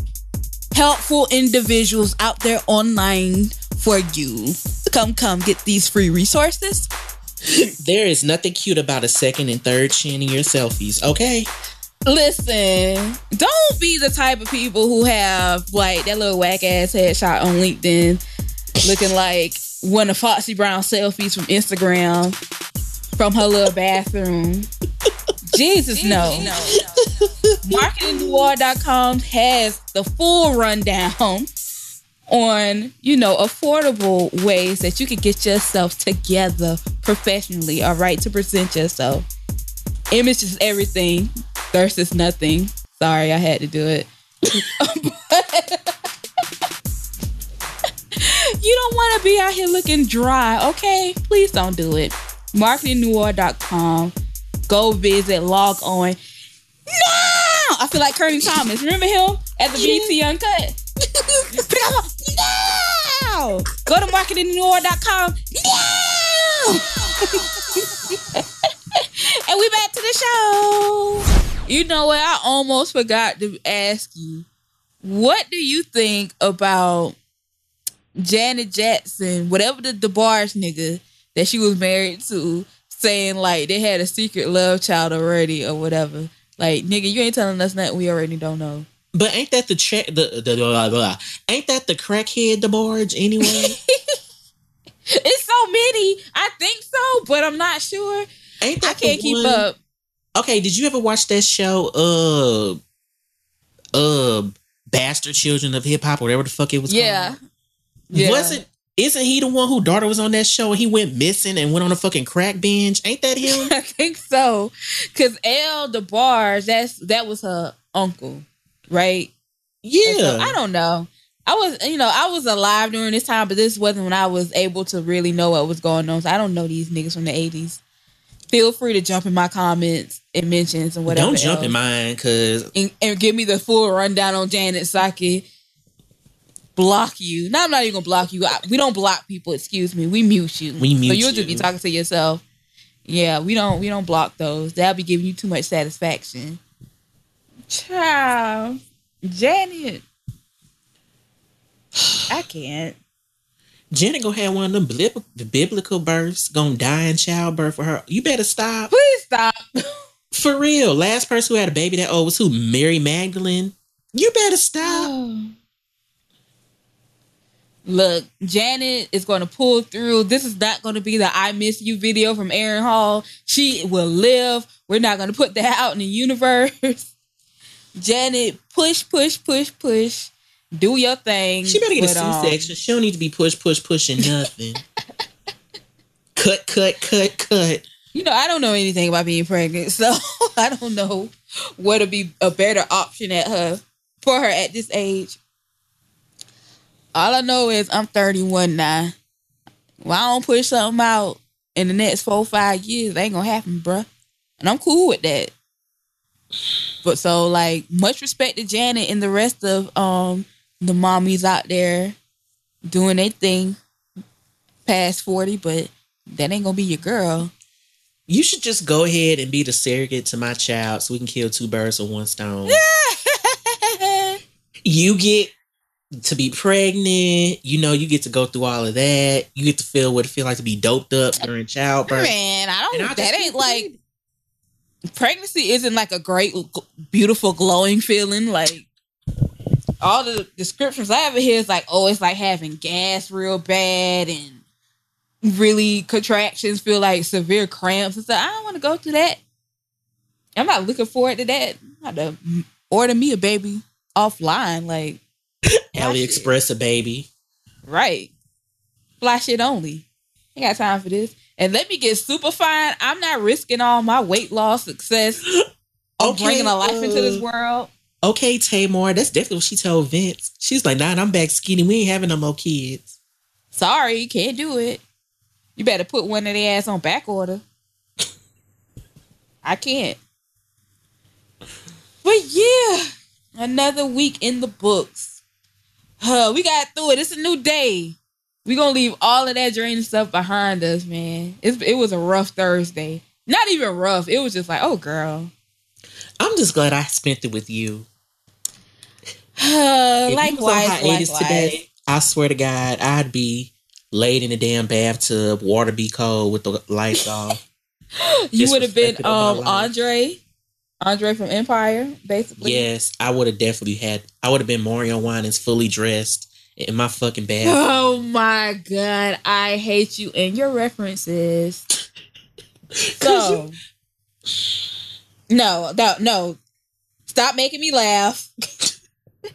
Speaker 2: helpful individuals out there online for you. Come, come, get these free resources.
Speaker 1: There is nothing cute about a second and third chin in your selfies, okay?
Speaker 2: Listen, don't be the type of people who have like that little whack ass headshot on LinkedIn looking like one of Foxy Brown selfies from Instagram from her little bathroom. Jesus, no. MarketingNewWar.com has the full rundown on, you know, affordable ways that you can get yourself together professionally, all right, to present yourself. Image is everything, thirst is nothing. Sorry, I had to do it. you don't want to be out here looking dry, okay? Please don't do it. MarketingNewWar.com. Go visit, log on. Now! I feel like Kearney Thomas. Remember him at the BET Uncut? now! Go to marketingnewworld.com now! and we back to the show. You know what? I almost forgot to ask you. What do you think about Janet Jackson, whatever the DeBarge nigga that she was married to, saying like they had a secret love child already or whatever? Like, nigga, you ain't telling us nothing we already don't know.
Speaker 1: But ain't that the tra- the, the blah, blah, ain't that the crackhead DeBarge anyway?
Speaker 2: It's so many. I think so, but I'm not sure.
Speaker 1: ain't that
Speaker 2: I can't keep
Speaker 1: one-
Speaker 2: up.
Speaker 1: Okay, did you ever watch that show? Uh, uh, Bastard Children of Hip Hop, or whatever the fuck it was.
Speaker 2: Yeah.
Speaker 1: called?
Speaker 2: Yeah.
Speaker 1: Wasn't isn't he the one who daughter was on that show and he went missing and went on a fucking crack binge? Ain't that him?
Speaker 2: I think so. Cause El DeBarge, that's that was her uncle, right?
Speaker 1: Yeah.
Speaker 2: so, I don't know. I was, you know, I was alive during this time, but this wasn't when I was able to really know what was going on. So I don't know these niggas from the eighties. Feel free to jump in my comments and mentions and whatever.
Speaker 1: don't jump
Speaker 2: else.
Speaker 1: in mine because
Speaker 2: and, and give me the full rundown on Janet Saki. Block you. No, I'm not even gonna block you. I- We don't block people. Excuse me. We mute you.
Speaker 1: We mute
Speaker 2: So you'll just be
Speaker 1: you.
Speaker 2: talking to yourself. Yeah, we don't. We don't block those. That'll be giving you too much satisfaction. Child, Janet. I can't.
Speaker 1: Janet gonna have one of them blib- the biblical births, gonna die in childbirth for her. You better stop.
Speaker 2: Please stop.
Speaker 1: For real. Last person who had a baby that old was who? Mary Magdalene. You better stop. Oh.
Speaker 2: Look, Janet is going to pull through. This is not going to be the I Miss You video from Aaron Hall. She will live. We're not going to put that out in the universe. Janet, push, push, push, push. Do your thing.
Speaker 1: She better get
Speaker 2: But,
Speaker 1: a
Speaker 2: um,
Speaker 1: C-section. She don't need to be push, push, pushing nothing. cut, cut, cut, cut.
Speaker 2: You know, I don't know anything about being pregnant, so I don't know what would be a better option at her for her at this age. All I know is I'm 31 now. Well, I don't push something out in the next four five years, ain't gonna happen, bruh. And I'm cool with that. But so like much respect to Janet and the rest of um the mommies out there doing their thing past 40, but that ain't gonna be your girl.
Speaker 1: You should just go ahead and be the surrogate to my child so we can kill two birds with one stone. you get to be pregnant. You know, you get to go through all of that. You get to feel what it feel like to be doped up during childbirth.
Speaker 2: Man, I don't.
Speaker 1: I'll
Speaker 2: that ain't like pregnancy. Isn't like a great, beautiful, glowing feeling. Like all the descriptions I ever hear is like, oh, it's like having gas real bad and really contractions feel like severe cramps and stuff. I don't want to go through that. I'm not looking forward to that. I'm about to order me a baby offline, like
Speaker 1: AliExpress a baby.
Speaker 2: Right. Flash it only. Ain't got time for this. And let me get super fine. I'm not risking all my weight loss success of
Speaker 1: Okay,
Speaker 2: bringing a life into this
Speaker 1: uh,
Speaker 2: world.
Speaker 1: Okay, Tamar, that's definitely what she told Vince. She's like, nah, I'm back skinny. We ain't having no more kids.
Speaker 2: Sorry, can't do it. You better put one of their ass on back order. I can't. But yeah, another week in the books. Uh, we got through it. It's a new day. We gonna leave all of that draining stuff behind us, man. It's, it was a rough Thursday. Not even rough. It was just like, oh, girl.
Speaker 1: I'm just glad I spent it with you.
Speaker 2: Uh,
Speaker 1: If you
Speaker 2: likewise,
Speaker 1: hiatus
Speaker 2: likewise.
Speaker 1: today, I swear to God, I'd be laid in the damn bathtub, water be cold with the lights off.
Speaker 2: You would have been um. Andre, Andre from Empire, basically.
Speaker 1: Yes, I would have definitely had. I would have been Mario Winans fully dressed in my fucking bath.
Speaker 2: Oh my god, I hate you and your references. So, no, no, no. Stop making me laugh.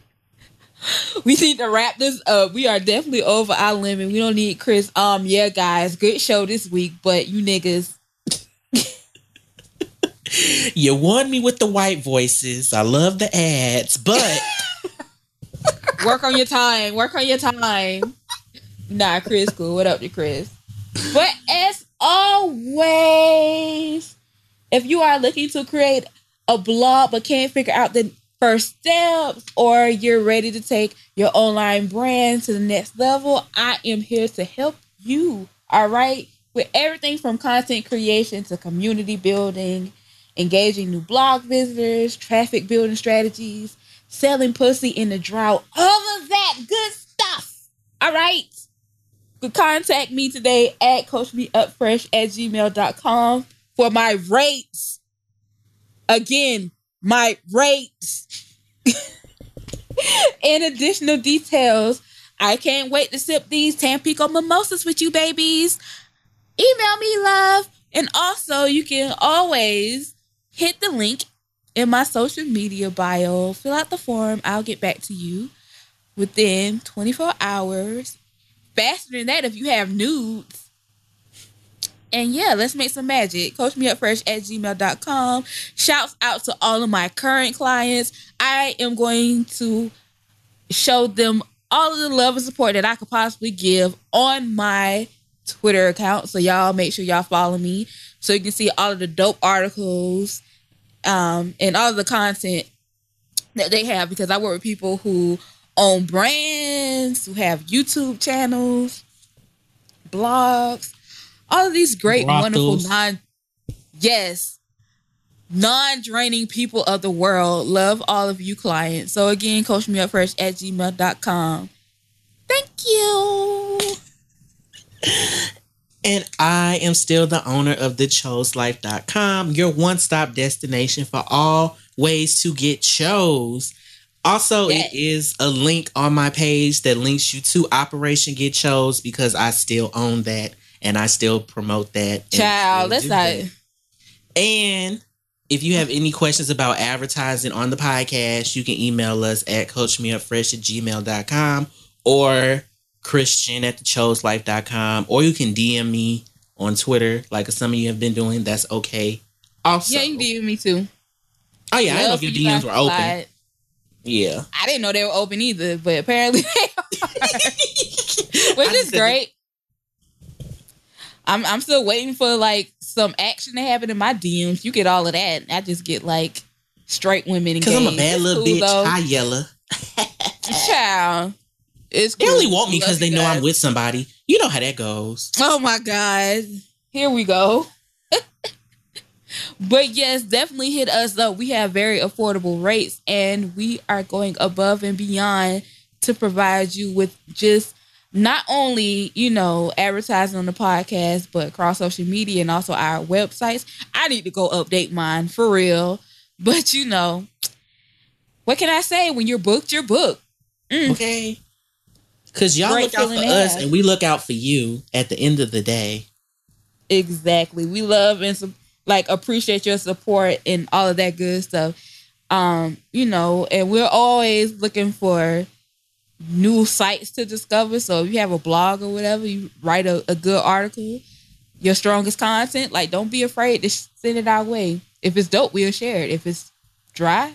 Speaker 2: we need to wrap this up. We are definitely over our limit. We don't need Chris. Um, yeah, guys, good show this week, but you niggas,
Speaker 1: You won me with the white voices. I love the ads, but
Speaker 2: work on your time. Work on your time. Nah, Chris, cool. What up to Chris? But as always, if you are looking to create a blog but can't figure out the first steps, or you're ready to take your online brand to the next level, I am here to help you. All right, with everything from content creation to community building, engaging new blog visitors, traffic building strategies, selling pussy in the drought, all of that good stuff. All right. Contact me today at coachmeupfresh at gmail.com for my rates. Again, my rates. and additional details. I can't wait to sip these Tampico mimosas with you, babies. Email me, love. And also, you can always hit the link in my social media bio. Fill out the form. I'll get back to you within 24 hours. Faster than that if you have nudes. And yeah, let's make some magic. Coach me up fresh at gmail.com. Shouts out to all of my current clients. I am going to show them all of the love and support that I could possibly give on my Twitter account. So y'all make sure y'all follow me so you can see all of the dope articles um, and all of the content that they have because I work with people who own brands, who have YouTube channels, blogs, all of these great, wonderful non yes, non-draining people of the world. Love all of you clients. So again, coach me up fresh at gmail.com. Thank you.
Speaker 1: And I am still the owner of thechoselife.com, your one stop destination for all ways to get shows. Also,
Speaker 2: Yes.
Speaker 1: it is a link on my page that links you to Operation Get Shows because I still own that and I still promote that.
Speaker 2: Child, that's not
Speaker 1: that. And if you have any questions about advertising on the podcast, you can email us at coachmeupfresh at gmail.com or Christian at thechoselife.com or you can DM me on Twitter like some of you have been doing. That's okay. Also,
Speaker 2: Yeah, you DM me too.
Speaker 1: oh yeah, I didn't know if your
Speaker 2: you
Speaker 1: DMs were open.
Speaker 2: slide.
Speaker 1: Yeah,
Speaker 2: I didn't know they were open either, but apparently they are. Which
Speaker 1: I
Speaker 2: is
Speaker 1: just said-
Speaker 2: great. I'm I'm still waiting for like some action to happen in my DMs. You get all of that. I just get like straight women
Speaker 1: Because I'm a bad little
Speaker 2: cool,
Speaker 1: bitch.
Speaker 2: though.
Speaker 1: Hi, Yella.
Speaker 2: Child. It's
Speaker 1: They only want me because they know
Speaker 2: guys.
Speaker 1: I'm with somebody. You know how that goes.
Speaker 2: Oh my god. Here we go. but yes, definitely hit us up. We have very affordable rates and we are going above and beyond to provide you with just not only, you know, advertising on the podcast, but across social media and also our websites. I need to go update mine for real. But you know, what can I say? When you're booked, you're booked. Mm.
Speaker 1: Okay. Because y'all look out for
Speaker 2: feeling
Speaker 1: us
Speaker 2: ass.
Speaker 1: and we look out for you at the end of the day.
Speaker 2: Exactly. We love and like appreciate your support and all of that good stuff. Um, you know, and we're always looking for new sites to discover. So if you have a blog or whatever, you write a, a good article, your strongest content, like don't be afraid to send it our way. If it's dope, we'll share it. If it's dry,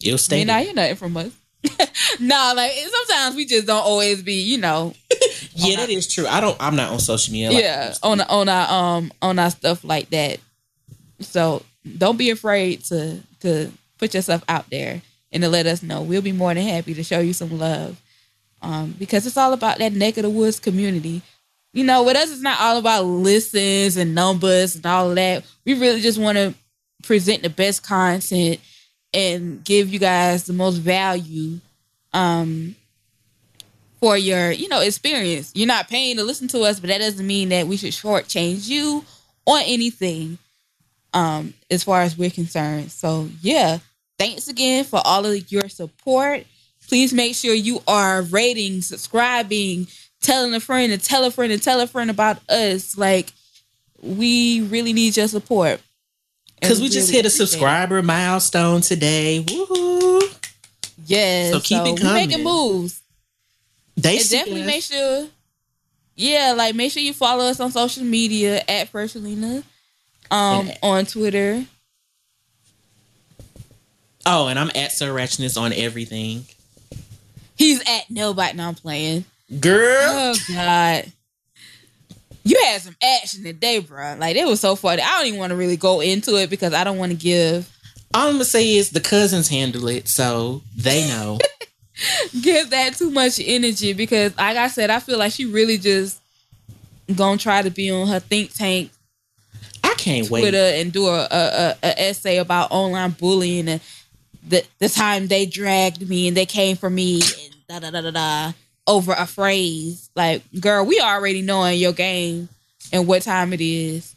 Speaker 1: You'll stay.
Speaker 2: not
Speaker 1: there.
Speaker 2: hear nothing from us. no, like sometimes we just don't always be, you know,
Speaker 1: Yeah, that is true. I don't. I'm not on social media. like-
Speaker 2: yeah on on our um on our stuff like that so don't be afraid to to put yourself out there and to let us know. We'll be more than happy to show you some love. Um, because it's all about that neck of the woods community. You know, with us, it's not all about listens and numbers and all of that. We really just want to present the best content and give you guys the most value um, for your, you know, experience. You're not paying to listen to us, but that doesn't mean that we should shortchange you or anything um, as far as we're concerned. So, yeah, thanks again for all of your support. Please make sure you are rating, subscribing, telling a friend and tell a friend and tell a friend about us. Like, we really need your support.
Speaker 1: Because we really just hit a subscriber milestone today. Woohoo!
Speaker 2: Yes. So keep so it coming. making moves. They definitely make sure. Yeah, like make sure you follow us on social media at Freshalina, um, on Twitter.
Speaker 1: Oh, and I'm at Sir Ratchettness on everything.
Speaker 2: He's at nobody. No, I'm playing.
Speaker 1: Girl.
Speaker 2: Oh God. You had some action today, bro. Like it was so funny. I don't even want to really go into it because I don't want to give.
Speaker 1: All I'm gonna say is the cousins handle it, so they know.
Speaker 2: give that too much energy because, like I said, I feel like she really just gonna try to be on her think tank.
Speaker 1: I can't
Speaker 2: Twitter
Speaker 1: wait
Speaker 2: and do a, a, a essay about online bullying and the the time they dragged me and they came for me and da da da da da over a phrase. Like, girl, we already knowing your game and what time it is.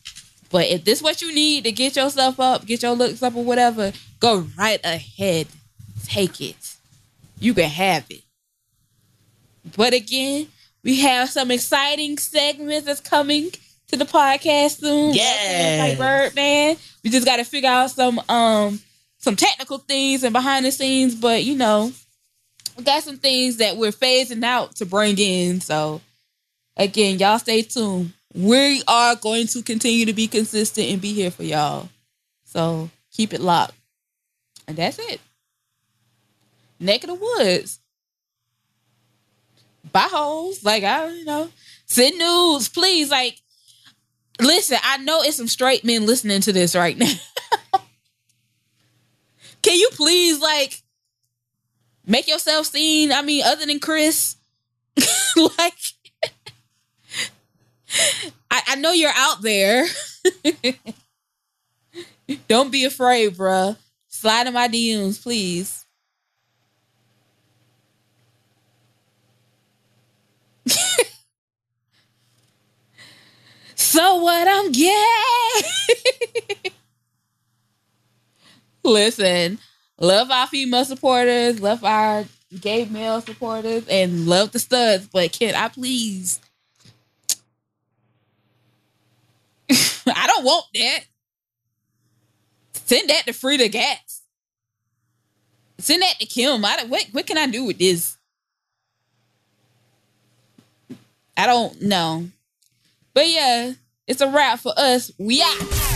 Speaker 2: But if this is what you need to get yourself up, get your looks up or whatever, go right ahead. Take it. You can have it. But again, we have some exciting segments that's coming to the podcast soon.
Speaker 1: Yeah.
Speaker 2: Like Birdman. We just gotta figure out some um some technical things and behind the scenes, but you know, got some things that we're phasing out to bring in. So again, y'all stay tuned. We are going to continue to be consistent and be here for y'all. So keep it locked. And that's it. Neck of the woods. Bye holes. Like I you know. Send news, please. Like, listen, I know it's some straight men listening to this right now. Can you please like make yourself seen? I mean, other than Chris, like I, I know you're out there. Don't be afraid, bruh. Slide in my DMs, please. so what I'm getting. Listen, love our female supporters, love our gay male supporters, and love the studs. But can I please? I don't want that. Send that to Freda Gatz. Send that to Kim. I what what can I do with this? I don't know. But yeah, it's a wrap for us. We out.